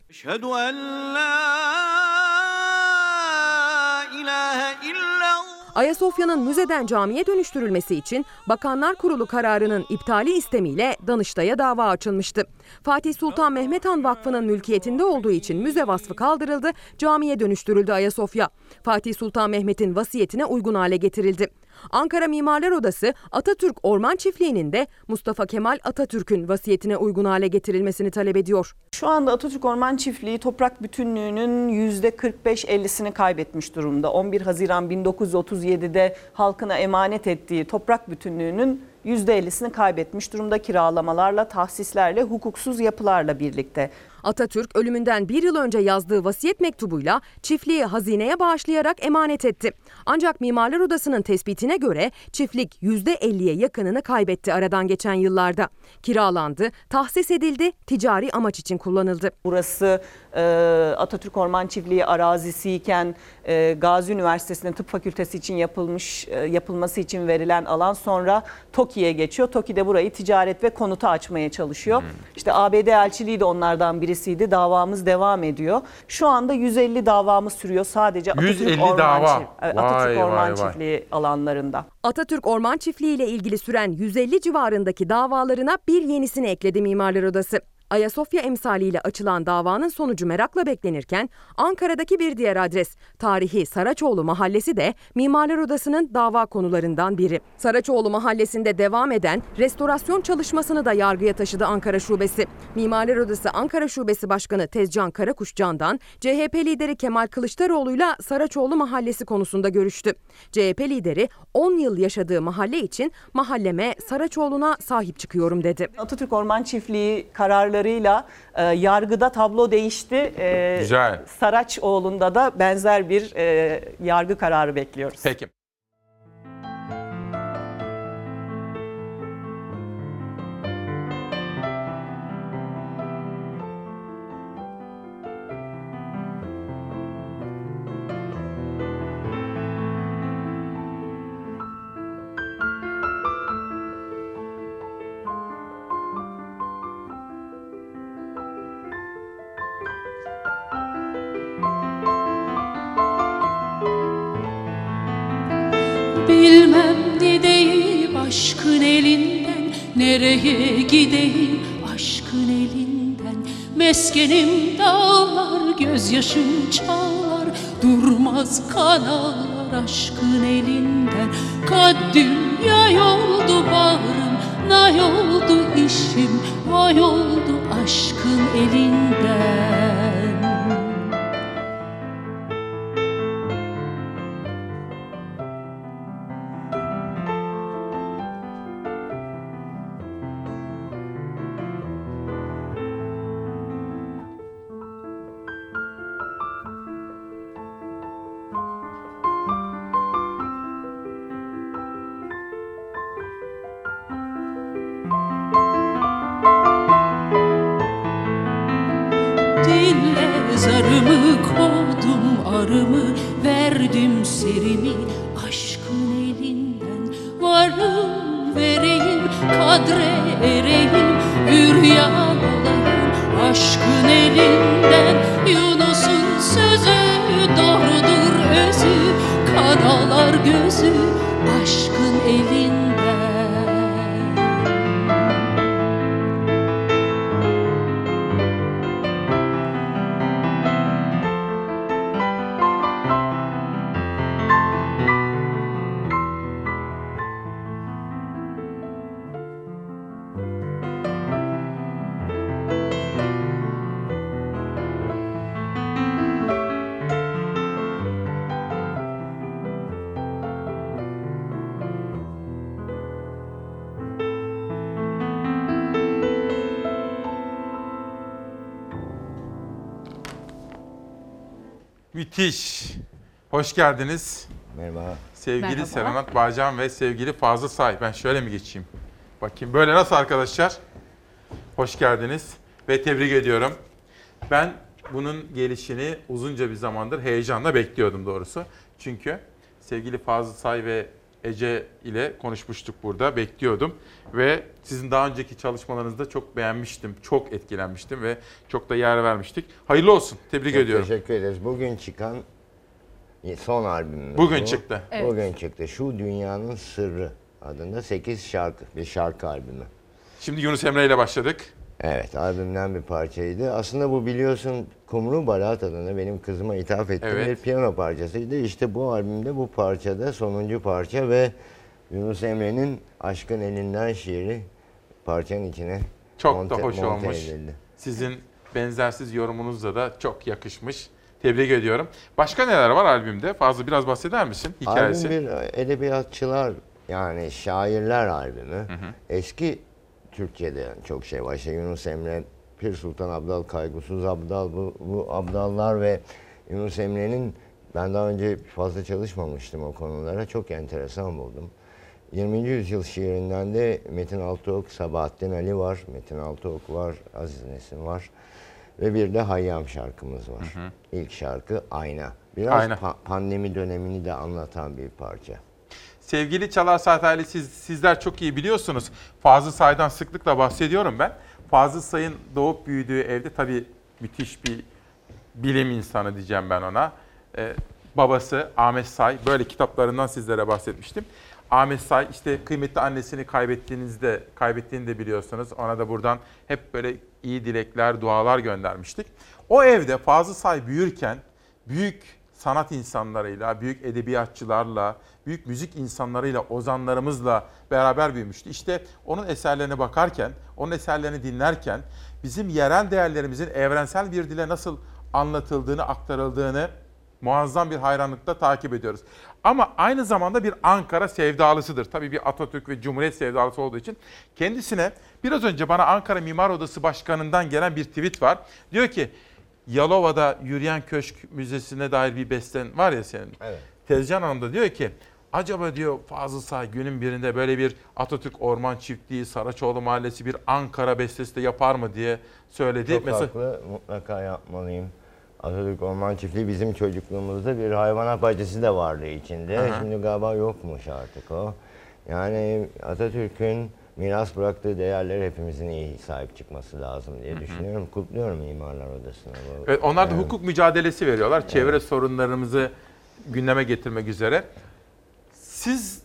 S7: Ayasofya'nın müzeden camiye dönüştürülmesi için Bakanlar Kurulu kararının iptali istemiyle Danıştay'a dava açılmıştı. Fatih Sultan Mehmet Han Vakfı'nın mülkiyetinde olduğu için müze vasfı kaldırıldı, camiye dönüştürüldü Ayasofya. Fatih Sultan Mehmet'in vasiyetine uygun hale getirildi. Ankara Mimarlar Odası Atatürk Orman Çiftliği'nin de Mustafa Kemal Atatürk'ün vasiyetine uygun hale getirilmesini talep ediyor.
S55: Şu anda Atatürk Orman Çiftliği toprak bütünlüğünün %45-50'sini kaybetmiş durumda. 11 Haziran 1937'de halkına emanet ettiği toprak bütünlüğünün %50'sini kaybetmiş durumda kiralamalarla, tahsislerle, hukuksuz yapılarla birlikte.
S7: Atatürk ölümünden bir yıl önce yazdığı vasiyet mektubuyla çiftliği hazineye bağışlayarak emanet etti. Ancak Mimarlar Odası'nın tespitine göre çiftlik %50'ye yakınını kaybetti aradan geçen yıllarda. Kiralandı, tahsis edildi, ticari amaç için kullanıldı.
S55: Burası e, Atatürk Orman Çiftliği arazisiyken e, Gazi Üniversitesi'nin tıp fakültesi için yapılmış e, yapılması için verilen alan sonra TOKİ'ye geçiyor. TOKİ de burayı ticaret ve konuta açmaya çalışıyor.
S1: Hmm.
S55: İşte ABD elçiliği de onlardan birisiydi. Davamız devam ediyor. Şu anda 150 davamız sürüyor sadece Atatürk
S1: 150
S55: Orman,
S1: dava.
S55: Çift- Atatürk
S1: Vay,
S55: Orman
S1: vay, vay.
S55: Çiftliği alanlarında.
S7: Atatürk Orman Çiftliği ile ilgili süren 150 civarındaki davalarına bir yenisini ekledi Mimarlar Odası. Ayasofya emsaliyle açılan davanın sonucu merakla beklenirken Ankara'daki bir diğer adres tarihi Saraçoğlu Mahallesi de Mimarlar Odası'nın dava konularından biri. Saraçoğlu Mahallesi'nde devam eden restorasyon çalışmasını da yargıya taşıdı Ankara Şubesi. Mimarlar Odası Ankara Şubesi Başkanı Tezcan Karakuşcan'dan CHP lideri Kemal Kılıçdaroğlu'yla Saraçoğlu Mahallesi konusunda görüştü. CHP lideri 10 yıl yaşadığı mahalle için mahalleme Saraçoğlu'na sahip çıkıyorum dedi.
S55: Atatürk Orman Çiftliği kararları kararlarıyla e, yargıda tablo değişti. E,
S1: Güzel.
S55: Saraçoğlu'nda da benzer bir e, yargı kararı bekliyoruz.
S1: Peki.
S56: Gideyim aşkın elinden. Meskenim dağlar gözyaşım çağlar. Durmaz kanallar aşkın elinden. Kaddüm yay oldu bağrım Nay oldu işim. Vay oldu aşkın elinden
S1: Hoş geldiniz.
S57: Merhaba.
S1: Sevgili
S57: Merhaba.
S1: Serenat Bağcan ve sevgili Fazıl Say. Ben şöyle mi geçeyim? Bakayım böyle nasıl arkadaşlar? Hoş geldiniz ve tebrik ediyorum. Ben bunun gelişini uzunca bir zamandır heyecanla bekliyordum doğrusu. Çünkü sevgili Fazıl Say ve Ece ile konuşmuştuk burada, bekliyordum. Ve sizin daha önceki çalışmalarınızda çok beğenmiştim, çok etkilenmiştim ve çok da yer vermiştik. Hayırlı olsun, tebrik
S57: Çok
S1: ediyorum.
S57: Teşekkür ederiz. Bugün çıkan son albümümüz
S1: Bugün
S57: bu.
S1: çıktı.
S57: Evet. Bugün çıktı. Şu Dünyanın Sırrı adında 8 şarkı, bir şarkı albümü.
S1: Şimdi Yunus Emre ile başladık.
S57: Evet, albümden bir parçaydı. Aslında bu biliyorsun Kumru Balat adına benim kızıma ithaf ettiğim
S1: Evet.
S57: bir piyano parçasıydı. İşte bu albümde bu parçada sonuncu parça ve Yunus Emre'nin Aşkın Elinden şiiri parçanın içine
S1: Çok
S57: monte-
S1: da hoş
S57: monte
S1: olmuş.
S57: edildi.
S1: Sizin benzersiz yorumunuzla da çok yakışmış. Tebrik ediyorum. Başka neler var albümde? Fazla biraz bahseder misin hikayesi?
S57: Albüm bir edebiyatçılar yani şairler albümü. Eski Türkçe'de yani çok şey var. İşte Yunus Emre, Pir Sultan Abdal, Kaygısız Abdal, bu, bu Abdallar ve Yunus Emre'nin ben daha önce fazla çalışmamıştım o konulara. Çok enteresan buldum. 20. yüzyıl şiirinden de Metin Altıok, Sabahattin Ali var, Metin Altıok var, Aziz Nesin var. Ve bir de Hayyam şarkımız var. İlk şarkı Ayna. Biraz
S1: Ayna.
S57: pa- pandemi dönemini de anlatan bir parça.
S1: Sevgili Çalar Saat ailesi siz, sizler çok iyi biliyorsunuz. Fazıl Say'dan sıklıkla bahsediyorum ben. Fazıl Say'ın doğup büyüdüğü evde tabii müthiş bir bilim insanı diyeceğim ben ona. Ee, babası Ahmet Say, böyle kitaplarından sizlere bahsetmiştim. Ahmet Say işte kıymetli annesini kaybettiğinizde kaybettiğini de biliyorsunuz. Ona da buradan hep böyle iyi dilekler, dualar göndermiştik. O evde Fazıl Say büyürken büyük sanat insanlarıyla, büyük edebiyatçılarla, büyük müzik insanlarıyla, ozanlarımızla beraber büyümüştü. İşte onun eserlerine bakarken, onun eserlerini dinlerken bizim yerel değerlerimizin evrensel bir dile nasıl anlatıldığını, aktarıldığını muazzam bir hayranlıkla takip ediyoruz. Ama aynı zamanda bir Ankara sevdalısıdır. Tabii bir Atatürk ve Cumhuriyet sevdalısı olduğu için kendisine biraz önce bana Ankara Mimar Odası Başkanı'ndan gelen bir tweet var. Diyor ki Yalova'da Yürüyen Köşk Müzesi'ne dair bir besten var ya senin.
S57: Evet.
S1: Tezcan Hanım da diyor ki acaba diyor Fazıl Say günün birinde böyle bir Atatürk Orman Çiftliği, Saraçoğlu Mahallesi bir Ankara bestesi de yapar mı diye söyledi.
S57: Çok haklı. Mutlaka yapmalıyım. Atatürk Orman Çiftliği bizim çocukluğumuzda bir hayvanat bahçesi de vardı içinde.
S1: Aha.
S57: Şimdi galiba yokmuş artık o. Yani Atatürk'ün miras bıraktığı değerlere hepimizin iyi sahip çıkması lazım diye düşünüyorum. Kutluyorum Mimarlar Odası'nı. Bu-
S1: Evet, onlar da
S57: Evet.
S1: hukuk mücadelesi veriyorlar. Çevre sorunlarımızı gündeme getirmek üzere. Siz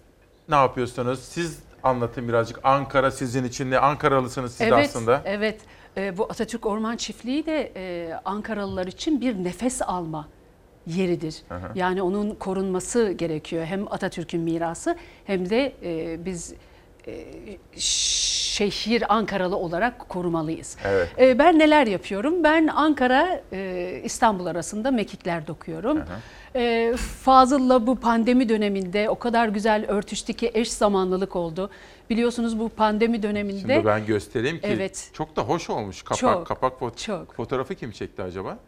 S1: ne yapıyorsunuz? Siz anlatın birazcık. Ankara sizin için ne? Ankaralısınız siz
S58: evet,
S1: aslında.
S58: Evet, Ee, bu Atatürk Orman Çiftliği de e, Ankaralılar için bir nefes alma yeridir.
S1: Hı.
S58: Yani onun korunması gerekiyor. Hem Atatürk'ün mirası hem de e, biz e, şehir Ankaralı olarak korumalıyız.
S1: Evet.
S58: E, ben neler yapıyorum? Ben Ankara e, İstanbul arasında mekikler dokuyorum. E, Fazıl'la bu pandemi döneminde o kadar güzel örtüştü ki eş zamanlılık oldu. Biliyorsunuz bu pandemi döneminde
S1: Şimdi ben göstereyim ki
S58: Evet.
S1: çok da hoş olmuş. Kapak
S58: Çok,
S1: kapak fo- fotoğrafı kim çekti acaba?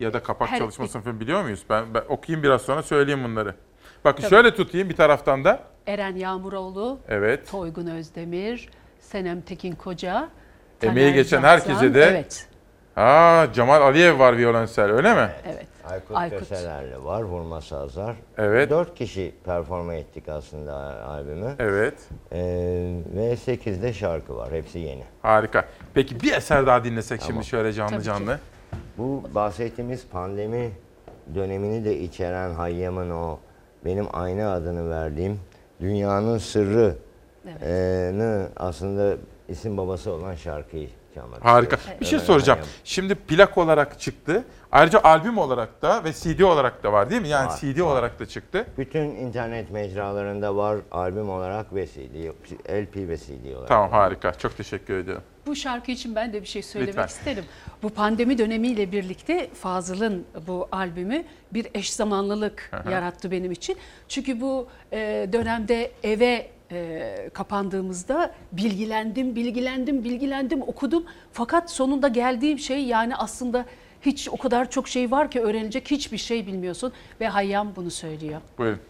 S1: Ya da kapak
S58: Her-
S1: çalışmasını falan biliyor muyuz? Ben, ben okuyayım biraz sonra söyleyeyim bunları. Bakın
S58: Tabii.
S1: şöyle tutayım bir taraftan da.
S58: Eren Yağmuroğlu,
S1: Evet.
S58: Toygun Özdemir, Senem Tekin Koca,
S1: Emeği
S58: Taner
S1: geçen
S58: Cansan.
S1: herkese de.
S58: Evet,
S1: Aa, Cemal Aliyev var violensel öyle mi?
S58: evet.
S57: Aykut,
S58: Aykut.
S57: Köseler'le var, Vurma Sazlar.
S1: Evet.
S57: Dört kişi performa ettik aslında albümü.
S1: Evet.
S57: Ee, ve sekizde şarkı var, hepsi yeni.
S1: Harika. Peki bir eser daha dinlesek
S57: Tamam.
S1: şimdi şöyle canlı
S57: Tabii ki.
S1: canlı.
S57: Bu bahsettiğimiz pandemi dönemini de içeren Hayyam'ın o benim ayna adını verdiğim dünyanın sırrı eee, aslında isim babası olan şarkıyı çalmak
S1: Harika. Bir şey soracağım.
S57: Hayyam.
S1: Şimdi plak olarak çıktı. Ayrıca albüm olarak da ve CD olarak da var değil mi? Yani
S57: Var,
S1: CD
S57: var.
S1: olarak da çıktı.
S57: Bütün internet mecralarında var albüm olarak ve CD, LP ve CD olarak.
S1: Tamam harika. Çok teşekkür ediyorum.
S58: Bu şarkı için ben de bir şey söylemek
S1: Lütfen.
S58: isterim. Bu pandemi dönemiyle birlikte Fazıl'ın bu albümü bir eş zamanlılık
S1: Hı
S58: yarattı benim için. Çünkü bu e, dönemde eve e, kapandığımızda bilgilendim, bilgilendim, bilgilendim, okudum. Fakat sonunda geldiğim şey yani aslında hiç o kadar çok şey var ki öğrenecek hiçbir şey bilmiyorsun ve Hayyam bunu söylüyor.
S1: Buyurun.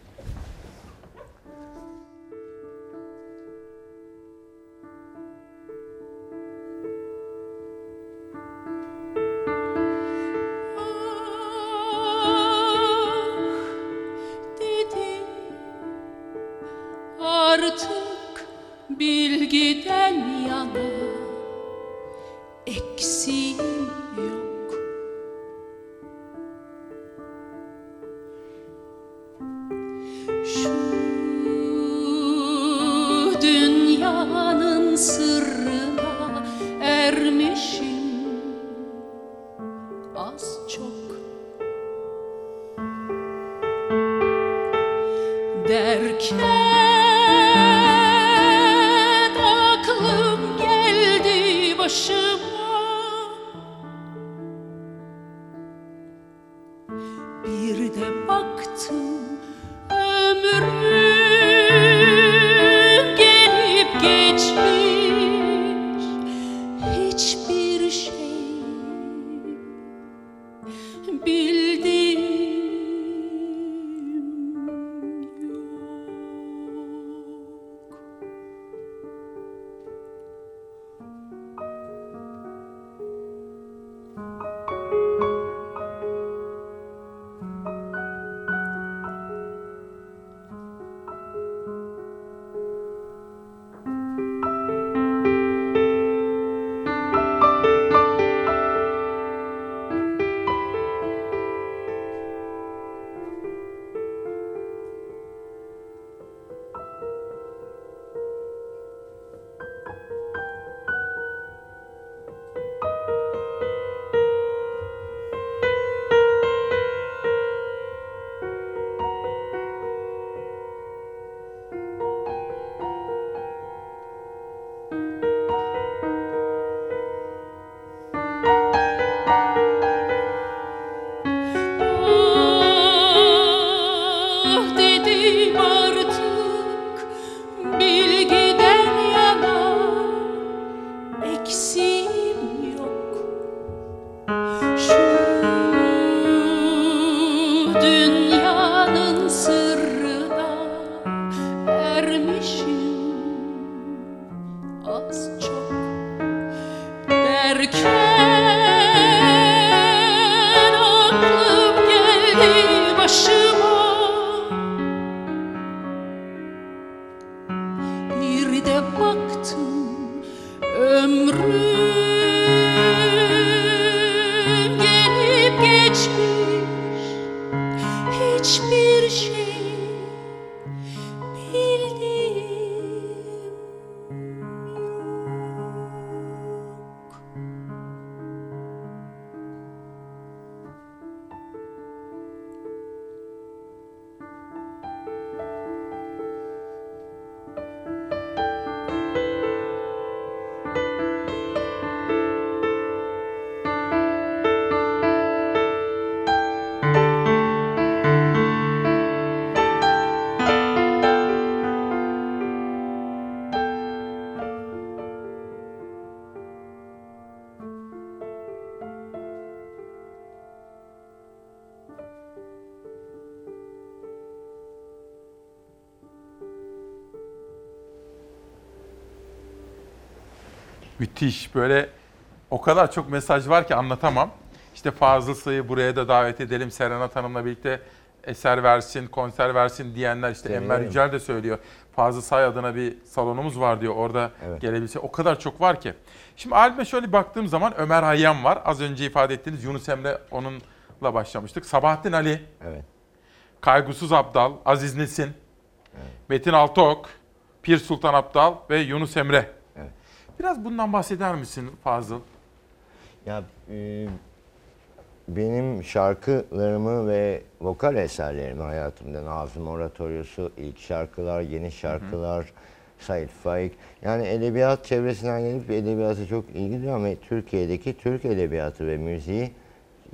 S56: Artık bilgiden yana eksiğim bildim
S1: Müthiş böyle o kadar çok mesaj var ki anlatamam. İşte Fazıl Say'ı buraya da davet edelim. Serenat Hanım'la birlikte eser versin, konser versin diyenler işte
S57: Seviyorum.
S1: Enver Yücel de söylüyor. Fazıl Say adına bir salonumuz var diyor orada
S57: Evet.
S1: gelebilse. O kadar çok var ki. Şimdi albüme şöyle baktığım zaman Ömer Hayyam var. Az önce ifade ettiğiniz Yunus Emre onunla başlamıştık. Sabahattin Ali,
S57: Evet.
S1: Kaygusuz Abdal, Aziz Nesin, Metin Altok, Pir Sultan Abdal ve Yunus Emre. Biraz bundan bahseder misin Fazıl?
S57: Ya e, benim şarkılarımı ve vokal eserlerimi hayatımda Nazım Oratoryosu, ilk şarkılar, yeni şarkılar, Said Faik. Yani edebiyat çevresinden gelip edebiyata çok ilgi duyuyorum ve Türkiye'deki Türk edebiyatı ve müziği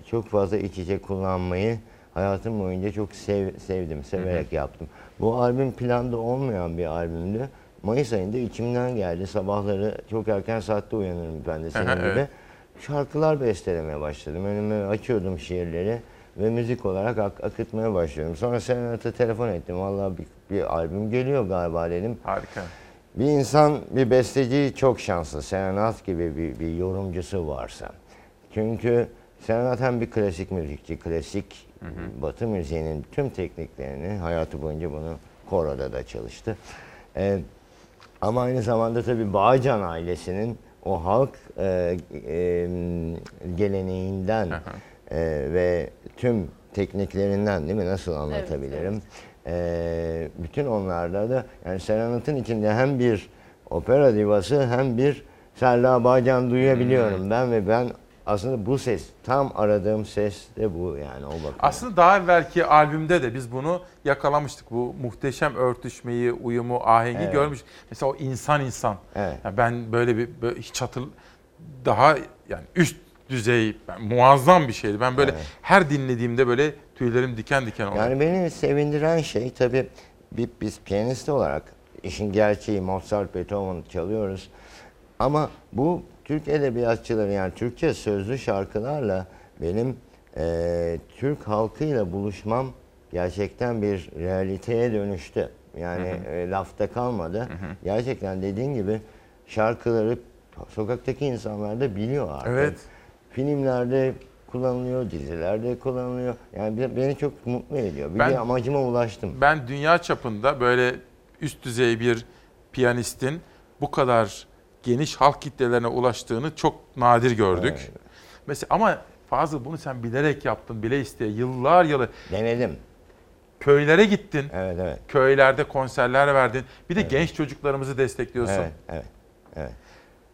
S57: çok fazla iç içe kullanmayı hayatım boyunca çok sev- sevdim, severek yaptım. Bu albüm planda olmayan bir albümdü. Mayıs ayında içimden geldi. Sabahları çok erken saatte uyanırım ben de senin gibi.
S1: evet.
S57: Şarkılar bestelemeye başladım. Önüme açıyordum şiirleri ve müzik olarak ak- akıtmaya başlıyorum. Sonra Serenat'a telefon ettim. Vallahi bir, bir albüm geliyor galiba dedim.
S1: Harika.
S57: Bir insan, bir besteci çok şanslı. Serenat gibi bir, bir yorumcusu varsa. Çünkü Serenat hem bir klasik müzikçi, klasik batı müziğinin tüm tekniklerini hayatı boyunca bunu koroda da çalıştı. Ee, ama aynı zamanda tabii Bağcan ailesinin o halk e, e, geleneğinden e, ve tüm tekniklerinden değil mi? Nasıl anlatabilirim? E, bütün onlarda da yani Serenat'ın içinde hem bir opera divası hem bir Selda Bağcan duyabiliyorum ben ve ben aslında bu ses tam aradığım ses de bu yani o bakımdan.
S1: Aslında daha evvelki albümde de biz bunu yakalamıştık. Bu muhteşem örtüşmeyi, uyumu, ahengi
S57: Evet.
S1: görmüş. Mesela o insan insan.
S57: Evet.
S1: Ya ben böyle bir böyle hiç hatır daha yani üst düzey ben- muazzam bir şeydi. Ben böyle
S57: Evet.
S1: her dinlediğimde böyle tüylerim diken diken oluyor.
S57: Yani beni sevindiren şey tabii bir, biz piyanist olarak işin gerçeği Mozart, Beethoven çalıyoruz. Ama bu Türk edebiyatçıları yani Türkçe sözlü şarkılarla benim eee, Türk halkıyla buluşmam gerçekten bir realiteye dönüştü. Yani e, lafta kalmadı. Gerçekten dediğin gibi şarkıları sokaktaki insanlar da biliyor artık.
S1: Evet.
S57: Filmlerde kullanılıyor, dizilerde kullanılıyor. Yani be- beni çok mutlu ediyor. Bir
S1: Ben-
S57: de amacıma ulaştım.
S1: Ben dünya çapında böyle üst düzey bir piyanistin bu kadar geniş halk kitlelerine ulaştığını çok nadir gördük.
S57: Evet.
S1: Mesela ama Fazıl bunu sen bilerek yaptın, bile isteye. Yıllar yılı.
S57: Denedim.
S1: Köylere gittin.
S57: Evet, evet.
S1: Köylerde konserler verdin. Bir de genç çocuklarımızı destekliyorsun.
S57: Evet, evet, evet.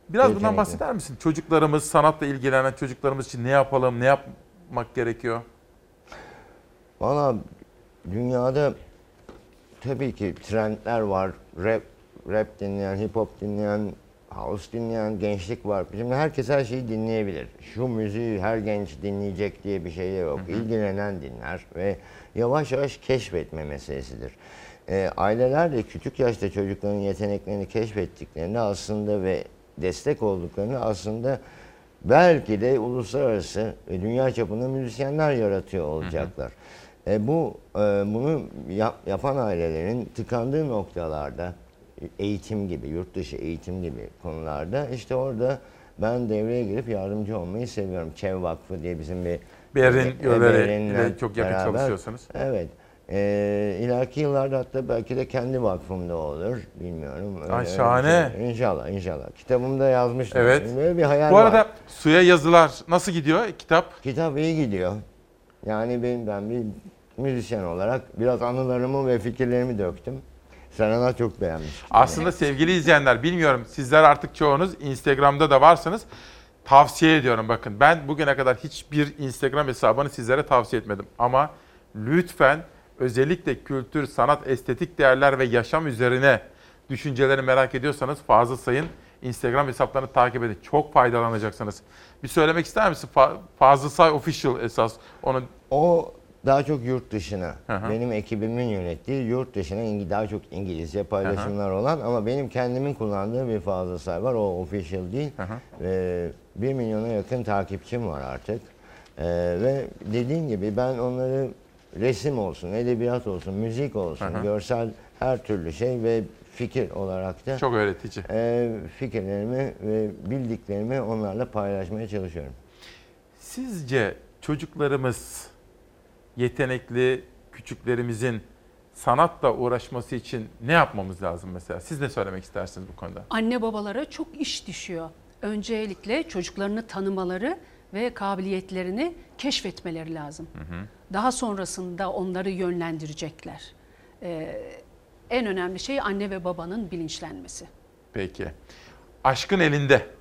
S1: Biraz bundan bahseder misin? Çocuklarımız, sanatla ilgilenen çocuklarımız için ne yapalım, ne yapmak gerekiyor?
S57: Valla dünyada tabii ki trendler var. Rap, rap dinleyen, hip hop dinleyen, house dinleyen gençlik var. Şimdi herkes her şeyi dinleyebilir. Şu müziği her genç dinleyecek diye bir şey de yok. İlgilenen dinler ve yavaş yavaş keşfetme meselesidir. Ee, aileler de küçük yaşta çocukların yeteneklerini keşfettiklerini aslında ve destek olduklarını aslında belki de uluslararası ve dünya çapında müzisyenler yaratıyor olacaklar. E, bu e, bunu yap- yapan ailelerin tıkandığı noktalarda eğitim gibi, yurt dışı eğitim gibi konularda işte orada ben devreye girip yardımcı olmayı seviyorum. Çev Vakfı diye bizim bir
S1: Berin
S57: e, Berin'le
S1: çok yakın çalışıyorsunuz.
S57: Evet. E, ileriki yıllarda hatta belki de kendi vakfımda olur. Bilmiyorum. Öyle-
S1: Ay,
S57: öyle bir
S1: şahane.
S57: şey. İnşallah inşallah. Kitabımda yazmıştım.
S1: Evet.
S57: Böyle bir hayal
S1: Bu
S57: var.
S1: arada suya yazılar nasıl gidiyor kitap?
S57: Kitap iyi gidiyor. Yani ben, ben bir müzisyen olarak biraz anılarımı ve fikirlerimi döktüm. Serenay çok beğenmiş.
S1: Aslında sevgili izleyenler bilmiyorum sizler artık çoğunuz Instagram'da da varsınız. Tavsiye ediyorum bakın ben bugüne kadar hiçbir Instagram hesabını sizlere tavsiye etmedim. Ama lütfen özellikle kültür, sanat, estetik değerler ve yaşam üzerine düşünceleri merak ediyorsanız Fazıl Say'ın Instagram hesaplarını takip edin. Çok faydalanacaksınız. Bir söylemek ister misin? Fa- Fazıl Say Official esas. Onun
S57: O daha çok yurt dışına,
S1: hı.
S57: benim ekibimin yönettiği yurt dışına daha çok İngilizce paylaşımlar olan ama benim kendimin kullandığı bir fazla say var. O official değil. Ve 1 milyona yakın takipçim var artık. Ee, ve dediğim gibi ben onları resim olsun, edebiyat olsun, müzik olsun,
S1: hı.
S57: görsel her türlü şey ve fikir olarak da
S1: Çok öğretici.
S57: e, fikirlerimi ve bildiklerimi onlarla paylaşmaya çalışıyorum.
S1: Sizce çocuklarımız yetenekli küçüklerimizin sanatla uğraşması için ne yapmamız lazım mesela? Siz ne söylemek istersiniz bu konuda?
S58: Anne babalara çok iş düşüyor. Öncelikle çocuklarını tanımaları ve kabiliyetlerini keşfetmeleri lazım. Daha sonrasında onları yönlendirecekler. Ee, en önemli şey anne ve babanın bilinçlenmesi.
S1: Peki. Aşkın elinde.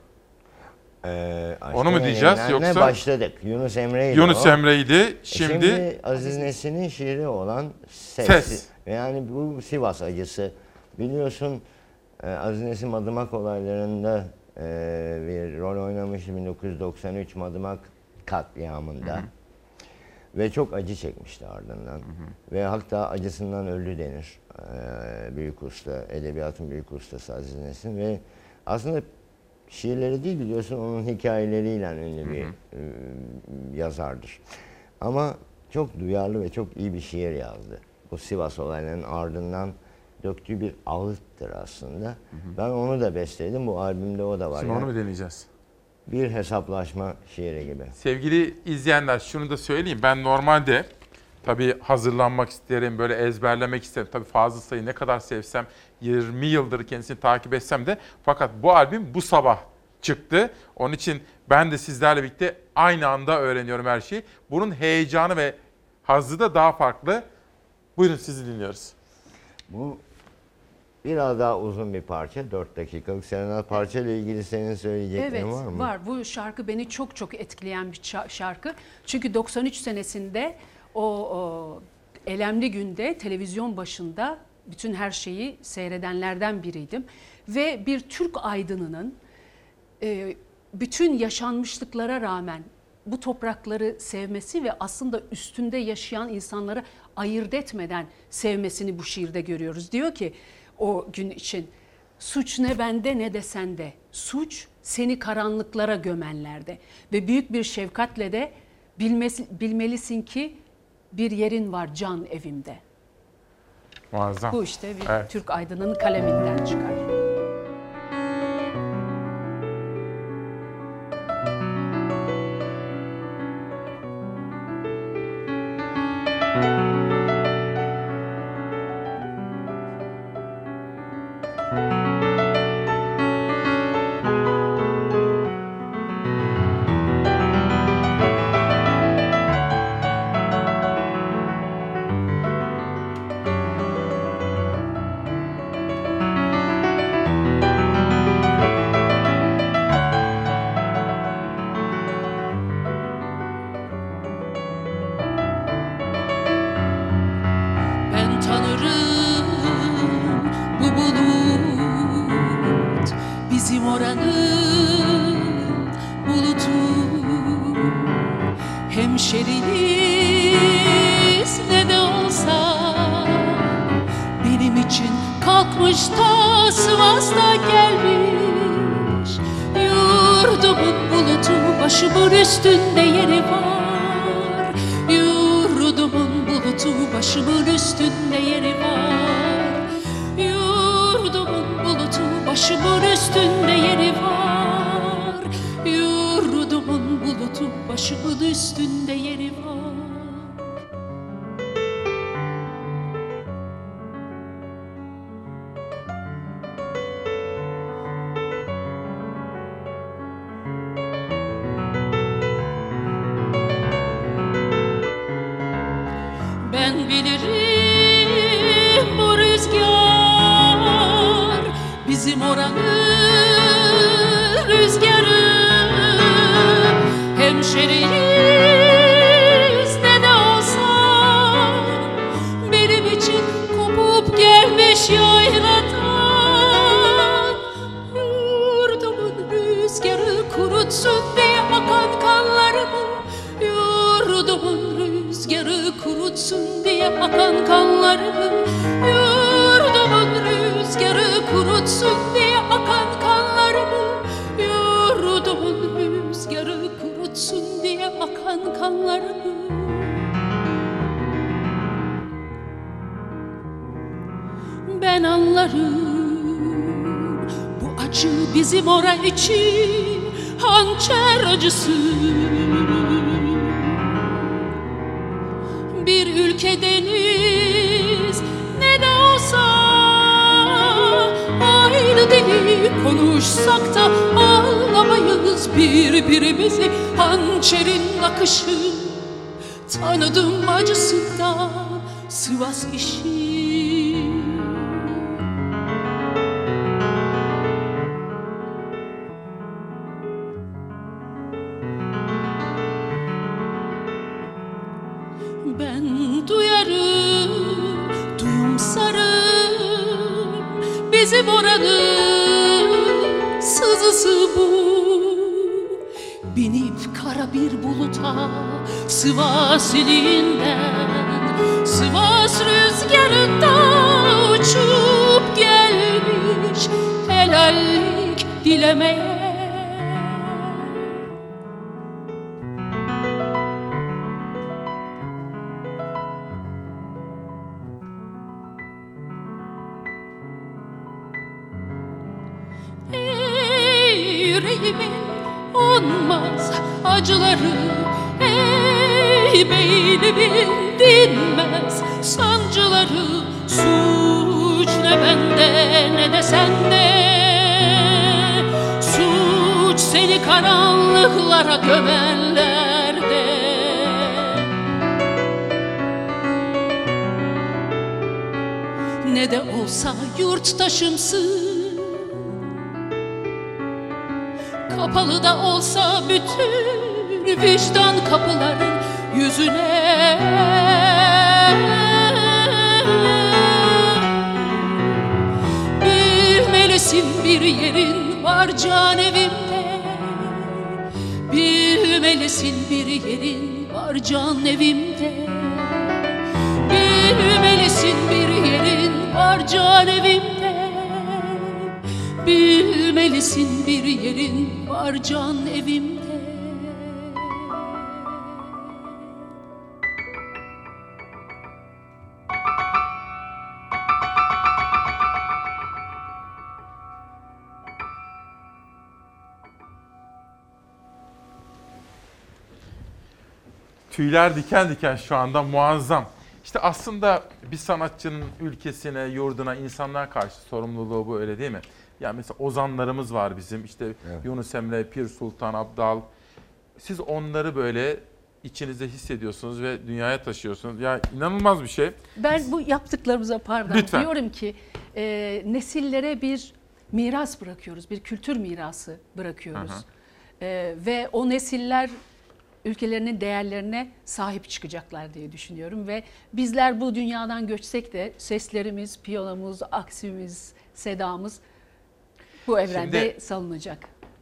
S57: Ee,
S1: Onu mu diyeceğiz
S57: Erenler'le
S1: yoksa?
S57: başladık. Yunus Emre'ydi
S1: Yunus
S57: o.
S1: Emre'ydi.
S57: E
S1: Şimdi-
S57: Aziz Nesin'in şiiri olan Ses.
S1: Ses.
S57: Yani bu Sivas acısı. Biliyorsun e, Aziz Nesin Madımak olaylarında e, bir rol oynamış 1993 Madımak katliamında. Ve çok acı çekmişti ardından. Ve hatta acısından öldü denir. Ee, büyük usta, edebiyatın büyük ustası Aziz Nesin. Ve aslında şiirleri değil biliyorsun onun hikayeleriyle ünlü bir e, yazardır. Ama çok duyarlı ve çok iyi bir şiir yazdı. Bu Sivas olaylarının ardından döktüğü bir ağıttır aslında. Ben onu da besteledim. Bu albümde o da var.
S1: Şimdi
S57: Yani
S1: onu mu deneyeceğiz?
S57: bir hesaplaşma şiiri gibi.
S1: Sevgili izleyenler şunu da söyleyeyim. Ben normalde tabii hazırlanmak isterim, böyle ezberlemek isterim. Tabii Fazıl Say'ı ne kadar sevsem, 20 yıldır kendisini takip etsem de fakat bu albüm bu sabah çıktı. Onun için ben de sizlerle birlikte aynı anda öğreniyorum her şeyi. Bunun heyecanı ve hazzı da daha farklı. Buyurun sizi dinliyoruz.
S57: Bu biraz daha uzun bir parça. 4 dakikalık. Serenat parça ile ilgili senin söyleyeceklerin
S58: Evet
S57: var mı?
S58: var. Bu şarkı beni çok çok etkileyen bir şarkı. Çünkü 93 senesinde o, o elemli günde televizyon başında bütün her şeyi seyredenlerden biriydim. Ve bir Türk aydınının e, bütün yaşanmışlıklara rağmen bu toprakları sevmesi ve aslında üstünde yaşayan insanları ayırt etmeden sevmesini bu şiirde görüyoruz. Diyor ki o gün için suç ne bende ne de sende. Suç seni karanlıklara gömenlerde ve büyük bir şefkatle de bilmesi, bilmelisin ki bir yerin var can evimde.
S1: Muazzam.
S58: Bu işte bir
S1: Evet.
S58: Türk aydınının kaleminden çıkar.
S56: başımın üstünde yeri var. Yurdumun bulutu başımın üstünde yeri var. Yurdumun bulutu başımın üstünde yeri var. Can evimde
S1: Tüyler diken diken şu anda muazzam. İşte aslında bir sanatçının ülkesine, yurduna, insanlığa karşı sorumluluğu bu öyle değil mi? Yani mesela ozanlarımız var bizim. İşte Yunus Emre, Pir Sultan Abdal. Siz onları böyle içinizde hissediyorsunuz ve dünyaya taşıyorsunuz. Ya inanılmaz bir şey.
S58: Ben bu yaptıklarımıza pardon
S1: Lütfen.
S58: diyorum ki e, nesillere bir miras bırakıyoruz, bir kültür mirası bırakıyoruz.
S1: Hı hı.
S58: E, ve o nesiller ülkelerinin değerlerine sahip çıkacaklar diye düşünüyorum ve bizler bu dünyadan göçsek de seslerimiz, piyanomuz, aksimiz, sedamız bu evrende
S1: Şimdi-
S58: salınacak.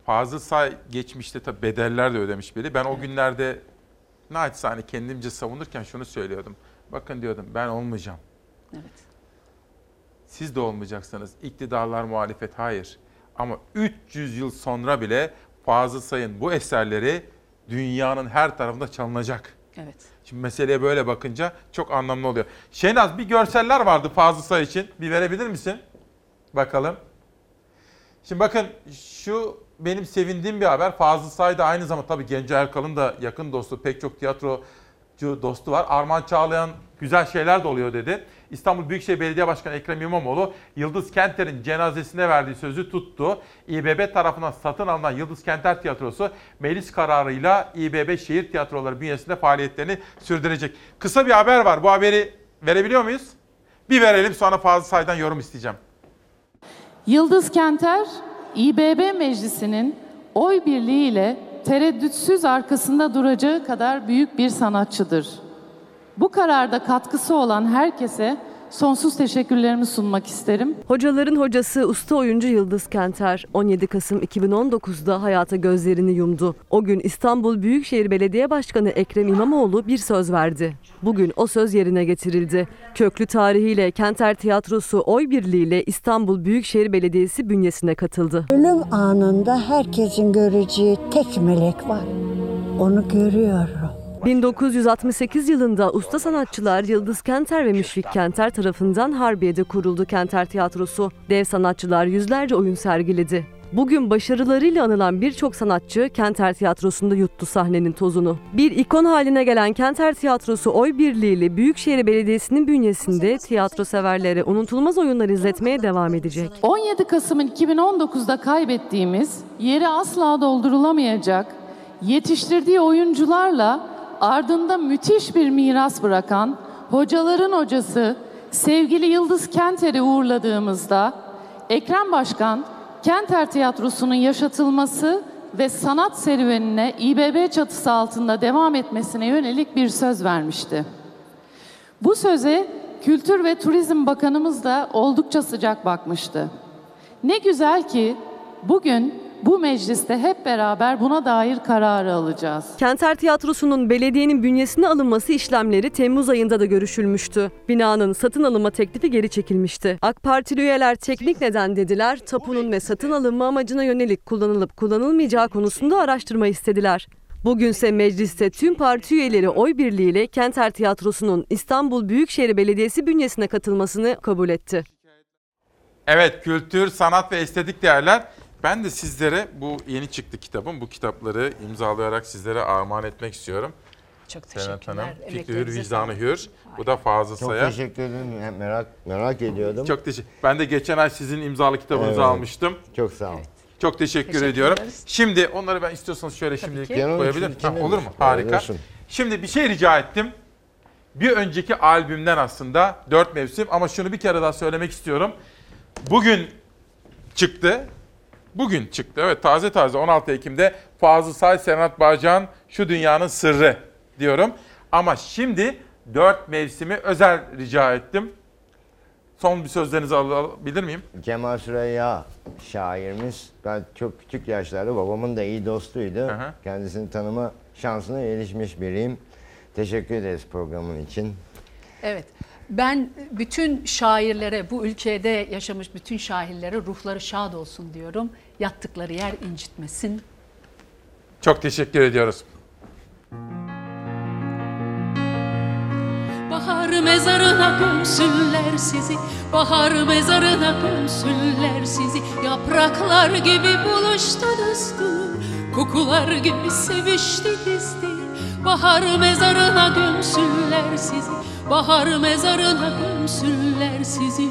S1: Fazıl Say geçmişte tabii bedeller de ödemiş biri. Ben o günlerde naçizane kendimce savunurken şunu söylüyordum. Bakın diyordum ben olmayacağım.
S58: Evet.
S1: Siz de olmayacaksınız. İktidarlar muhalefet hayır. Ama 300 yıl sonra bile Fazıl Say'ın bu eserleri dünyanın her tarafında çalınacak.
S58: Evet.
S1: Şimdi meseleye böyle bakınca çok anlamlı oluyor. Şenaz bir görseller vardı Fazıl Say için. Bir verebilir misin? Bakalım. Şimdi bakın şu benim sevindiğim bir haber. Fazıl Say da aynı zamanda tabii Genco Erkal'ın da yakın dostu, pek çok tiyatrocu dostu var. Arman Çağlayan güzel şeyler de oluyor dedi. İstanbul Büyükşehir Belediye Başkanı Ekrem İmamoğlu Yıldız Kenter'in cenazesine verdiği sözü tuttu. İBB tarafından satın alınan Yıldız Kenter Tiyatrosu meclis kararıyla İBB Şehir Tiyatroları bünyesinde faaliyetlerini sürdürecek. Kısa bir haber var. Bu haberi verebiliyor muyuz? Bir verelim sonra Fazıl Say'dan yorum isteyeceğim.
S59: Yıldız Kenter, İBB Meclisi'nin oy birliğiyle tereddütsüz arkasında duracağı kadar büyük bir sanatçıdır. Bu kararda katkısı olan herkese sonsuz teşekkürlerimi sunmak isterim.
S24: Hocaların hocası usta oyuncu Yıldız Kenter 17 Kasım 2019'da hayata gözlerini yumdu. O gün İstanbul Büyükşehir Belediye Başkanı Ekrem İmamoğlu bir söz verdi. Bugün o söz yerine getirildi. Köklü tarihiyle Kenter Tiyatrosu oy birliğiyle İstanbul Büyükşehir Belediyesi bünyesine katıldı.
S60: Ölüm anında herkesin göreceği tek melek var. Onu görüyorum.
S24: 1968 yılında usta sanatçılar Yıldız Kenter ve Müşfik Kenter tarafından Harbiye'de kuruldu Kenter Tiyatrosu. Dev sanatçılar yüzlerce oyun sergiledi. Bugün başarılarıyla anılan birçok sanatçı Kenter Tiyatrosu'nda yuttu sahnenin tozunu. Bir ikon haline gelen Kenter Tiyatrosu oy birliğiyle Büyükşehir Belediyesi'nin bünyesinde tiyatro severlere unutulmaz oyunlar izletmeye devam edecek.
S59: 17 Kasım'ın 2019'da kaybettiğimiz, yeri asla doldurulamayacak, yetiştirdiği oyuncularla ardında müthiş bir miras bırakan hocaların hocası sevgili Yıldız Kenter'i uğurladığımızda Ekrem Başkan Kenter Tiyatrosu'nun yaşatılması ve sanat serüvenine İBB çatısı altında devam etmesine yönelik bir söz vermişti. Bu söze Kültür ve Turizm Bakanımız da oldukça sıcak bakmıştı. Ne güzel ki bugün bu mecliste hep beraber buna dair kararı alacağız.
S24: Kenter Tiyatrosu'nun belediyenin bünyesine alınması işlemleri Temmuz ayında da görüşülmüştü. Binanın satın alınma teklifi geri çekilmişti. AK Partili üyeler teknik neden dediler, tapunun ve satın alınma amacına yönelik kullanılıp kullanılmayacağı konusunda araştırma istediler. Bugünse mecliste tüm parti üyeleri oy birliğiyle Kenter Tiyatrosu'nun İstanbul Büyükşehir Belediyesi bünyesine katılmasını kabul etti.
S1: Evet, kültür, sanat ve estetik değerler. Ben de sizlere bu yeni çıktı kitabım. Bu kitapları imzalayarak sizlere armağan etmek istiyorum.
S58: Çok teşekkürler.
S1: Hanım, Fikri Hür, Vicdanı. Hür. Bu da Fazıl
S57: Çok
S1: Say'a.
S57: teşekkür ederim. Merak merak ediyordum.
S1: Çok teşekkür. Ben de geçen ay sizin imzalı kitabınızı
S57: Evet.
S1: almıştım.
S57: Çok sağ ol.
S1: Çok teşekkür,
S57: Teşekkür
S1: ediyorum.
S57: ederiz.
S1: Şimdi onları ben istiyorsanız şöyle şimdi
S57: ki. Yanım
S1: koyabilir
S57: için
S1: Ha,
S57: içinde
S1: Olur mu? Harika. Şimdi bir şey rica ettim. Bir önceki albümden aslında dört mevsim ama şunu bir kere daha söylemek istiyorum. Bugün çıktı. Bugün çıktı. Evet taze taze 16 Ekim'de Fazıl Say, Senat Bağcan Şu Dünyanın Sırrı diyorum. Ama şimdi dört mevsimi özel rica ettim. Son bir sözlerinizi al- alabilir miyim?
S57: Cemal Süreyya şairimiz. Ben çok küçük yaşlarda babamın da iyi dostuydu. Kendisini tanıma şansına erişmiş biriyim. Teşekkür ederiz programın için.
S58: Evet. Ben bütün şairlere, bu ülkede yaşamış bütün şairlere ruhları şad olsun diyorum. Yattıkları yer incitmesin.
S1: Çok teşekkür ediyoruz.
S56: Bahar mezarına gömsünler sizi Bahar mezarına gömsünler sizi Yapraklar gibi buluştunuz Kokular gibi seviştinizdir Bahar mezarına gömsünler sizi Bahar mezarına gömsünler sizi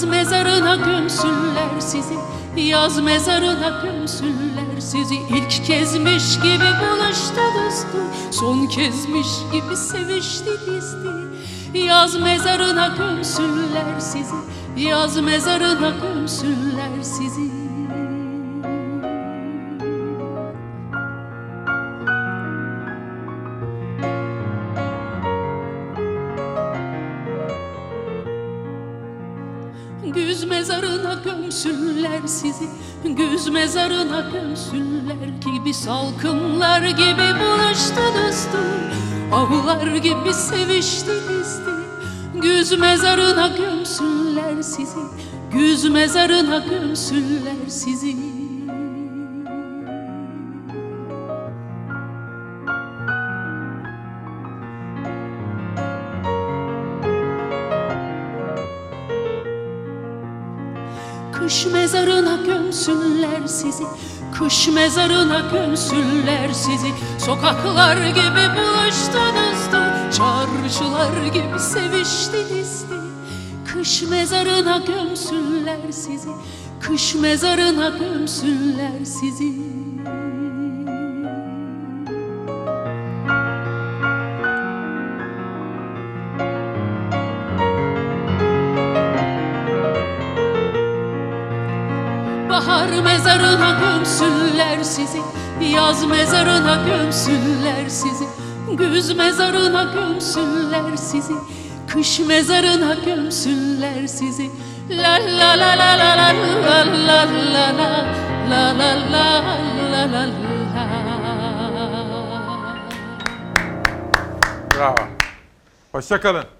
S56: Yaz mezarına gömsünler sizi Yaz mezarına gömsünler sizi. İlk kezmiş gibi buluştunuzdu Son kezmiş gibi seviştinizdi Yaz mezarına gömsünler sizi Yaz mezarına gömsünler sizi gömsünler sizi Güz mezarına gömsünler gibi Salkımlar gibi buluştunuzdu Avlar gibi seviştinizdi Güz mezarına gömsünler sizi Güz mezarına gömsünler sizi Kış mezarına gömsünler sizi Kış mezarına gömsünler sizi. Sokaklar gibi buluştunuz da Çarşılar gibi seviştiniz de. Kış mezarına gömsünler sizi Kış mezarına gömsünler sizi mezarına gömsünler sizi Yaz mezarına gömsünler sizi Güz mezarına gömsünler sizi Kış mezarına gömsünler sizi La la la la la la la la la la La la la la la la
S1: Bravo. Hoşçakalın.